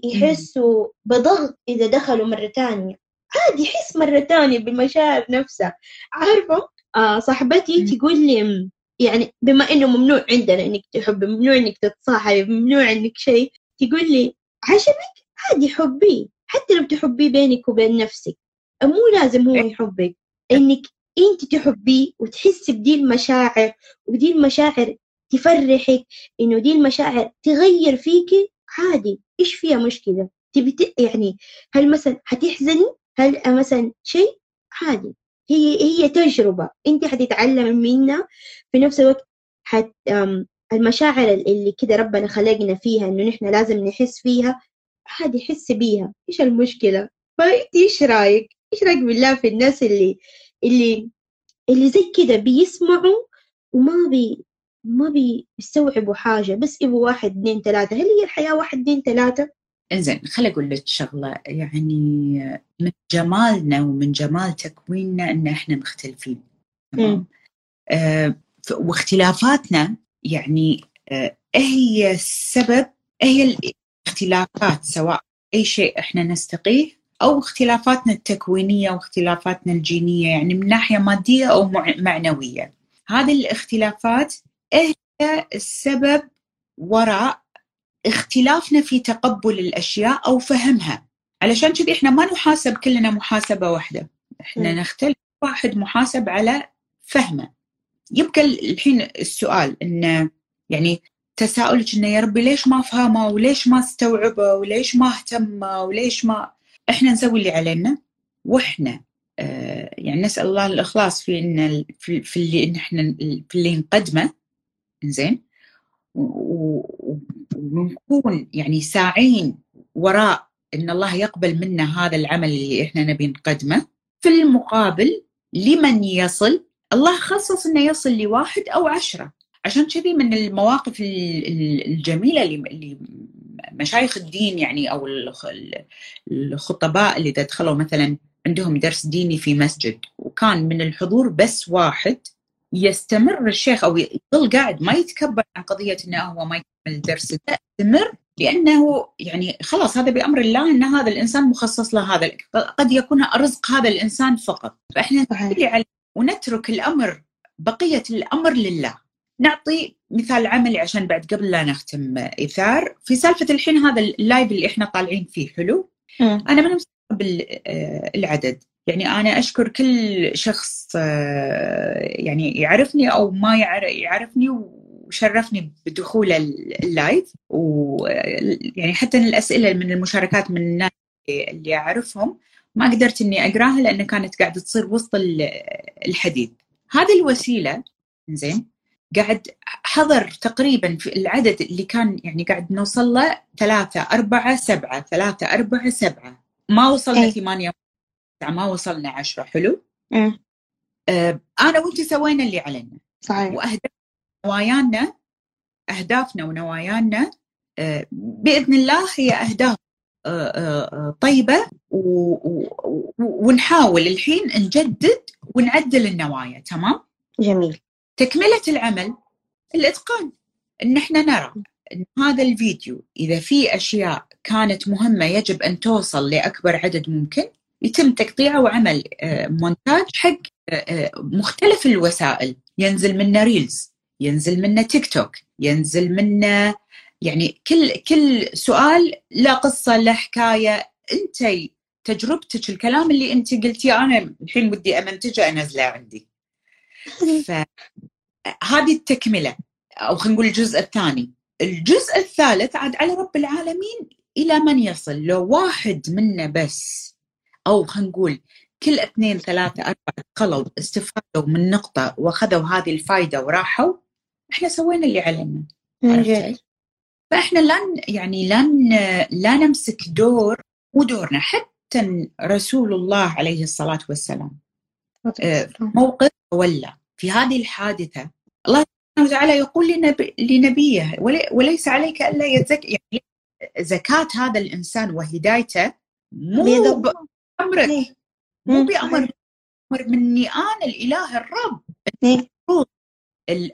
يحسوا بضغط إذا دخلوا مرة تانية. عادي يحس مرة تانية بالمشاعر نفسها. عارفة؟ آه صاحبتي. تقول لي يعني بما إنه ممنوع عندنا إنك تحبي ممنوع إنك تتصاحبي ممنوع إنك شيء تقول لي عجبك عادي حبيه حتى لو تحبيه بينك وبين نفسك مو لازم هو يحبك إنك أنت تحبيه وتحسي بدي المشاعر ودي المشاعر تفرحك إنه دي المشاعر تغير فيكي عادي إيش فيها مشكلة؟ تبي يعني هل مثلا حتحزني؟ هل مثلا شيء؟ عادي. هي هي تجربة. أنت حتتعلم منها. في نفس الوقت حت المشاعر اللي كده ربنا خلقنا فيها إنه نحن لازم نحس فيها عادي حس بيها. إيش المشكلة؟ فأنت إيش رأيك؟ إيش رأيك بالله في الناس اللي اللي اللي زي كده بيسمعوا وما بي ما بيستوعبوا حاجة؟ بس يبغوا واحد اثنين ثلاثة. هل هي الحياة واحد اثنين ثلاثة؟ إنزين خلي أقول لك شغلة يعني من جمالنا ومن جمال تكويننا إن إحنا مختلفين تمام. آه واختلافاتنا يعني آه هي السبب هي الاختلافات سواء أي شيء إحنا نستقيه أو اختلافاتنا التكوينية واختلافاتنا الجينية يعني من ناحية مادية أو مع- معنوية هذه الاختلافات هي السبب وراء اختلافنا في تقبل الأشياء أو فهمها. علشان كذي إحنا ما نحاسب كلنا محاسبة واحدة. إحنا مم. نختلف واحد محاسب على فهمه. يبقى الحين السؤال انه يعني تساؤلك إنه يا ربي ليش ما فهمه؟ وليش ما استوعبه؟ وليش ما اهتم وليش ما إحنا نسوي اللي علينا. وإحنا آه يعني نسأل الله الإخلاص في إن في, في اللي إن إحنا في اللي نقدمه. زين ونكون يعني ساعين وراء إن الله يقبل منا هذا العمل اللي إحنا نبي نقدمه. في المقابل لمن يصل؟ الله خصص إنه يصل لواحد أو عشرة. عشان كذي من المواقف ال- ال- الجميلة اللي مشايخ الدين يعني أو الخ- الخطباء اللي دخلوا مثلا عندهم درس ديني في مسجد وكان من الحضور بس واحد يستمر الشيخ أو يظل قاعد ما يتكبر عن قضية إنه هو ما يكمل لا يستمر لأنه يعني خلاص هذا بأمر الله إن هذا الإنسان مخصص له هذا قد يكون رزق هذا الإنسان فقط. فإحنا عليه ونترك الأمر بقية الأمر لله. نعطي مثال عملي عشان بعد قبل لا نختم. إيثار في سالفة الحين هذا ال live اللي إحنا طالعين فيه حلو؟ مم. أنا ما مستوعب العدد يعني أنا أشكر كل شخص آه، يعني يعرفني أو ما يعر- يعرفني وشرفني بدخول ال- ال live. ويعني حتى الأسئلة من المشاركات من الناس اللي أعرفهم ما قدرت إني أقراها لأن كانت قاعدة تصير وسط ال- الحديث هذه الوسيلة زين قاعد حضر تقريبا في العدد اللي كان يعني قاعد نوصل له ثلاثة أربعة سبعة ثلاثة أربعة سبعة. ما وصلنا أي. ثمانية ما وصلنا عشرة حلو؟ مم. آه أنا وأنت سوينا اللي علينا. صحيح. وأهداف نوايانا أهدافنا ونوايانا آه بإذن الله هي أهداف آه، آه، آه، طيبة و- و- ونحاول الحين نجدد ونعدل النوايا تمام؟ جميل. تكملة العمل الإتقان إن إحنا نرى إن هذا الفيديو إذا في أشياء كانت مهمة يجب أن توصل لأكبر عدد ممكن يتم تقطيعه وعمل آه، مونتاج حق آه، آه، مختلف الوسائل. ينزل منه ريلز ينزل منه تيك توك ينزل منه يعني كل كل سؤال له قصة له حكاية. أنت تجربتك الكلام اللي أنت قلتيه أنا الحين ودي أمنتجه أنزله عندي. فهذه التكملة أو خلينا نقول الجزء الثاني. الجزء الثالث عاد على رب العالمين إلى من يصل؟ لو واحد منا بس. أو خلينا نقول كل اثنين ثلاثة أربعة دخلوا استفادوا من نقطة وأخذوا هذه الفائدة وراحوا إحنا سوينا اللي علينا من عرفت جد. علي؟ فإحنا لا ن- يعني لا ن- لا نمسك دور مو دورنا حتى رسول الله عليه الصلاة والسلام. آه، موقف تولى في هذه الحادثة. الله سبحانه وتعالى يقول لنبي لنبيه وليس عليك ألا يزكي يعني زكاة هذا الإنسان وهدايته مو بأمرك إيه. مو بأمر. مني أنا الإله الرب. إيه.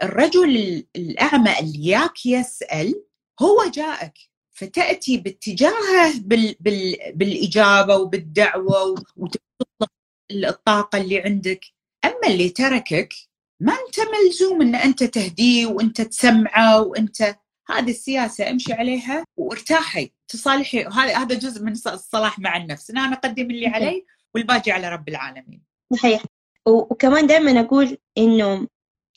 الرجل الأعمى اللي ياك يسأل هو جاءك. فتأتي باتجاهه بال بال بالإجابة وبالدعوة وتطلق الطاقة اللي عندك. أما اللي تركك ما أنت ملزوم أن أنت تهديه وأنت تسمعه وأنت هذه السياسة أمشي عليها وارتاحي. تصالحي هذا هذا جزء من الصلاح مع النفس. أنا أقدم اللي علي والباقي على رب العالمين. صحيح. وكمان دائما أقول إنه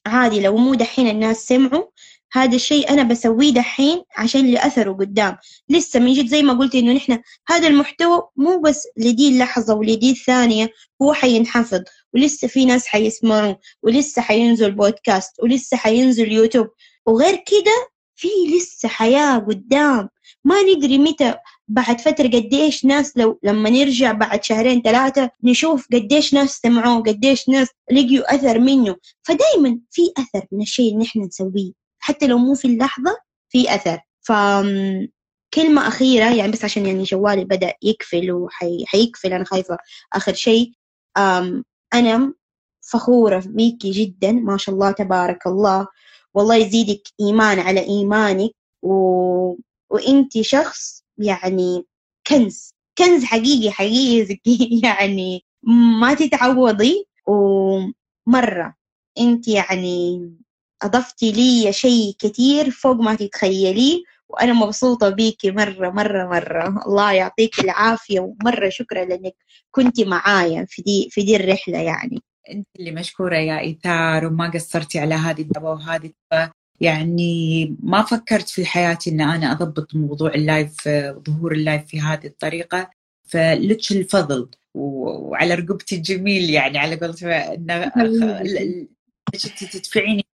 عادي لو مو دحين الناس سمعوا هذا الشيء أنا بسويه دحين عشان لأثره قدام. لسه من جد زي ما قلت إنه نحن هذا المحتوى مو بس لدي اللحظة ولدي الثانية هو حينحفظ ولسه في ناس حيسمعوا ولسه حينزل بودكاست ولسه حينزل يوتيوب وغير كده في لسه حياة قدام. ما ندري متى بعد فترة قديش ناس لو لما نرجع بعد شهرين ثلاثة نشوف قديش ناس سمعوه قديش ناس لقيوا أثر منه. فدايما في أثر من الشيء اللي نحن نسويه حتى لو مو في اللحظة في أثر. ف كلمة أخيرة يعني بس عشان يعني جوالي بدأ يقفل وحيقفل أنا خايفة آخر شيء. أنا فخورة بيكي جدا ما شاء الله تبارك الله. والله يزيدك إيمان على إيمانك و... وإنتي شخص يعني كنز كنز حقيقي حقيقي يعني ما تتعوضي. ومرة انت يعني أضفتي لي شيء كثير فوق ما تتخيليه وأنا مبسوطة بيكي مرة مرة مرة. الله يعطيك العافية ومرة شكرا لأنك كنتي معايا في دي في دي الرحلة يعني. أنت اللي مشكورة يا إيثار وما قصرتي على هذه الدعوة وهذه يعني ما فكرت في حياتي إن أنا أضبط موضوع ال live ظهور ال live في هذه الطريقة فلتش الفضل وعلى رقبتي الجميل يعني على قولتهم انه تدفعيني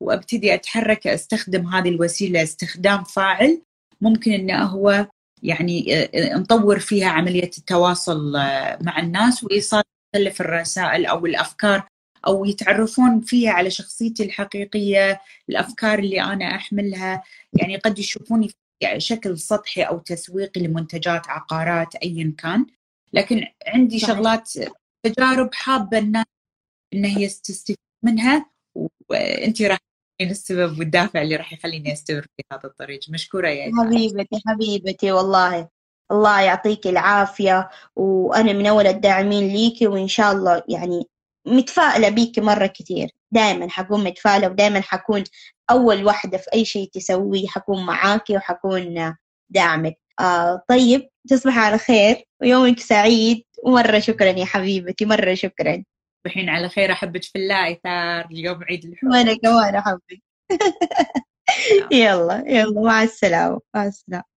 وأبتدي أتحرك أستخدم هذه الوسيلة استخدام فاعل ممكن انه هو يعني نطور فيها عملية التواصل مع الناس وإيصال مختلف الرسائل أو الأفكار أو يتعرفون فيها على شخصيتي الحقيقية الأفكار اللي أنا أحملها. يعني قد يشوفوني في شكل سطحي أو تسويقي لمنتجات عقارات ايا كان. لكن عندي صحيح. شغلات تجارب حابة الناس ان هي تستفيد منها وانت راح السبب والدافع اللي راح يخليني أستمر في هذا الطريق. مشكورة يا حبيبتي حبيبتي والله. الله يعطيك العافية وأنا من أول الداعمين ليكي وإن شاء الله يعني متفائلة بيكي مرة كتير دائما حكون متفائلة ودائما حكون أول واحدة في أي شيء تسويه حكون معاكي وحكون داعمك. آه طيب تصبح على خير ويومك سعيد. ومرة شكرا يا حبيبتي مرة شكرا. تصبحين على خير أحبك في الله إثار اليوم عيد الحب. وأنا كمان أحبك. يلا يلا مع السلامة مع السلامة.